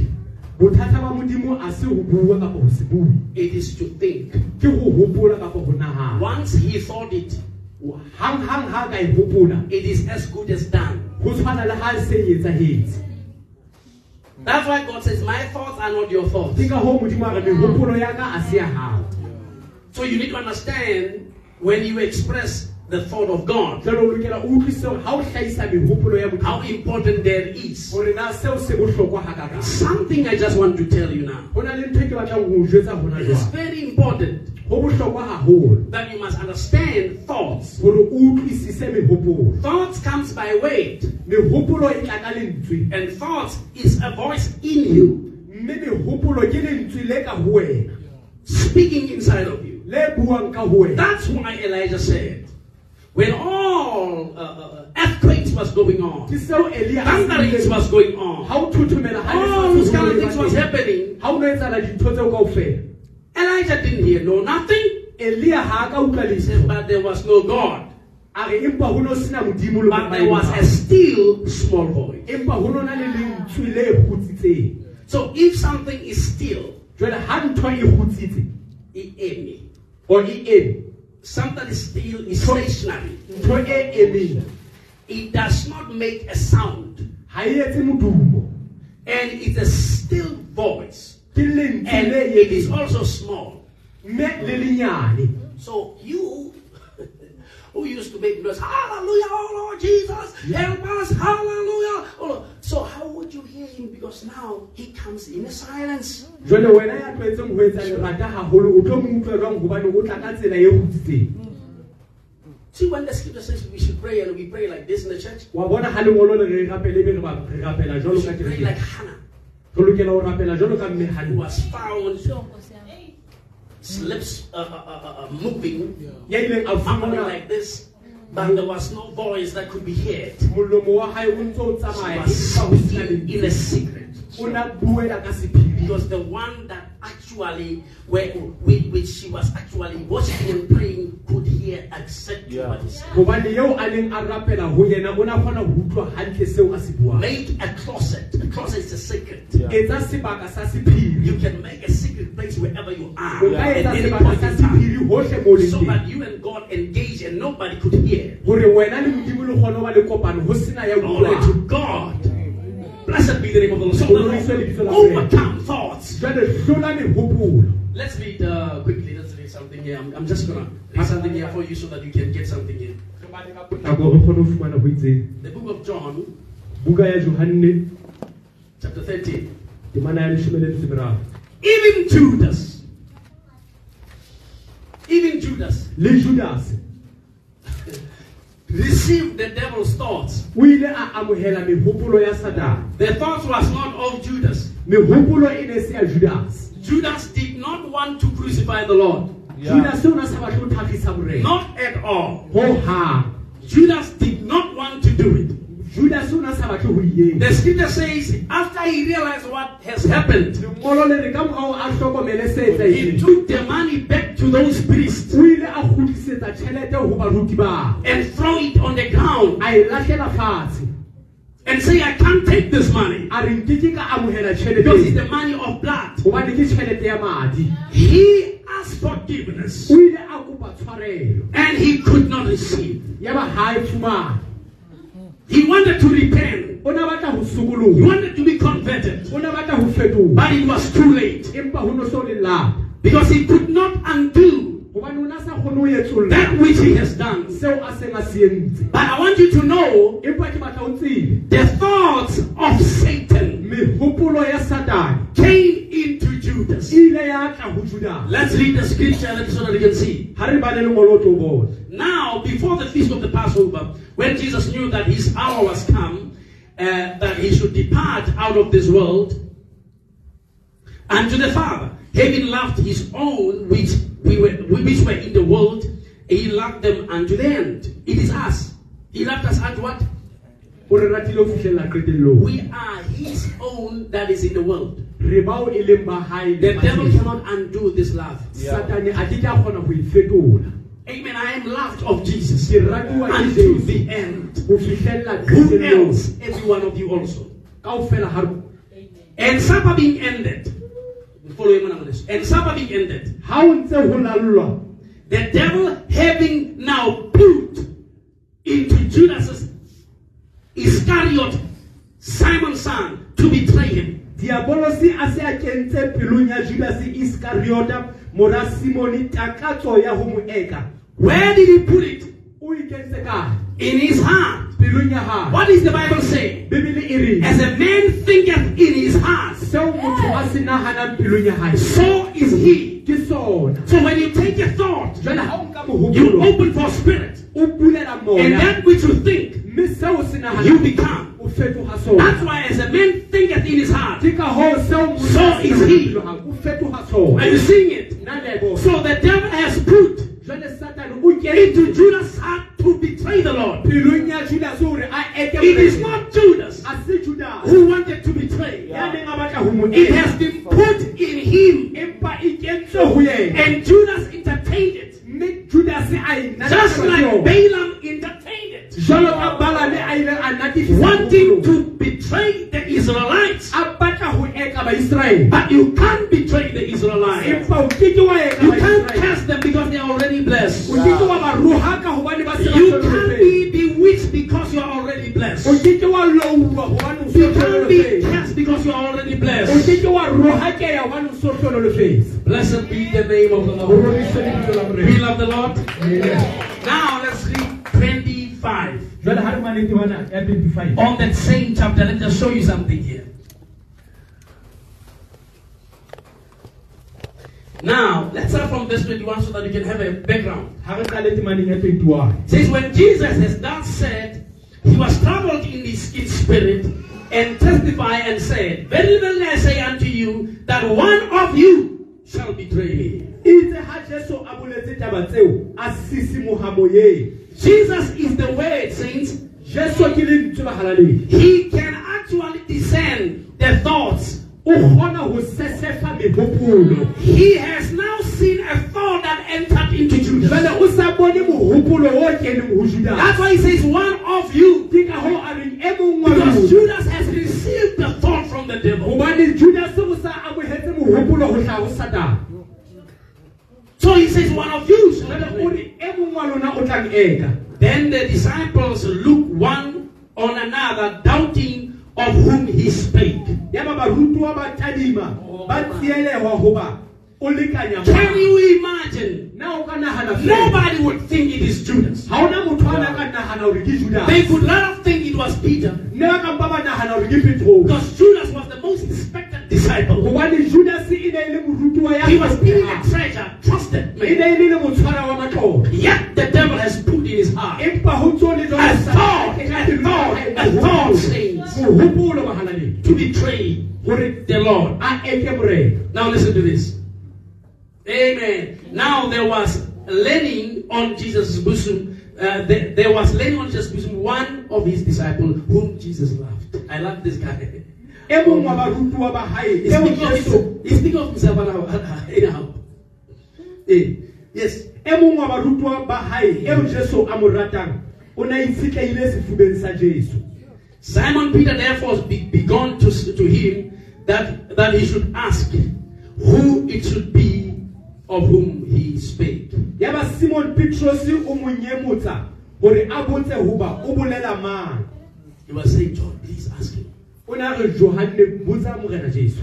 B: bothata ba modimo a se ho bua kapa ho se bue
A: it is to think.
B: ke ho hopola kapa ho nahana
A: Once He thought it,
B: hang hang ha ka
A: it is as good as done.
B: ho tshwana le ha se etsahetse
A: That's why God says, My thoughts are not your thoughts.
B: ke ka hoo modimo a re mehopolo ya ka a se
A: So you need to understand when you express the thought of God,
B: jalo o lokela o utlwisise hore ha o hlahisa mehopolo ya modimo
A: how important there is.
B: hore na seo se bohlokwa hakakang
A: Something I just want to tell you now.
B: ho na le ntho ke batlang ho o jwetsa hona
A: It is very important
B: ho bohlokwa haholo.
A: that you must understand thoughts.
B: hore o utlwisise mehopolo.
A: Thoughts comes by weight,
B: mehopolo tla ka lentswe
A: and thoughts is a voice in you,
B: mme mehopolo ke lentswe le ka
A: speaking inside of you.
B: le buang ka ho wena.
A: That's why Elijah said, when all uh, uh, earthquakes was going on,
B: ke seo elia a
A: thunderings was going on,
B: ha o thothomela ha
A: all those kind of things was
B: ha
A: happening.
B: o no etsahala dintho tseo kaofela?
A: Elijah didn't hear no nothing.
B: elia ha a ka utlwa
A: He said,
B: letho
A: but there was no God.
B: a re empa ho no sena modimo
A: But there was a still small voice.
B: empa ho no na le lentswe le kgutsitseng.
A: So if something is still,
B: jwale ha ntho kgutsitse
A: it eme.
B: or eme
A: Something is still is stationary. It does not make a sound.
B: ha etse modumo
A: And it's a still voice. And it is also small.
B: mme le lenyane
A: So you who used to make noise, hallelujah, oh Lord Jesus, help us, hallelujah. Oh Lord. So how would you hear him? Because now he comes in a silence.
B: jwale wena ya tlwaetseng ho etsa lerata haholo o tlo mo utlwa jwang hobane o tla ka tsela e kgutsitseng
A: See, when the scripture says we should pray and we pray like this in the church,
B: wa bona ha lengolo le re rapele ebe re ba- re rapela
A: we
B: jwalo ka
A: should pray like Hannah,
B: re lokela ho rapela jwalo ka mme
A: who was found lips uh, uh, uh, moving,
B: ya ileng a
A: fumbling like this, but there was no voice that could be heard.
B: molomo wa hae o ntse o
A: She was in a secret.
B: o na buela ka sephiri
A: Because the one that actually, where, with which she was actually worshiping and praying, could hear exactly
C: Yeah.
A: what he said.
B: hobane eo a neng a rapela ho yena o na kgona ho utlwa hantle seo a se buang
A: Make a closet. A closet is a secret.
B: Etsa sebaka sa sephiri
A: You can make a secret place wherever you are
B: o ka etsa sebaka sa sephiri hohle mo leng
A: So that you and God engage and nobody could hear.
B: hore wena le modimo le kgone ho ba le kopano ho sena ya
A: Glory to
B: utlwang
A: God. Blessed be the name of the Lord. So overcome thoughts.
B: jwale hlola mehopolo
A: Let's read uh, quickly. Let's read something here. I'm, I'm just gonna read something here for you so that you can get something in.
B: nako re kgone ho fumana ho itseng
A: The book of John,
B: buka ya johanne
A: chapter 13.
B: temana ya leshome le metso
A: Even Judas, even Judas
B: le judase
A: received the devil's thoughts.
B: o ile a amohela mehopolo ya satane
A: The thought was not of Judas.
B: mehopolo e ne se ya judase
A: Judas did not want to crucify the Lord.
C: Yeah.
B: judase o na sa batle ho thakgisa morena
A: Not at all.
B: ho hang
A: Judas did not want to do it.
B: Judase o na sa batle ho di
A: The scripture says, after he realized what has happened,
B: lengolo le re ka morao a hlokomele se
A: he took the money back to those priests.
B: O ile a kgutlisetsa tjhelete ho baruti bao
A: and throw it on the ground.
B: fatshe.
A: And say, I can't take this money.
B: A re nkeke ka amohela
A: because it's the money of blood.
B: gobane ke tšhelete ya madi.
A: He asked forgiveness.
B: O ile a kopa tshwarelo.
A: And he could not receive.
B: ya ba ga e fumane
A: He wanted to repent, he wanted to be converted,
B: o ne batla go fetoga
A: but it was too late.
B: Empa go no se o le lapa
A: because he could not undo
B: gobane o ne a sa kgone o etsolola
A: that which he has done.
B: seo a seng a se entse
A: But I want you to know
B: empa ke batla o
A: the thoughts of Satan came into Judas.
B: ile ya tla go judase
A: Let's read the scripture so that you can see.
B: ga re bale lengolo o tlo bone
A: Now, before the feast of the Passover, when Jesus knew that his hour was come, uh, that he should depart out of this world unto the Father, having loved his own which we were which were in the world, he loved them unto the end. It is us. He loved us unto what?
B: o re ratile go fitlhelela qetellong
A: We are his own that is in the world.
B: re bao leng ba hae
A: The devil cannot undo this love.
B: satane a ke ke a kgona go fetola
A: Amen. I am loved of Jesus
B: ke ratiwa ke
A: the end.
B: go fitlhelela
A: Who
B: qetellong
A: else? Every one of you also.
B: kaofela ga
A: And supper being ended. Follow him on this. And supper being ended.
B: How o ntse go lallwa
A: The devil having now put into Judas's Iscariot, Simon's son, to betray him.
B: diabolosi a se a kentse pelong ya judase iskariota mora simone takatso ya go mo eka
A: Where did he put it?
B: o ikentse kae
A: In his heart.
B: pelong ya gae
A: What does the Bible say?
B: bebele reng
A: As a man thinketh in his heart,
B: seo motho a se naganang pelong ya gae
A: so is he. So when you take a thought,
B: jale ga o nka
A: you open for spirit. And that which you think,
B: mme seo se
A: you become. That's why as a man thinketh in his heart,
B: ke ka goo seo
A: So is he.
B: pelong ya gae, o fetoga
A: are you seeing it? So the devil has put
B: jale satane o
A: into Judas' heart to betray the Lord.
B: pelong ya judase gore a eke
A: It is not Judas
B: a se judase
A: who wanted to betray.
B: ya neng a batla go mo
A: It has been put in him,
B: empa kentswe
A: and Judas entertained it,
B: mme judase a
A: just like
B: natefisa
A: Balaam entertained wanting to betray the Israelites. But you can't betray the Israelites. You can't curse them because they are already blessed. You can't be bewitched because you are already blessed. You can't be cursed because you are already blessed. Blessed be the name of the Lord. We love the Lord. Now let's read
B: 20.
A: On that same chapter, let me just show you something here. Now, let's start from verse 21 so that you can have a background. It says, When Jesus has thus said, he was troubled in his, in spirit and testified and said, verily I say unto you, that one of you shall betray me
B: itse ga jesu a boletse taba tseo a sisimoga moyeng
A: Jesus is the word, saints.
B: jesu ke lentswe bagalaleng
A: He can actually discern the thoughts.
B: o kgona go sesefa megopolo
A: He has now seen a thought that entered into Judas.
B: jale o sa bone mogopolo o keneng go judas
A: That's why he says, One of you.
B: ke ka go a reng mong wa
A: Because. Judas has received the thought from the devil. So he says, One of you shall
B: jale
A: betray
B: o
A: me.
B: re mong wa lona o tlang eka
A: Then the disciples looked one on another, doubting of whom he spake.
B: ya ba barutiwa ba tadima oh, ba tsielengwa goba o lekanya
A: Can you imagine?
B: na o ka nagana fela.
A: Nobody would think it is Judas.
B: ga ona motho a na ka nagana gore ke judas
A: They could rather think it was Peter
B: mme ba kampa ba nagana gore ke petro
A: because Judas was the most respected disciple.
B: gobane judas e ne e le morutiwa ya
A: He was being a treasure, trusted
B: e ne
A: man.
B: e le le motshwara wa matlotlo
A: Yet the devil has put in his heart
B: empa go ntse o
A: a thought, a thought, a thought
B: mohopolo.
A: saints
B: mohopolo
A: to betray the Lord.
B: a eke morena
A: Now listen to this. Amen. Now there was leaning on Jesus' bosom. Uh, there, there was leaning on Jesus' bosom one of his disciples whom Jesus loved. I love this guy.
B: e mongwe wa barutiwa ba gae
A: He's
B: eo
A: speaking of
B: Jesu-
A: himself, he's speaking of himself anyhow. yes.
B: e mongwe wa barutiwa ba gae eo jesu a mo ratang o ne a itshetleile sefubeng sa jesu
A: Simon Peter therefore be- began to, to him that, that he should ask who it should be of whom he spake.
B: yaba simon petrosi o mo nyemotsa gore a botse hoba o bolela mang
A: He was saying, John, please ask him.
B: O ne re johanne botsa morena jesu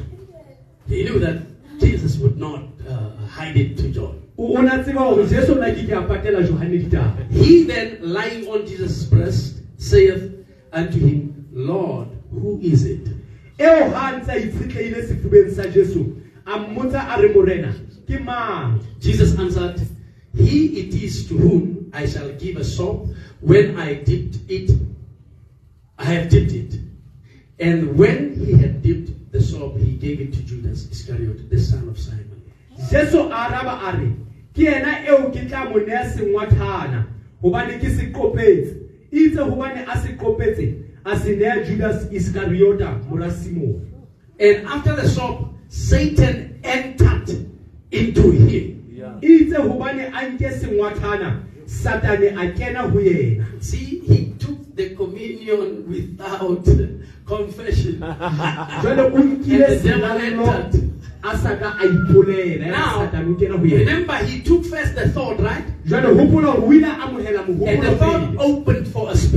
A: He knew that Jesus would not uh, hide it to John.
B: o o tseba gore jesu na ke ke a patela johanne ditaba
A: He then, lying on Jesus' breast, saith unto him, Lord, who is it?
B: eo ga ntse a itshetleile sefubeng sa jesu a mmotsa a re morena ke mang
A: Jesus answered, He it is to whom I shall give a sop when I dipped it. I have dipped it. And when he had dipped the sop, he gave it to Judas Iscariot, the son of Simon.
B: jesu araba a re ke ena eo ke tla mo neya sengwathana gobane ke se qopetse itse gobane a se qopetse a se neya judas mora simon
A: And after the sop, Satan entered into him.
C: Yeah.
B: itse gobane a nke sengwathana satane a kena yena
A: See, he took the communion without confession.
B: jale
A: And the devil
B: senalelo
A: entered.
B: a sa ka a ipolela ya
A: Now,
B: satane o kena go
A: remember, he took first the thought, right?
B: jale gopola gore o ile a amogela
A: And the thought opened for a space.